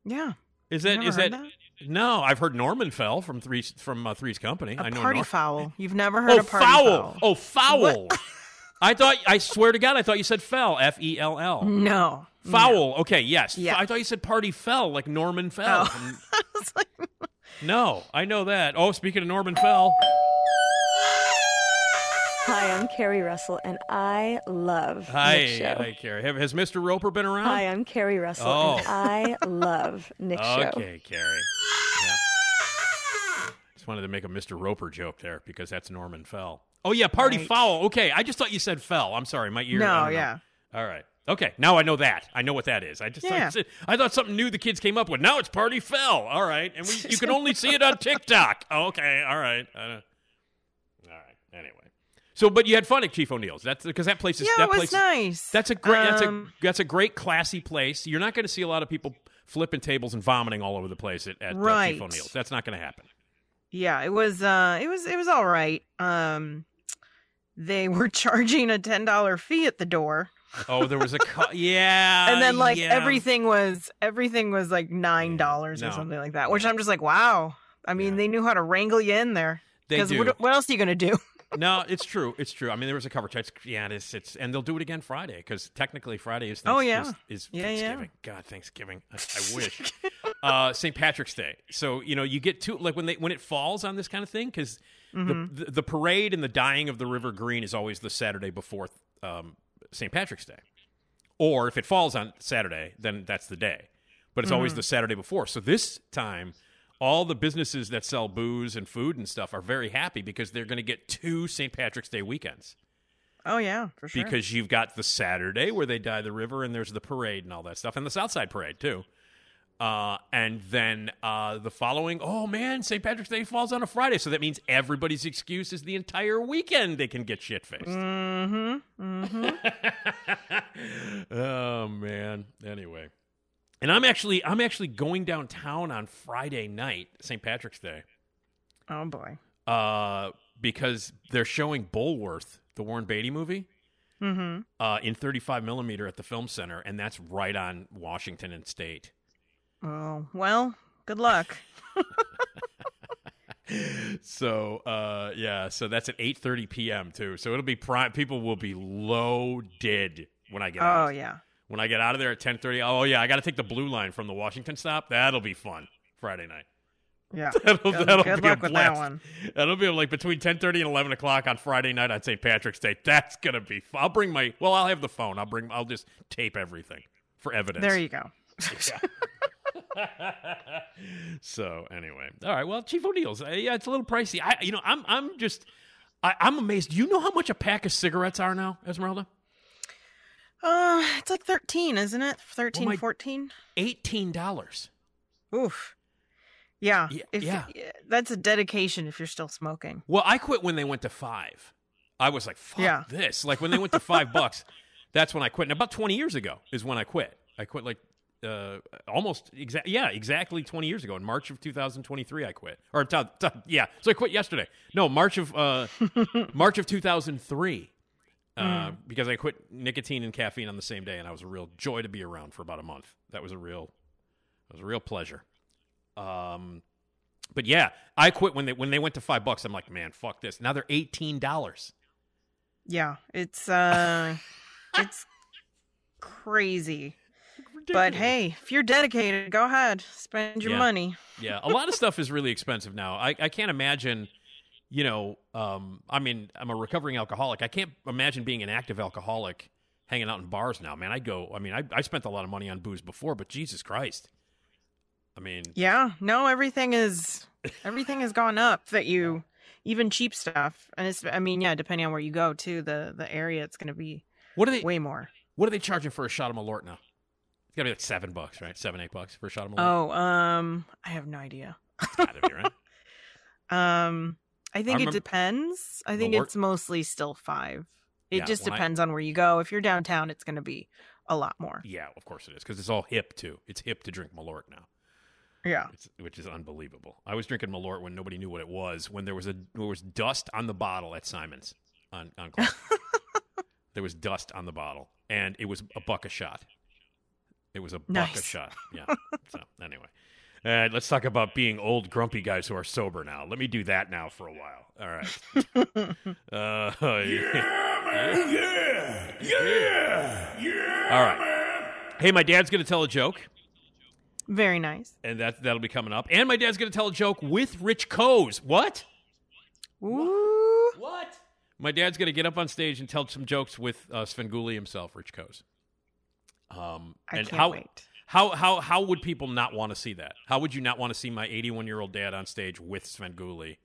Yeah. Is that Never that, No, I've heard Norman fell from three from uh, Three's Company. A I know party foul. You've never heard Oh, of party foul. foul? Oh, foul. [laughs] I thought. I swear to God, I thought you said fell. F E L L. No. Foul. Okay. Yes. Yeah. I thought you said party fell, like Norman fell. Oh. [laughs] [laughs] And- no, I know that. Oh, speaking of Norman fell. Hi, I'm Carrie Russell, and I love Hi, Nick Show. hi, Carrie. Have, has Mr. Roper been around? Hi, I'm Carrie Russell, Oh. and I love Nick Show. Okay, Carrie. Yeah. Just wanted to make a Mr. Roper joke there because that's Norman Fell. Oh yeah, party Right. foul. Okay, I just thought you said fell. I'm sorry, my ear. No, I don't know. yeah. All right. Okay, now I know that. I know what that is. I just thought Yeah. you said, I thought something new the kids came up with. Now it's party fell. All right, and we, you can only see it on [laughs] TikTok. Oh, okay, all right, uh, all right. Anyway, so but you had fun at Chief O'Neill's. That's because that place is Yeah, that it was place is- nice. that's a great. that's a Um, that's a great classy place. You're not going to see a lot of people flipping tables and vomiting all over the place at, at uh, Chief O'Neill's. That's not going to happen. Yeah, it was uh it was it was all right. Um they were [laughs] charging a ten dollar fee at the door. Oh, there was a co- [laughs] yeah, and then like yeah. everything was everything was like nine dollars No. or something like that. Which I'm just like, wow. I mean, they knew how to wrangle you in there. They do. what, what else are you gonna do? [laughs] no, it's true. It's true. I mean, there was a cover charge. Yeah, it's it's, and they'll do it again Friday because technically Friday is. Oh, yeah. is, is Yeah, yeah. Thanksgiving. God, Thanksgiving. I, I wish. uh, St. Patrick's Day. So you know, you get to like when they when it falls on this kind of thing because Mhm. the, the the parade and the dying of the river green is always the Saturday before um, St. Patrick's Day, or if it falls on Saturday, then that's the day. But it's always Mhm. the Saturday before. So this time. All the businesses that sell booze and food and stuff are very happy because they're going to get two St. Patrick's Day weekends Oh yeah, for sure. because you've got the Saturday where they dye the river, and there's the parade and all that stuff, and the Southside Parade too. Uh, and then uh, the following, oh man, St. Patrick's Day falls on a Friday, so that means everybody's excuse is the entire weekend they can get shit faced. Mm-hmm. Mm-hmm. [laughs] oh man. Anyway, and I'm actually I'm actually going downtown on Friday night, St. Patrick's Day, oh boy. uh, because they're showing Bulworth, the Warren Beatty movie. Mm-hmm. uh, in 35 millimeter at the film center, and that's right on Washington and State. Oh well, good luck. [laughs] So uh, yeah, so that's at 8:30 p.m. too. So it'll be prime. People will be loaded when I get Oh out. yeah. When I get out of there at 10:30. Oh yeah, I got to take the blue line from the Washington stop. That'll be fun. Friday night. Yeah. [laughs] That'll, Good- that'll good be luck a with that one. That'll be like between 10:30 and 11 o'clock on Friday night on St. Patrick's Day. That's gonna be. Fun. I'll bring my. Well, I'll have the phone. I'll bring. I'll just tape everything for evidence. There you go. [laughs] [laughs] so anyway, all right. Well, Chief O'Neill's, uh, yeah, it's a little pricey. I, you know, I'm, I'm just, I, I'm amazed. Do you know how much a pack of cigarettes are now, Esmeralda? It's like 13, isn't it? 13, my- 14? Eighteen dollars. Oof. Yeah. Yeah, If, yeah. That's a dedication if you're still smoking. Well, I quit when they went to five. I was like, fuck Yeah. this. Like when they went to five [laughs] bucks, that's when I quit. And about 20 years ago is when I quit. I quit like uh, almost exact. Yeah, exactly 20 years ago in March of 2023. I quit. Or t- t- yeah, so I quit yesterday. No, March of uh, [laughs] March of 2003. Uh, Because I quit nicotine and caffeine on the same day, and I was a real joy to be around for about a month. That was a real, it was a real pleasure. Um, but yeah, I quit when they when they went to five bucks. I'm like, man, fuck this. Now they're eighteen dollars. Yeah. It's, uh, [laughs] it's crazy. But hey, if you're dedicated, go ahead. Spend your Yeah. money. Yeah, a lot of stuff is really expensive now. I, I can't imagine, you know, um, I mean, I'm a recovering alcoholic. I can't imagine being an active alcoholic hanging out in bars now, man. I go. I mean, I, I spent a lot of money on booze before, but Jesus Christ, I mean, Yeah, no, everything is everything has gone up that you even cheap stuff. And it's I mean, yeah, depending on where you go to, the the area it's gonna be what are they? way more. What are they charging for a shot of Malort now? It's gotta be like seven bucks, right? Seven, eight bucks for a shot of Malort. Oh, um I have no idea. It's gotta be right. [laughs] Um I think remember- it depends. I think Malort- it's mostly still five. It Yeah, just when I- depends on where you go. If you're downtown, it's gonna be a lot more. Yeah, of course it is because it's all hip too. It's hip to drink Malort now. Yeah. It's, which is unbelievable. I was drinking Malort when nobody knew what it was. When there was a there was dust on the bottle at Simon's on on Clark. [laughs] there was dust on the bottle, and it was a buck a shot. It was a buck a shot. Yeah. [laughs] so anyway, uh, let's talk about being old grumpy guys who are sober now. Let me do that now for a while. All right. [laughs] uh, [laughs] yeah, yeah, yeah, yeah. All right. Hey, my dad's going to tell a joke Very nice. and that that'll be coming up. And my dad's going to tell a joke with Rich Koz. What? Ooh. What? My dad's going to get up on stage and tell some jokes with uh, Svengoolie himself, Rich Koz. Um, I and can't how, wait. How how how would people not want to see that? How would you not want to see my 81 year old dad on stage with Svengoolie?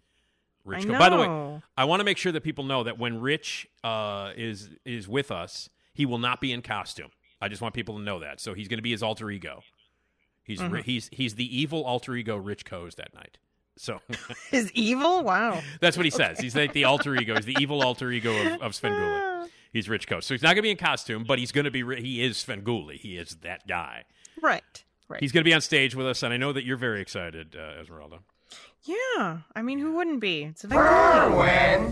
Rich I Koz. By the way. I want to make sure that people know that when Rich uh, is is with us, he will not be in costume. I just want people to know that. So he's going to be his alter ego. He's Mm-hmm. he's he's the evil alter ego Rich Koz that night. So [laughs] Is evil? Wow. that's what he says. He's like the alter ego. He's the evil alter ego of, of Svengoolie. [laughs] He's Rich Koz. So he's not going to be in costume, but he's going to be. He is Svengoolie. He is that guy. Right. Right. He's going to be on stage with us, and I know that you're very excited, uh, Esmeralda. Yeah, I mean, who wouldn't be? It's a Berwyn.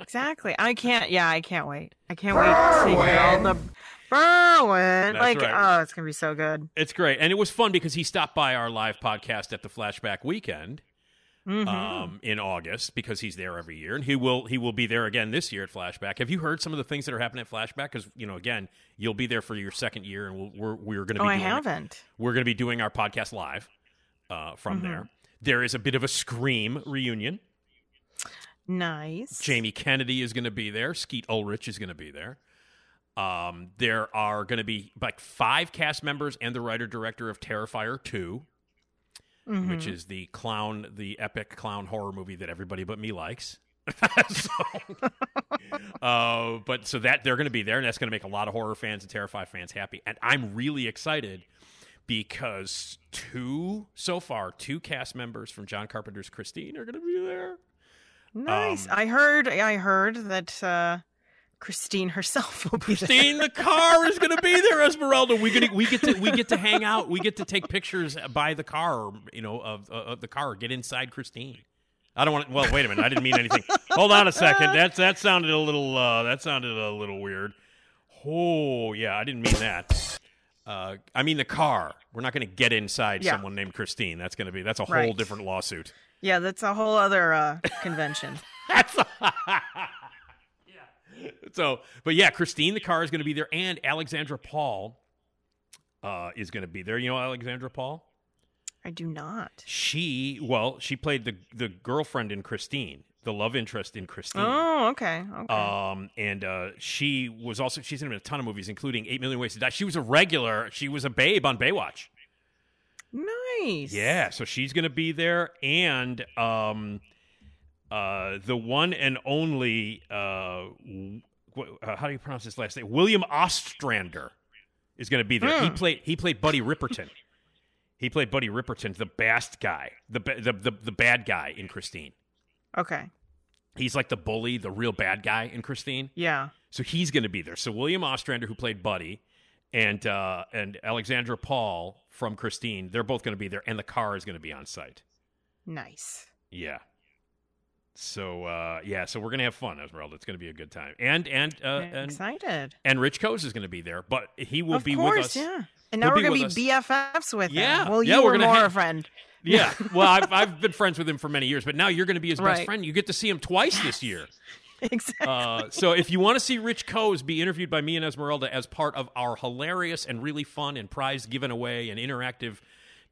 Exactly. I can't. Yeah, I can't wait. I can't wait to hear all the Berwyn. That's Like, right. oh, it's gonna be so good. It's great, and it was fun because he stopped by our live podcast at the Flashback Weekend Mhm. um, in August because he's there every year, and he will he will be there again this year at Flashback. Have you heard some of the things that are happening at Flashback? Because you know, again, you'll be there for your second year, and we'll, we're we're going to oh, be. I doing, haven't. We're going to be doing our podcast live uh, from Mhm. there. There is a bit of a Scream reunion. Nice. Jamie Kennedy is going to be there. Skeet Ulrich is going to be there. Um, there are going to be like five cast members and the writer director of Terrifier 2, Mhm. which is the clown, the epic clown horror movie that everybody but me likes. [laughs] so, [laughs] uh, but so that they're going to be there, and that's going to make a lot of horror fans and Terrify fans happy. And I'm really excited because two so far two cast members from John Carpenter's Christine are going to be there. Nice. Um, I heard. I heard that uh, Christine herself will be Christine the car is going to be there, Esmeralda. We get we get to we get to hang out. We get to take pictures by the car, you know, of, uh, of the car. Get inside Christine. I don't want. to. Well, wait a minute. I didn't mean anything. Hold on a second. That's that sounded a little. Uh, that sounded a little weird. Oh yeah, I didn't mean that. Uh, I mean the car. We're not going to get inside Yeah. someone named Christine. That's going to be. That's a whole Right. different lawsuit. Yeah, that's a whole other uh, convention. [laughs] That's yeah. [laughs] [laughs] So, but yeah, Christine the car is going to be there, and Alexandra Paul uh, is going to be there. You know Alexandra Paul? I do not. She well, she played the the girlfriend in Christine, the love interest in Christine. Oh, okay. Okay. Um, and uh, she was also she's in a ton of movies, including Eight Million Ways to Die. She was a regular. She was a babe on Baywatch. nice. Yeah, so she's going to be there, and um, uh, the one and only uh, uh, how do you pronounce his last name? William Ostrander is going to be there. He Hmm. played he played Buddy Repperton. he played Buddy Repperton, the bast guy, the, the the the bad guy in Christine. Okay. He's like the bully, the real bad guy in Christine. Yeah. So he's going to be there. So William Ostrander, who played Buddy, and uh, and Alexandra Paul from Christine, they're both going to be there, and the car is going to be on site. Nice. Yeah. So uh, yeah, so we're gonna have fun, Esmeralda. It's gonna be a good time, and and uh, and excited. and Rich Koz is gonna be there, but he will of be course, with us. yeah. And now He'll we're gonna be us. BFFs with Yeah, him. Well, yeah, you we're were more ha- a friend. [laughs] Yeah, [laughs] well, I've I've been friends with him for many years, but now you're gonna be his best friend. You get to see him twice this year. [laughs] exactly. Uh, so if you want to see Rich Koz be interviewed by me and Esmeralda as part of our hilarious and really fun and prize given away and interactive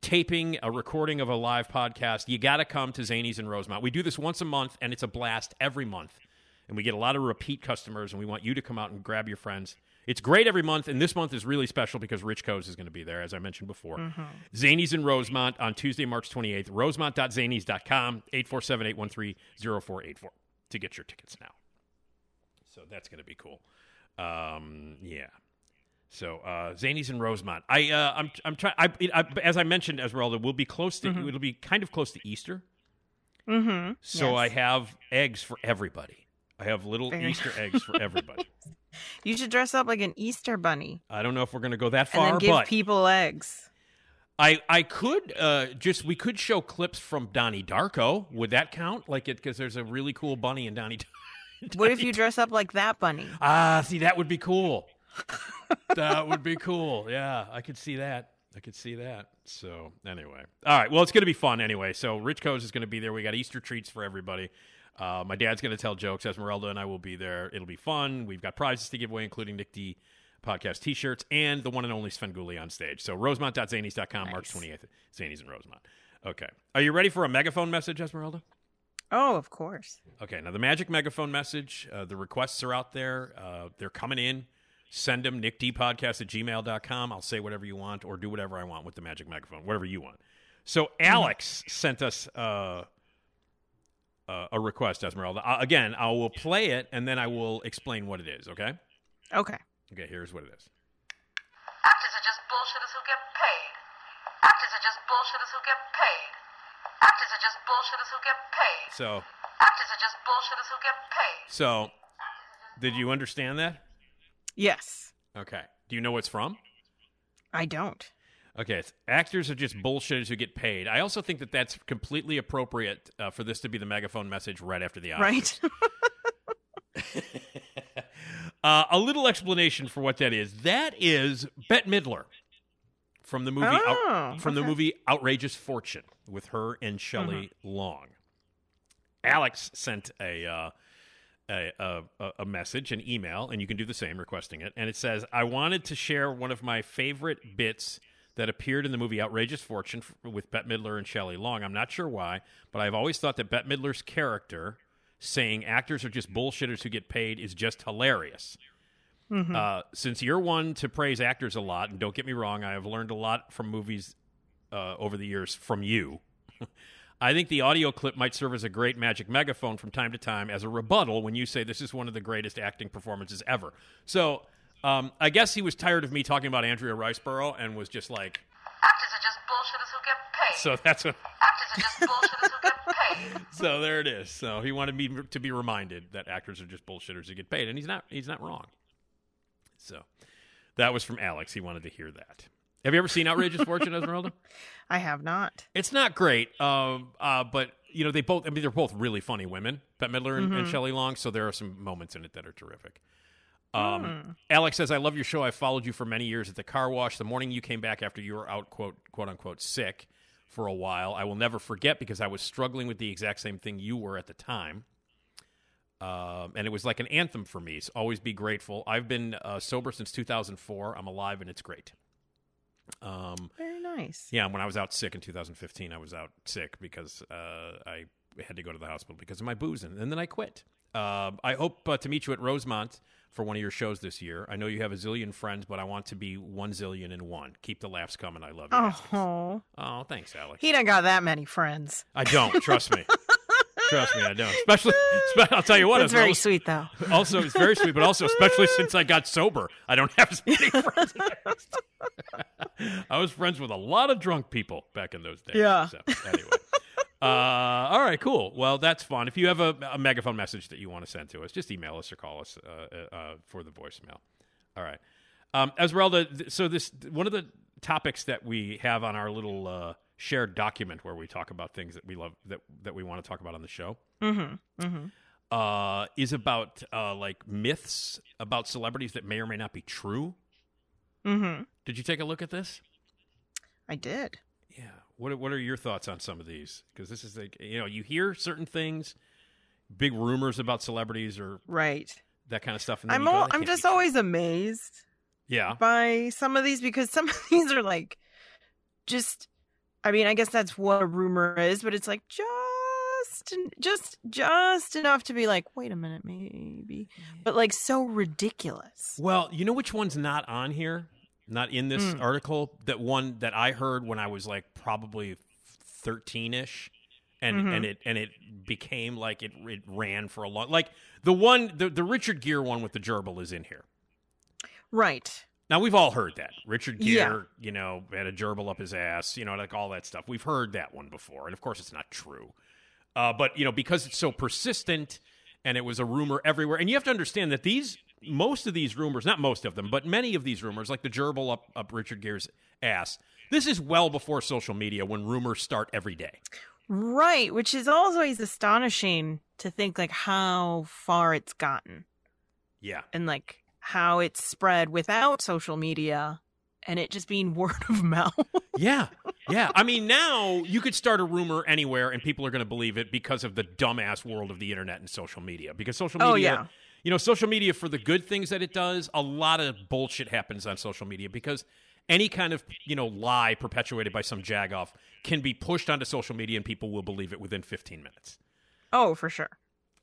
taping, a recording of a live podcast, you got to come to Zanies in Rosemont. We do this once a month, and it's a blast every month. and we get a lot of repeat customers, and we want you to come out and grab your friends. It's great every month, and this month is really special because Rich Koz is going to be there, as I mentioned before. Zanies in Rosemont on Tuesday, March 28th. Rosemont.zanies.com, 847 813 0484 to get your tickets now. So that's going to be cool. Um, yeah. So uh, Zanies in Rosemont. I uh, I'm I'm trying. I, I, as I mentioned, Esmeralda, we'll be close to. It'll be kind of close to Easter. Mm-hmm. So Yes. I have eggs for everybody. I have little Very Easter eggs for [laughs] everybody. You should dress up like an Easter bunny I don't know if we're going to go that and far, then give but people eggs. I I could uh, just we could show clips from Donnie Darko. Would that count? Like it because there's a really cool bunny in Donnie. [laughs] What if you dress up like that bunny? Ah, see that would be cool. That would be cool. Yeah, I could see that. I could see that. So anyway, all right. Well, it's going to be fun anyway. So Rich Koz is going to be there. We got Easter treats for everybody. Uh, my dad's going to tell jokes. Esmeralda and I will be there. It'll be fun. We've got prizes to give away, including Nick D podcast T-shirts and the one and only Svengoolie on stage. So Rosemont.zanies.com, March Nice. 28th. Zanies and Rosemont. Okay. Are you ready for a megaphone message, Esmeralda? Oh, of course. Okay, now the magic megaphone message, uh, the requests are out there. Uh, they're coming in. Send them, nickdpodcast at gmail.com. I'll say whatever you want or do whatever I want with the magic microphone, whatever you want. So Alex sent us uh, uh, a request, Esmeralda. Uh, again, I will play it and then I will explain what it is, okay? Okay. Okay, here's what it is. Actors are just bullshitters who get paid. Actors are just bullshitters who get paid. Actors are just bullshitters who get paid. So, Actors are just bullshitters who get paid. so did you understand that? Yes. Okay. Do you know what it's from? I don't. Okay, it's, actors are just bullshitters who get paid. I also think that that's completely appropriate uh, for this to be the megaphone message right after the Oscars. Right? [laughs] Uh, a little explanation for what that is. That is Bette Midler from the movie Oh, Out, from the movie Outrageous Fortune with her and Shelley Mm-hmm. Long. Alex sent a, uh, a, a a- message, an email, and you can do the same, requesting it. And it says, "I wanted to share one of my favorite bits." That appeared in the movie Outrageous Fortune with Bette Midler and Shelley Long. I'm not sure why, but I've always thought that Bette Midler's character saying actors are just bullshitters who get paid is just hilarious. Uh, since you're one to praise actors a lot, and don't get me wrong, I have learned a lot from movies uh, over the years from you. [laughs] I think the audio clip might serve as a great magic megaphone from time to time as a rebuttal when you say this is one of the greatest acting performances ever. So um, I guess he was tired of me talking about Andrea Riseborough and was just like, Actors are just bullshitters who get paid. so that's what. Actors are just bullshitters who get paid. [laughs] So there it is. So he wanted me to be reminded that actors are just bullshitters who get paid, and he's not. He's not wrong. So that was from Alex. He wanted to hear that. Have you ever seen Outrageous Fortune, Esmeralda? [laughs] I have not. It's not great, um, uh, but you know they both. I mean, they're both really funny women, Bette Midler and, and Shelley Long. So there are some moments in it that are terrific. Um, Alex says, "I love your show. I followed you for many years at the car wash. The morning you came back after you were out, quote quote unquote, sick for a while, I will never forget because I was struggling with the exact same thing you were at the time." Um, and it was like an anthem for me. So always be grateful. I've been uh, sober since 2004. I'm alive, and it's great. Um, Very nice. yeah, when I was out sick in 2015, I was out sick because uh, I had to go to the hospital because of my boozing, and then I quit. Uh, I hope uh, to meet you at Rosemont for one of your shows this year. I know you have a zillion friends, but I want to be one zillion and one. Keep the laughs coming. I love you. Oh, Oh, thanks, Alex. he don't got that many friends. I don't trust me. [laughs] trust me, I don't. Especially, spe- I'll tell you what. That's very sweet, though. Also, it's very sweet, but also especially since I got sober, I don't have as many [laughs] friends. as I used to. I was friends with a lot of drunk people back in those days. Yeah. So, anyway. Uh, all right, cool. Well, that's fun. If you have a, a megaphone message that you want to send to us, just email us or call us uh, uh, uh, for the voicemail. All right. Um, Esmeralda, th- so this one of the topics that we have on our little uh, shared document where we talk about things that we love that that we want to talk about on the show Mm-hmm. Mm-hmm. uh, is about uh, like myths about celebrities that may or may not be true. Mm-hmm. Did you take a look at this? I did. Yeah. What are- What are your thoughts on some of these? Because this is like you know you hear certain things, big rumors about celebrities or Right. that kind of stuff. And I'm go, all, I'm just be true." always amazed yeah. by some of these because some of [laughs] these are like just I mean, I guess that's what a rumor is, but it's like just just just enough to be like, wait a minute, maybe, but like so ridiculous. Well, you know which one's not on here? Not in this Mm. article. That one that I heard when I was like probably thirteen ish, and Mhm. and it and it became like it it ran for a long like the one the the Richard Gere one with the gerbil is in here. Right. Now we've all heard that Richard Gere, Yeah. you know, had a gerbil up his ass, you know, like all that stuff. We've heard that one before, and of course it's not true. Uh, but you know, because it's so persistent, and it was a rumor everywhere, and you have to understand that these most of these rumors, not most of them, but many of these rumors, like the gerbil up up Richard Gere's ass, this is well before social media when rumors start every day. Right, which is always astonishing to think like how far it's gotten Yeah. and like how it's spread without social media and it just being [laughs] word of mouth. Yeah. Yeah. I mean, now you could start a rumor anywhere and people are going to believe it because of the dumbass world of the internet and social media. Because social oh, media, Oh, yeah. you know, social media for the good things that it does, a lot of bullshit happens on social media because any kind of, you know, lie perpetuated by some jagoff can be pushed onto social media and people will believe it within 15 minutes. oh, for sure.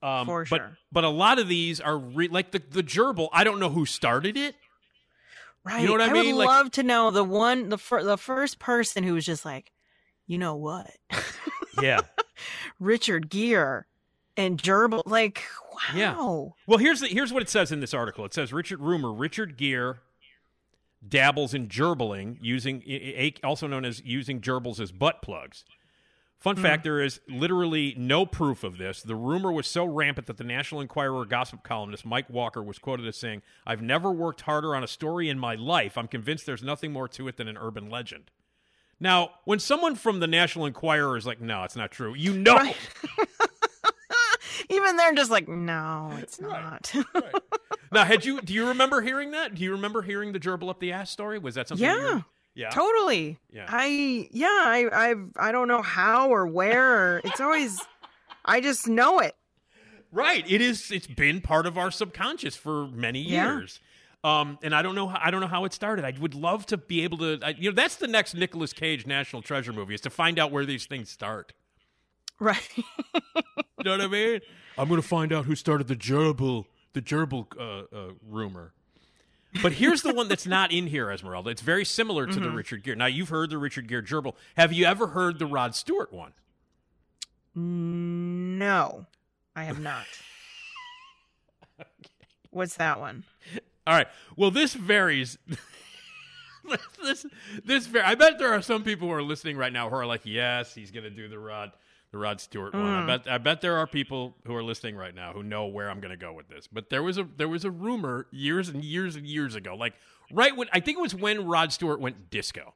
Um, For but, sure. But a lot of these are re- like the, the gerbil. I don't know who started it. Right. You know what I mean? would Like- love to know the one the fir- the first person who was just like, you know what? [laughs] Yeah. [laughs] Richard Gere and Gerbil like wow. Yeah. Well, here's the, here's what it says in this article. It says Richard Rumor, Richard Gere dabbles in gerbiling using also known as using gerbils as butt plugs. Fun mm. fact: there is literally no proof of this. The rumor was so rampant that the National Enquirer gossip columnist Mike Walker was quoted as saying, "I've never worked harder on a story in my life. I'm convinced there's nothing more to it than an urban legend." Now, when someone from the National Enquirer is like, "No, it's not true," you know, Right. [laughs] Even they're just like, no, it's not. Now, had you? Do you remember hearing that? Do you remember hearing the gerbil up the ass story? Was that something? you Yeah. Were- yeah. Totally. Yeah. I yeah, I I I don't know how or where. It's always I just know it. Right. It is. It's been part of our subconscious for many Yeah. years. Um, and I don't know. How, I don't know how it started. I would love to be able to. I, you know, that's the next Nicolas Cage National Treasure movie is to find out where these things start. Right. You know what I mean? [laughs] I'm going to find out who started the gerbil, the gerbil uh, uh, rumor. But here's the one that's [laughs] not in here, Esmeralda. It's very similar to the Mhm. Richard Gere. Now you've heard the Richard Gere gerbil. Have you ever heard the Rod Stewart one? No. I have not. [laughs] What's that one? All right. Well, this varies. [laughs] this this var- I bet there are some people who are listening right now who are like, "Yes, he's going to do the Rod the Rod Stewart one." I Mm. bet I bet there are people who are listening right now who know where I'm going to go with this. But there was a there was a rumor years and years and years ago, like right when I think it was when Rod Stewart went disco.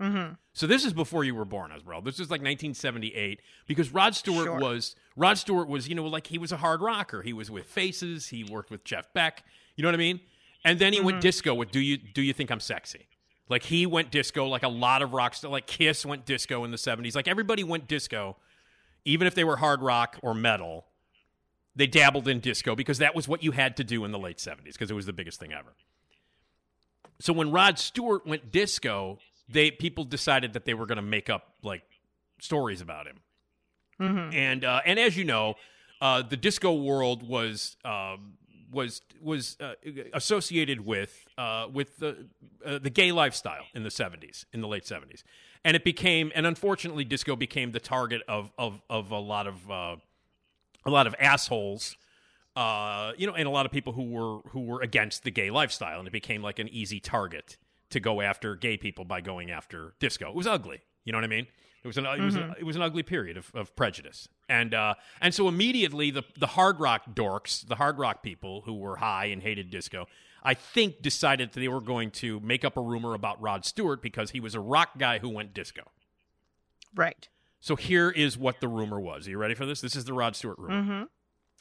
Mm-hmm. So this is before you were born, Esmeralda. This is like 1978 because Rod Stewart Sure. was Rod Stewart was you know like he was a hard rocker. He was with Faces. He worked with Jeff Beck. You know what I mean? And then he went Mhm. disco with Do You Do You Think I'm Sexy? Like he went disco like a lot of rock stars. Like Kiss went disco in the 70s. Like everybody went disco, even if they were hard rock or metal. They dabbled in disco because that was what you had to do in the late 70s because it was the biggest thing ever. So when Rod Stewart went disco, they people decided that they were going to make up like stories about him. Mm-hmm. And uh, and as you know, uh, the disco world was um, was was uh, associated with uh, with the uh, the gay lifestyle in the seventies, in the late seventies, and it became and unfortunately, disco became the target of of of a lot of uh, a lot of assholes. Uh, you know, and a lot of people who were who were against the gay lifestyle, and it became like an easy target to go after gay people by going after disco. It was ugly. You know what I mean? It was an it was Mhm. it was an ugly period of, of prejudice, and uh, and so immediately the the hard rock dorks, the hard rock people who were high and hated disco, I think decided that they were going to make up a rumor about Rod Stewart because he was a rock guy who went disco. Right. So here is what the rumor was. Are you ready for this? This is the Rod Stewart rumor. Mm-hmm.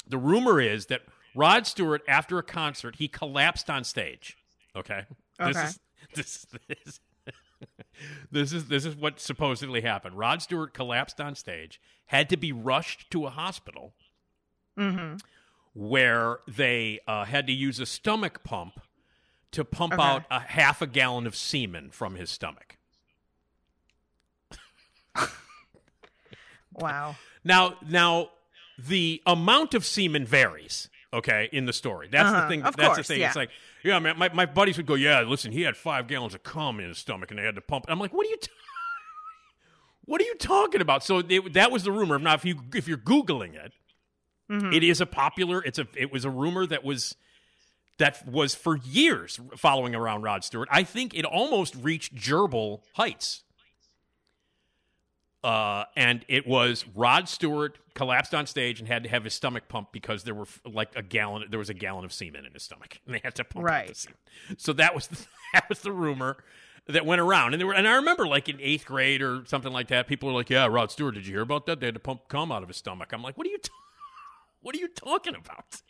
The rumor is that Rod Stewart, after a concert, he collapsed on stage. Okay. This Okay. is [laughs] this this [laughs] this is this is what supposedly happened. Rod Stewart collapsed on stage, had to be rushed to a hospital Mm-hmm. Where they uh, had to use a stomach pump to pump Okay. out a half a gallon of semen from his stomach. [laughs] Wow. Now, now the amount of semen varies. Okay, in the story, that's the Uh-huh, thing. of that's course, the thing. yeah. It's like, yeah, man. My, my buddies would go, yeah. Listen, he had five gallons of cum in his stomach, and they had to pump. it." I'm like, what are you? T- [laughs] what are you talking about? So they, that was the rumor. Now, if you if you're googling it, Mhm. it is a popular. It's a it was a rumor that was that was for years following around Rod Stewart. I think it almost reached gerbil heights. Uh, and it was Rod Stewart collapsed on stage and had to have his stomach pumped because there were like a gallon, there was a gallon of semen in his stomach, [laughs] and they had to pump out the Right. semen. So that was the, [laughs] that was the rumor that went around, and there were, and I remember like in eighth grade or something like that, people were like, "Yeah, Rod Stewart, did you hear about that? They had to pump cum out of his stomach." I'm like, "What are you, t- what are you talking about?"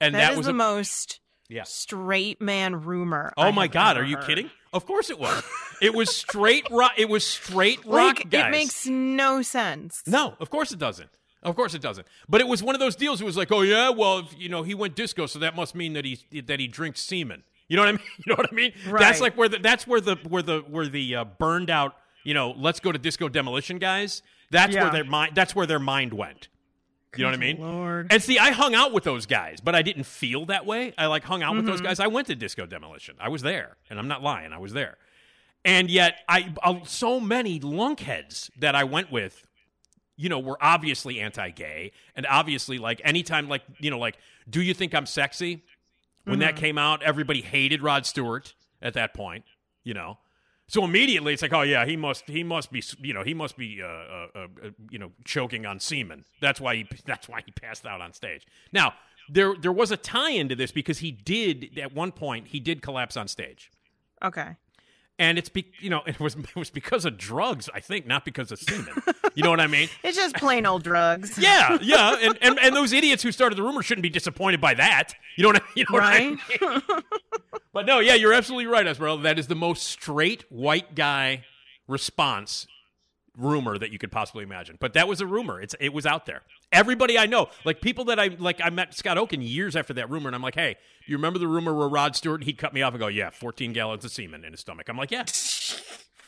And that was the a- most Yeah. straight man rumor. Oh I my God! Are you heard. kidding? Of course it was. it was straight rock. It was straight [laughs] rock Like guys. it makes no sense. no, of course it doesn't. Of course it doesn't. But it was one of those deals. It was like, oh yeah, well, if, you know, he went disco, so that must mean that he that he drinks semen. You know what I [laughs] mean? You know what I mean? That's like where the that's where the where the where the uh, burned out. You know, let's go to disco demolition guys. That's where their mind. That's where their mind went. You know what I mean? Lord. And see, I hung out with those guys, but I didn't feel that way. I like hung out with those Mm-hmm. guys. I went to Disco Demolition. I was there, and I'm not lying. I was there. And yet, I uh, so many lunkheads that I went with, you know, were obviously anti-gay, and obviously like anytime, like you know, like, do you think I'm sexy? When that came out, everybody hated Rod Stewart at that point. You know, so immediately it's like, oh yeah, he must he must be you know he must be uh, uh, uh, you know choking on semen. That's why he [laughs] that's why he passed out on stage. Now there there was a tie into this because he did at one point he did collapse on stage, Okay. And it's be, you know it was [laughs] it was because of drugs I think not because of semen. you know what I mean? [laughs] It's just plain old drugs. Yeah, [laughs] yeah, and, and and those idiots who started the rumor shouldn't be disappointed by that. You know what I, you know what I Right? mean? But no, yeah, you're absolutely right, Esmeralda. That is the most straight white guy response rumor that you could possibly imagine. But that was a rumor. It's it was out there. Everybody I know, like people that I like, I met Scott Oaken years after that rumor, and I'm like, hey, you remember the rumor where Rod Stewart? He'd cut me off and go, yeah, 14 gallons of semen in his stomach. I'm like, yeah. [laughs]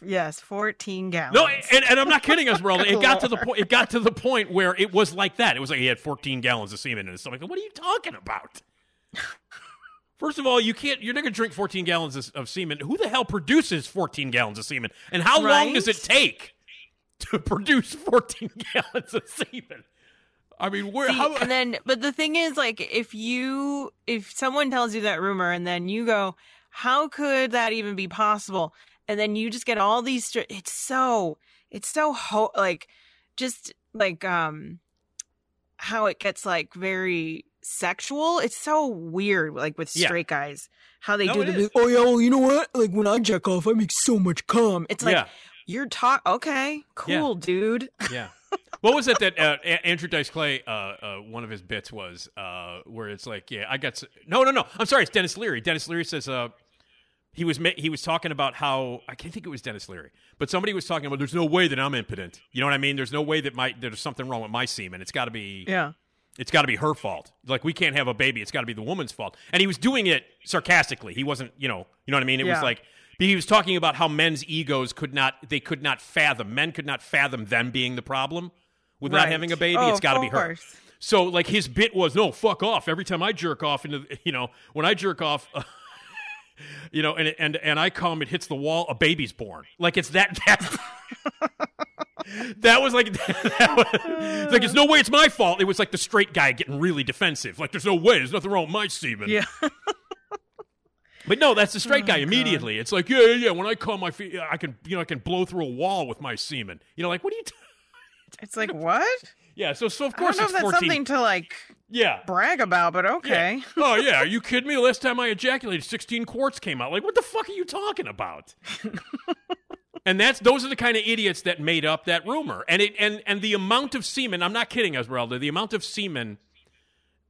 Yes, 14 gallons. No, and, and I'm not kidding, Esmeralda. It got to the [laughs] point. It got to the point where it was like that. It was like he had 14 gallons of semen in his stomach. What are you talking about? [laughs] First of all, you can't. You're not to drink 14 gallons of, of semen. Who the hell produces 14 gallons of semen? And how long does it take to [laughs] produce 14 [laughs] gallons of semen? I mean, where? See, how, and then, but the thing is, like, if you, if someone tells you that rumor and then you go, how could that even be possible? And then you just get all these, it's so, it's so, ho- like, just like, um, how it gets like very sexual. It's so weird, like with Yeah. straight guys, how they No, do it the, is. oh yeah, well, you know what? Like when I jack off, I make so much cum. It's like, yeah, you're talk, okay, Yeah. cool, dude. [laughs] yeah. What was it that uh, Andrew Dice Clay? Uh, uh, one of his bits was uh, where it's like, yeah, I got s- no, no, no. I'm sorry, it's Denis Leary. Denis Leary says uh, he was ma- he was talking about how I can't think it was Denis Leary, but somebody was talking about there's no way that I'm impotent. You know what I mean? There's no way that my there's something wrong with my semen. It's got to be Yeah. it's got to be her fault. Like we can't have a baby. It's got to be the woman's fault. And he was doing it sarcastically. He wasn't, you know, you know what I mean. It was like he was talking about how men's egos could not they could not fathom men could not fathom them being the problem with not having a baby. Oh, it's got to be her. So like his bit was no fuck off. Every time I jerk off into you know when I jerk off. [laughs] You know, and and and I come, it hits the wall, a baby's born. Like it's that [laughs] that that was like [laughs] that was, it's like it's no way it's my fault. It was like the straight guy getting really defensive. Like there's no way, there's nothing wrong with my semen. Yeah. But no, that's the straight Oh, guy immediately. It's like, yeah, yeah, yeah. When I come, I feel I can, you know, I can blow through a wall with my semen. You know, like what are you? T- It's like, what? yeah. So, so of course I don't know if that's 14. something to like yeah. brag about, but Yeah. okay. [laughs] Oh yeah. Are you kidding me? Last time I ejaculated, 16 quarts came out. Like, what the fuck are you talking about? [laughs] and that's those are the kind of idiots that made up that rumor. And it and and the amount of semen. I'm not kidding, Esmeralda. The amount of semen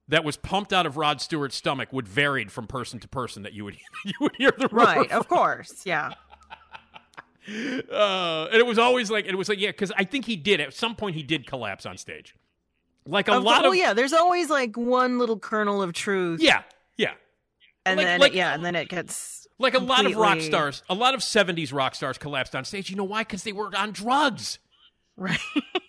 that was pumped out of Rod Stewart's stomach would varied from person to person. That you would [laughs] you would hear the Right, from. of course. Yeah. [laughs] Uh, and it was always like it was like yeah, because I think he did at some point he did collapse on stage, like a Of- lot well, of yeah, there's always like one little kernel of truth. yeah yeah And like- then like- yeah, and then it gets like a lot of rock stars, a lot of '70s rock stars collapsed on stage. You know why? Because they were on drugs. Right.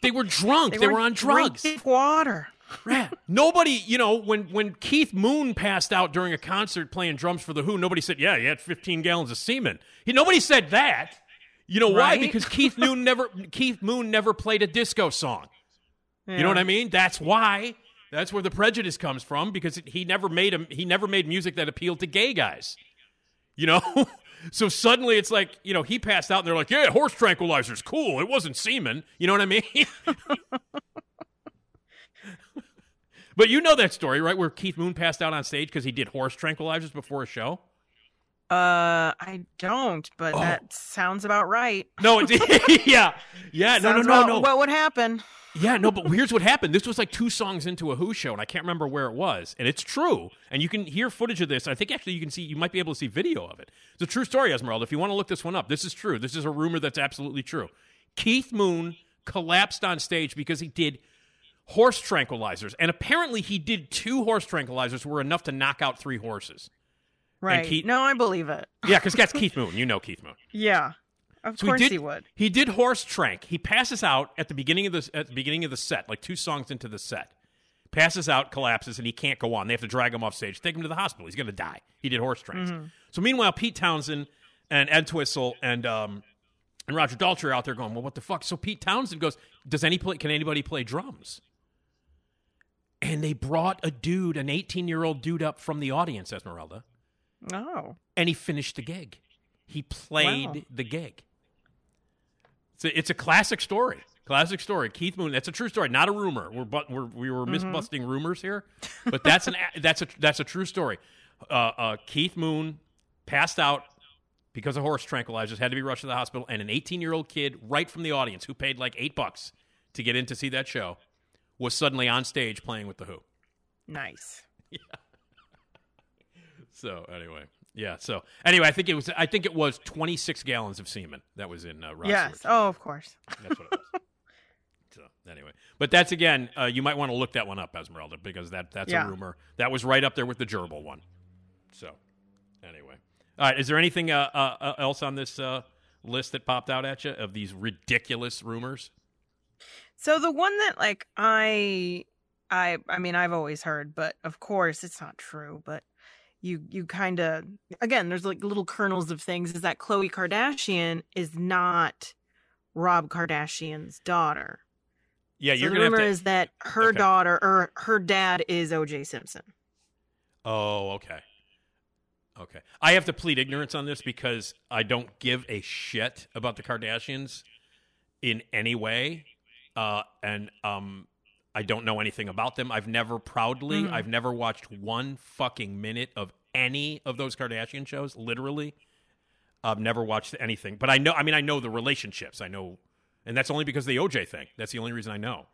They were drunk. [laughs] They, were, on drugs. water. Yeah. Nobody, you know, when when Keith Moon passed out during a concert playing drums for the Who, nobody said, "Yeah, he had 15 gallons of semen." He, nobody said that. You know why? Because Keith Moon never Keith Moon never played a disco song. You know what I mean? That's why. That's where the prejudice comes from because he never made a, he never made music that appealed to gay guys. You know? [laughs] so suddenly it's like, you know, he passed out and they're like, "Yeah, horse tranquilizers, cool. It wasn't semen." You know what I mean? [laughs] but you know that story, right? Where Keith Moon passed out on stage because he did horse tranquilizers before a show? Uh, I don't, but Oh. that sounds about right. No, it's, [laughs] [laughs] yeah. Yeah, no, no, no, about no. What would happen? Yeah, no, but [laughs] here's what happened. This was like two songs into a Who show, and I can't remember where it was. And it's true. And you can hear footage of this. I think actually you can see, you might be able to see video of it. It's a true story, Esmeralda. If you want to look this one up, this is true. This is a rumor that's absolutely true. Keith Moon collapsed on stage because he did horse tranquilizers. And apparently he did two horse tranquilizers were enough to knock out three horses. Right. Keith- no, I believe it. [laughs] Yeah, because that's [laughs] Keith Moon. You know Keith Moon. Yeah. Of So course he, did, he would. He did horse trank. He passes out at the beginning of the at the beginning of the set, like two songs into the set. Passes out, collapses, and he can't go on. They have to drag him off stage, take him to the hospital. He's going to die. He did horse tranks. Mm-hmm. So meanwhile, Pete Townshend and Entwistle and um, and Roger Daltrey are out there going, "Well, what the fuck?" So Pete Townshend goes, "Does any play? Can anybody play drums?" And they brought a dude, an 18 year old dude, up from the audience, Esmeralda, Oh. and he finished the gig. He played Wow. the gig. It's a, it's a classic story. Classic story. Keith Moon. That's a true story, not a rumor. We're but we're, we were misbusting rumors here, but that's an a- [laughs] that's a that's a true story. Uh, uh, Keith Moon passed out because of horse tranquilizers, had to be rushed to the hospital, and an 18 year old kid right from the audience who paid like eight bucks to get in to see that show was suddenly on stage playing with the Who. Nice. [laughs] yeah. So anyway, yeah. So anyway, I think it was I think it was 26 gallons of semen that was in uh, Ross yes. Oh, of course. That's what it was. [laughs] so anyway, but that's again, uh, you might want to look that one up, Esmeralda, because that that's Yeah. a rumor that was right up there with the gerbil one. So anyway, all right. Is there anything uh, uh, uh, else on this uh, list that popped out at you of these ridiculous rumors? So the one that like I I I mean I've always heard, but of course it's not true, but you you kind of again there's like little kernels of things is that Khloe Kardashian is not Rob Kardashian's daughter. Yeah, so you're the rumor to. is that her Okay. daughter or her dad is OJ Simpson. Oh, okay. Okay. I have to plead ignorance on this because I don't give a shit about the Kardashians in any way. Uh, and um, I don't know anything about them. I've never proudly, Mhm. I've never watched one fucking minute of any of those Kardashian shows, literally. I've never watched anything. But I know, I mean, I know the relationships. I know, and that's only because of the OJ thing. That's the only reason I know.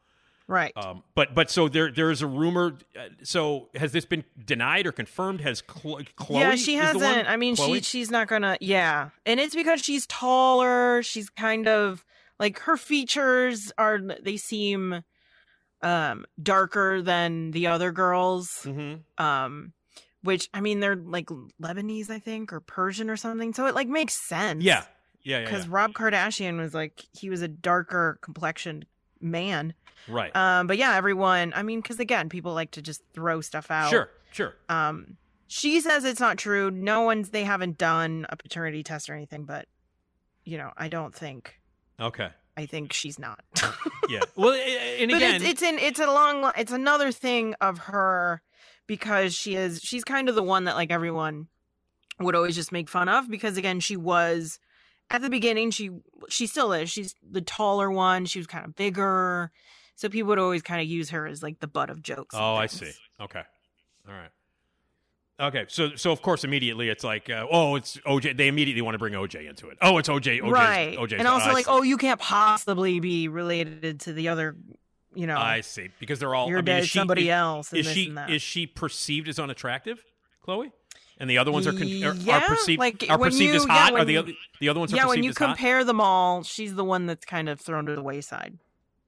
Right. Um, but but so there there is a rumor. Uh, so has this been denied or confirmed? Has Khloe? Yeah, she is the one? hasn't. I mean, Khloe? she she's not gonna. Yeah, and it's because she's taller. She's kind of like her features are. They seem um darker than the other girls. Mhm. Um, which I mean, they're like Lebanese, I think, or Persian or something. So it like makes sense. Yeah, yeah, yeah, because yeah. Rob Kardashian was like he was a darker complexioned man. right. Um, but yeah, everyone. I mean, because again, people like to just throw stuff out. sure, sure. Um, she says it's not true. No one's they haven't done a paternity test or anything, but you know, I don't think. Okay. I think she's not. [laughs] Yeah. [laughs] Well, and but again, it's, it's in it's a long it's another thing of her because she is she's kind of the one that like everyone would always just make fun of because again she was at the beginning she she still is she's the taller one she was kind of bigger so people would always kind of use her as like the butt of jokes oh, I see. Okay. All right. Okay, so so of course immediately it's like, uh, oh, it's OJ. They immediately want to bring OJ into it. Oh, it's OJ. OJ's, right OJ's, and also like oh you can't possibly be related to the other you know I see because they're all. You're I mean, dead is she, somebody is, else Is this she and that. is she perceived as unattractive, Khloe? And the other ones are, con- are, Yeah, are perceived like, are perceived as you- yeah, hot. are the you- the other ones yeah when you as hot? compare them all she's the one that's kind of thrown to the wayside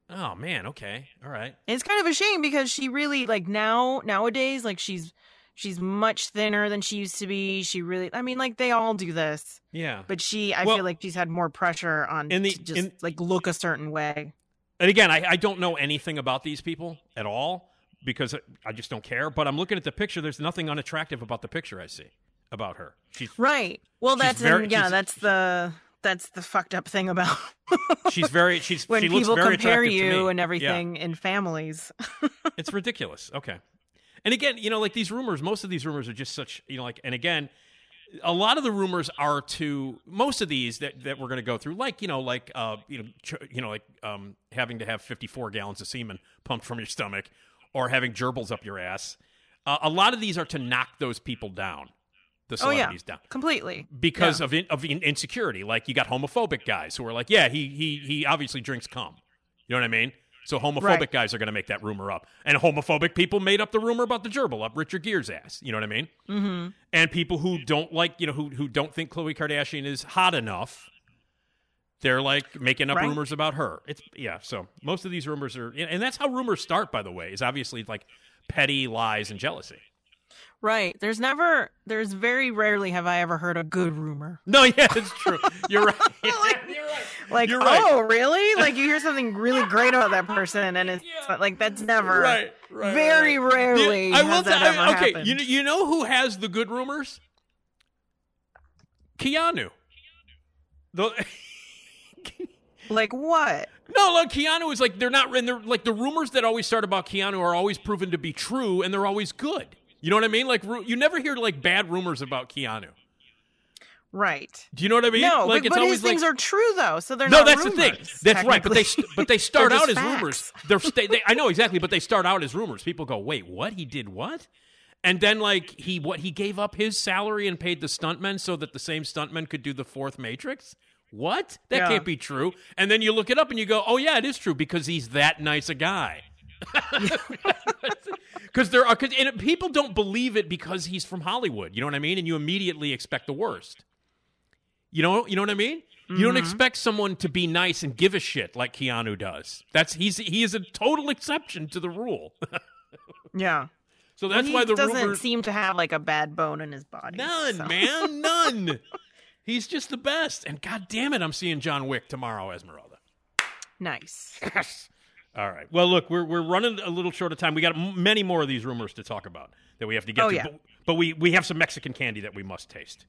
Oh man, okay, all right. It's kind of a shame because she really like now nowadays like she's she's much thinner than she used to be. She really I mean like they all do this. Yeah. But she I Well, feel like she's had more pressure on in the- to just in- like look a certain way. and again, I, I don't know anything about these people at all because I just don't care. But I'm looking at the picture. There's nothing unattractive about the picture I see about her. She's Right. Well, that's very- yeah. That's the that's the fucked up thing about [laughs] she's very she's when she looks people very compare you and Yeah. everything in families. [laughs] it's ridiculous. Okay. And again, you know, like these rumors, most of these rumors are just such, you know, like, and again, a lot of the rumors are to most of these that, that we're going to go through, like, you know, like, uh, you know, ch- you know, like, um, having to have 54 gallons of semen pumped from your stomach or having gerbils up your ass. Uh, a lot of these are to knock those people down, the oh yeah, celebrities down completely. because Yeah. of in, of in, insecurity. Like you got homophobic guys who are like, yeah, he he he obviously drinks cum. You know what I mean? So homophobic Right. guys are going to make that rumor up, and homophobic people made up the rumor about the gerbil up Richard Gere's ass. You know what I mean? Mm-hmm. And people who don't like, you know, who who don't think Khloe Kardashian is hot enough, they're like making up Right. rumors about her. It's yeah. So most of these rumors are, and that's how rumors start. By the way, is obviously like petty lies and jealousy. Right. There's never. There's very rarely have I ever heard a good rumor. No, yeah, it's true. You're right. [laughs] like, [laughs] You're right. Like, You're right. oh, really? [laughs] Like you hear something really great about that person, and it's like that's never. Right, right, Very right, rarely Yeah, I will tell- ever okay, happened. you you know who has the good rumors? Keanu. The, like what? no, look, Keanu is like they're not and they're like the rumors that always start about Keanu are always proven to be true and they're always good. You know what I mean? Like you never hear like bad rumors about Keanu. Right. Do you know what I mean? No, like but, it's but his things like, are true though, so they're no, not that's the rumors, thing. That's right. But they st- but they [laughs] start out as facts. rumors. They're sta- they, I know exactly, but they start out as rumors. People go, "Wait, what? He did what?" And then like he what he gave up his salary and paid the stuntmen so that the same stuntmen could do the fourth Matrix. What? That Yeah. can't be true. And then you look it up and you go, "Oh yeah, it is true because he's that nice a guy." [laughs] Because there are, uh, cause, and people don't believe it because he's from Hollywood. You know what I mean? And you immediately expect the worst. You know, you know what I mean? You don't mm-hmm. expect someone to be nice and give a shit like Keanu does. That's he's he is a total exception to the rule. [laughs] Yeah. so that's he why the doesn't seem to have like a bad bone in his body. none, so. man, [laughs] none. he's just the best. And god damn it, I'm seeing John Wick tomorrow, Esmeralda. Nice. Yes. All right. Well, look, we're we're running a little short of time. We got many more of these rumors to talk about that we have to get Oh, to. yeah. But, but we we have some Mexican candy that we must taste.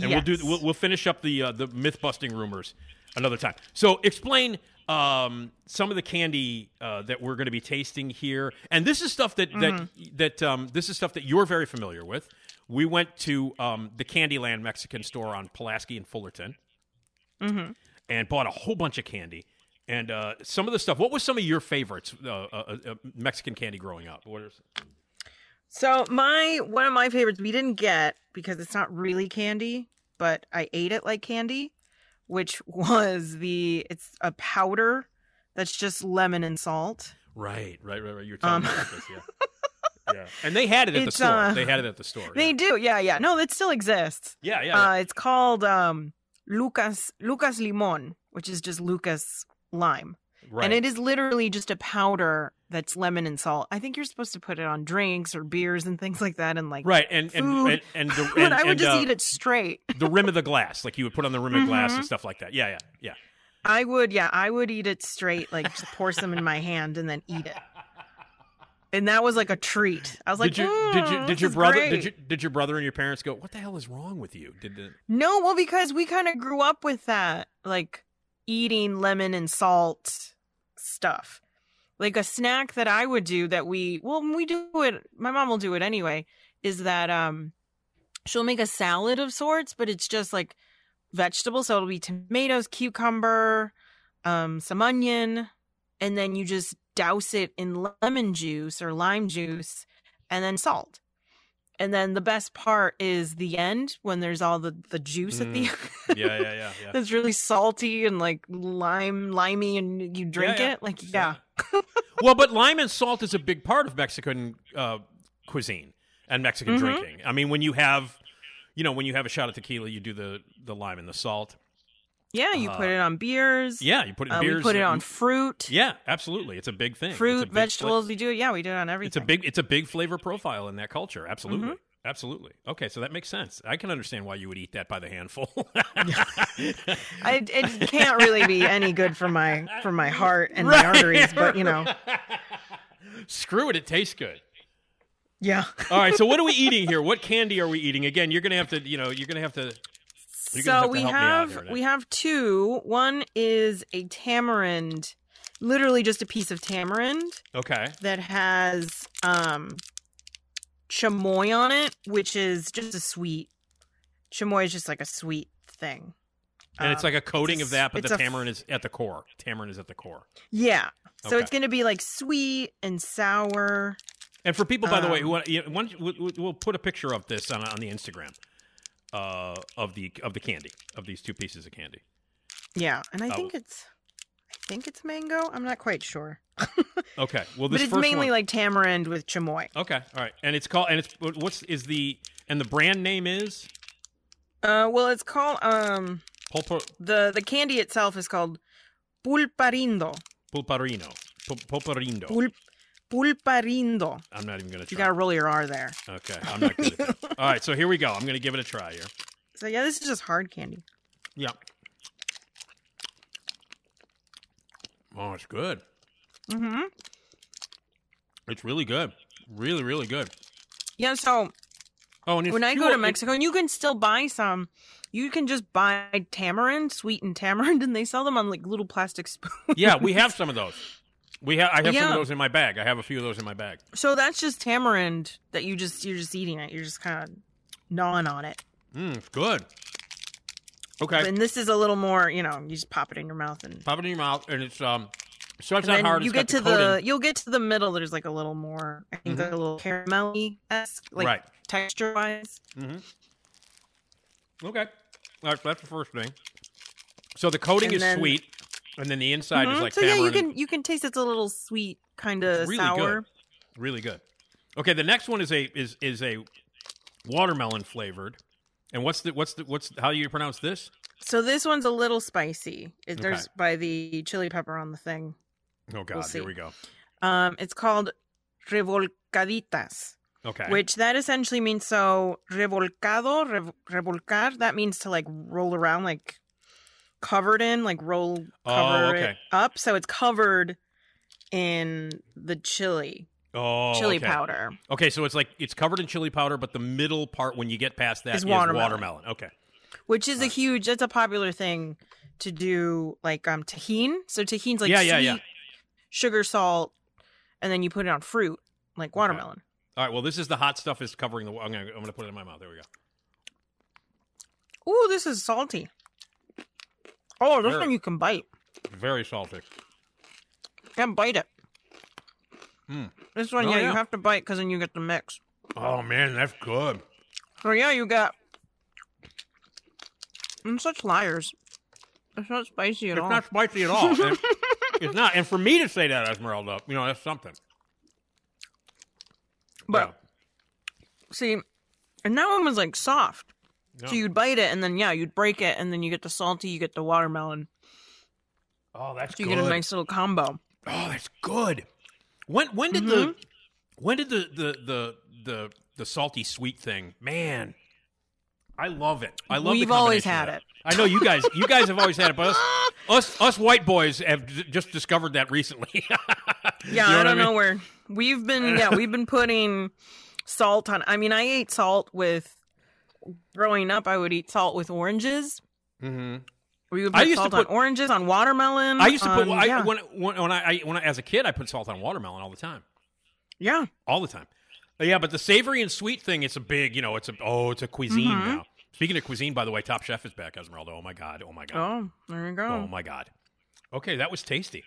and we'll do we'll, we'll finish up the uh, the myth busting rumors another time. So explain um, some of the candy uh, that we're going to be tasting here, and this is stuff that that Mm-hmm. that um, this is stuff that you're very familiar with. We went to um, the Candyland Mexican store on Pulaski and Fullerton, Mm-hmm. and bought a whole bunch of candy. And uh, some of the stuff. What was some of your favorites uh, uh, uh, Mexican candy growing up? What? So my one of my favorites we didn't get because it's not really candy, but I ate it like candy, which [laughs] was the it's a powder that's just lemon and salt. Right, right, right, right. You're telling Um, about this, yeah. [laughs] yeah. And they had it at the store. uh, they had it at the store. They yeah. do, yeah, yeah. No, it still exists. Yeah, yeah. yeah. Uh, it's called um, Lucas Lucas Limon, which is just Lucas lime, right. and it is literally just a powder that's lemon and salt. I think you're supposed to put it on drinks or beers and things like that, and like right, and and food. and, and, the, [laughs] but and, I would and, just uh, eat it straight. the rim of the glass, like you would put on the rim of glass and stuff like that. Yeah, yeah, yeah. I would, yeah, I would eat it straight, like just pour some in my hand and then eat it. And that was like a treat. I was like, did you did you "Mm, did your brother great." did you did your brother and your parents go? What the hell is wrong with you? Did the, No, well, because we kind of grew up with that, like eating lemon and salt stuff. Like a snack that I would do that we, well, we do it, my mom will do it anyway, is that um she'll make a salad of sorts, but it's just like vegetables. So it'll be tomatoes, cucumber, um, some onion, and then you just douse it in lemon juice or lime juice and then salt. And then the best part is the end when there's all the, the juice at the end. [laughs] yeah, yeah, yeah, yeah. It's really salty and like lime, limey, and you drink yeah. it. Like, yeah. [laughs] well, but lime and salt is a big part of Mexican uh, cuisine and Mexican Mhm. drinking. I mean, when you have, you know, when you have a shot of tequila, you do the the lime and the salt. Yeah, you Uh, put it on beers. Yeah, you put it in Uh, beers. we put it on fruit, Yeah, absolutely. It's a big thing. Fruit, big vegetables. we do it. Yeah, we do it on everything. It's a big it's a big flavor profile in that culture. Absolutely. Mhm. Absolutely. Okay, so that makes sense. I can understand why you would eat that by the handful. [laughs] I, it [laughs] can't really be any good for my for my heart and my arteries, but you know, [laughs] Screw it, it tastes good. yeah. All right, so what are we eating here? What candy are we eating? Again, you're gonna have to, you know, you're gonna have to. So we have we have two. One is a tamarind, literally just a piece of tamarind Okay. that has um chamoy on it, which is just a sweet. Chamoy is just like a sweet thing. And it's Um, like a coating it's of that, but the a f- tamarind is at the core. Tamarind is at the core. Yeah. So Okay. it's going to be like sweet and sour. And for people, by the way, Um, who want, you know, why we'll, we'll put a picture of this on on the Instagram uh, of the of the candy of these two pieces of candy. Yeah, and I Oh. think it's I think it's mango. I'm not quite sure. [laughs] Okay. Well, but this it's first mainly one, like tamarind with chamoy. Okay. All right. And it's called and it's what's is the and the brand name is Uh well, it's called um Pulpo, the the candy itself is called pulparindo. Pulparino. Pul, Pulparindo. Pul, pulparindo. I'm not even going to You try. got to roll your R there. Okay. I'm not good at that. [laughs] All right. So here we go. I'm going to give it a try here. So yeah, this is just hard candy. Yeah. Oh, it's good. Mm Mhm. It's really good. Really, really good. Yeah, so Oh, and when I go to Mexico, and you can still buy some, you can just buy tamarind, sweetened tamarind, [laughs] and they sell them on like little plastic spoons. yeah, we have some of those. We have. I have some of those in my bag. I have a few of those in my bag. So that's just tamarind that you just you're just eating it. You're just kind of gnawing on it. Mm, it's good. Okay. And this is a little more, you know, you just pop it in your mouth and, Pop it in your mouth, and it's um. So it's and not hard. you get to the, the, you'll get to the middle. There's like a little more, I think, Mhm. a little caramelly esque, like Right. texture wise. Okay. All right, so that's the first thing. So the coating And is then- sweet, and then the inside is Mhm. like so yeah, you can you can taste it's a little sweet, kind of really sour. good. Really good. Okay, the next one is a is is a watermelon flavored. And what's the what's the what's how do you pronounce this? So this one's a little spicy. It, Okay. There's by the chili pepper on the thing. Oh God, see. here we go. Um, it's called revolcaditas. Okay. Which that essentially means so revolcado, rev- revolcar. That means to like roll around, like covered in, like roll Oh, cover okay. it up. So it's covered in the chili, oh, chili okay. powder. Okay, so it's like it's covered in chili powder, but the middle part when you get past that Is is watermelon. watermelon. Okay. which is a huge. That's a popular thing to do, like um Tajín. So Tajín's like Yeah, sweet, yeah, yeah. sugar, salt, and then you put it on fruit, like watermelon. All right. Well, this is the hot stuff is covering the. I'm gonna I'm gonna put it in my mouth. There we go. Ooh, this is salty. Oh, this Very- one you can bite. Very salty. Can bite it. Mm. This one, Oh, yeah, yeah. you have to bite because then you get the mix. Oh man, that's good. So yeah, you got. I'm such liars. It's not spicy at It's all. not spicy at all. [laughs] It's not. And for me to say that, Esmeralda, you know, that's something. But see, and that one was like soft. Yeah. So you'd bite it, and then yeah, you'd break it, and then you get the salty, you get the watermelon. Oh, that's So you good. get a nice little combo. Oh, that's good. When when did Mm-hmm. the when did the the the the the salty sweet thing? Man, I love it. I love. It. We've always had it. I know you guys. You guys have always had it, but us [laughs] us, us white boys have d- just discovered that recently. Yeah, [laughs] You know I don't I know where we've been. Yeah, we've been putting salt on. I mean, I ate salt with. Growing up, I would eat salt with oranges. mm-hmm. We would I put used to put- on oranges, on watermelon. I used to put on- I, yeah. when when when I, I when I, as a kid I put salt on watermelon all the time, yeah. all the time. Yeah, but the savory and sweet thing, it's a big, you know, it's a oh, it's a cuisine Mm-hmm. now. Speaking of cuisine, by the way, Top Chef is back, Esmeralda. Oh my god, oh my god, Oh, there you go. oh my god. Okay, that was tasty.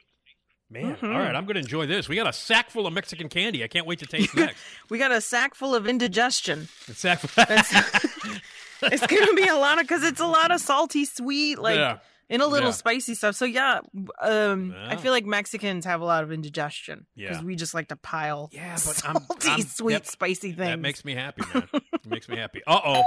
Man, Mm-hmm. all right, I'm going to enjoy this. We got a sack full of Mexican candy. I can't wait to taste [laughs] next. We got a sack full of indigestion. A sack full. [laughs] [laughs] It's gonna be a lot of because it's a lot of salty, sweet, like Yeah. and a little Yeah. spicy stuff. So yeah, um, I feel like Mexicans have a lot of indigestion Yeah. because we just like to pile Yeah, but salty, I'm- I'm- sweet, spicy things. that makes me happy, man. it makes me happy. Uh oh.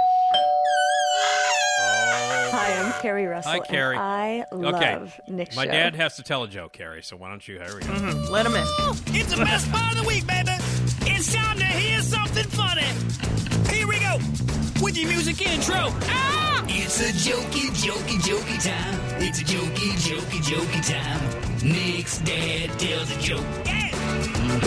[laughs] Hi, I'm Carrie Russell. Hi, Carrie. And I love Okay, Nick's my show. dad has to tell a joke, Carrie. So why don't you? Here we go. Let him in. It's the best part of the week, baby. It's time to hear something funny. Here we go with your music intro. Ah! It's a jokey, jokey, jokey time. It's a jokey, jokey, jokey time. Nick's dad tells a joke. Yeah.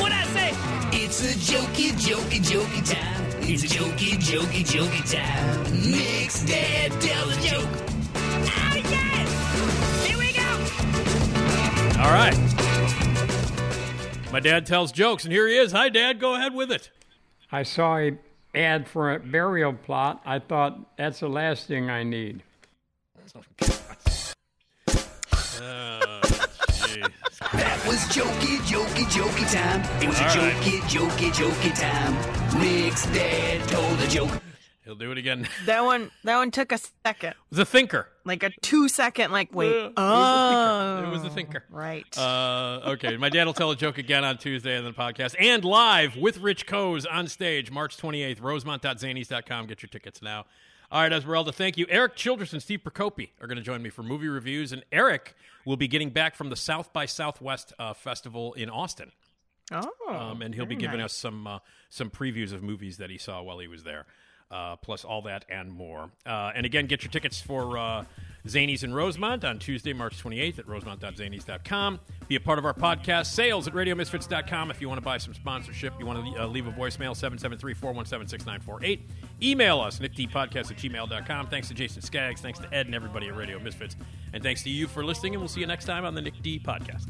What I say? It's a jokey, jokey, jokey time. It's a jokey, jokey, jokey time. Nick's dad tells a joke. Ah, yes! Here we go. All right. My dad tells jokes, and here he is. Hi, Dad. Go ahead with it. I saw a ad for a burial plot. I thought that's the last thing I need. Oh, jeez. That was jokey, jokey, jokey time. It was All a right. jokey, jokey, jokey time. Nick's dad told a joke. He'll do it again. [laughs] That one that one took a second. It was a thinker. Like a two second like wait. Uh, oh. It was a thinker. Right. Uh, okay, my dad will tell a joke again on Tuesday on the podcast and live with Rich Koz on stage March 28th, rosemont.zanies.com. Get your tickets now. All right, Esmeralda, thank you. Erik Childress and Steve Prokopy are going to join me for movie reviews, and Erik will be getting back from the South by Southwest uh, Festival in Austin. oh. Um, and he'll be giving nice. us some uh, some previews of movies that he saw while he was there, uh, plus all that and more. Uh, and again, get your tickets for uh, Zanies in Rosemont on Tuesday, March 28th at rosemont.zanies.com. Be a part of our podcast, sales at radiomisfits.com. If you want to buy some sponsorship, you want to uh, leave a voicemail, 773 417 6948. Email us, nickdpodcast at gmail.com. Thanks to Jason Skaggs. Thanks to Ed and everybody at Radio Misfits. And thanks to you for listening, and we'll see you next time on the Nick D Podcast.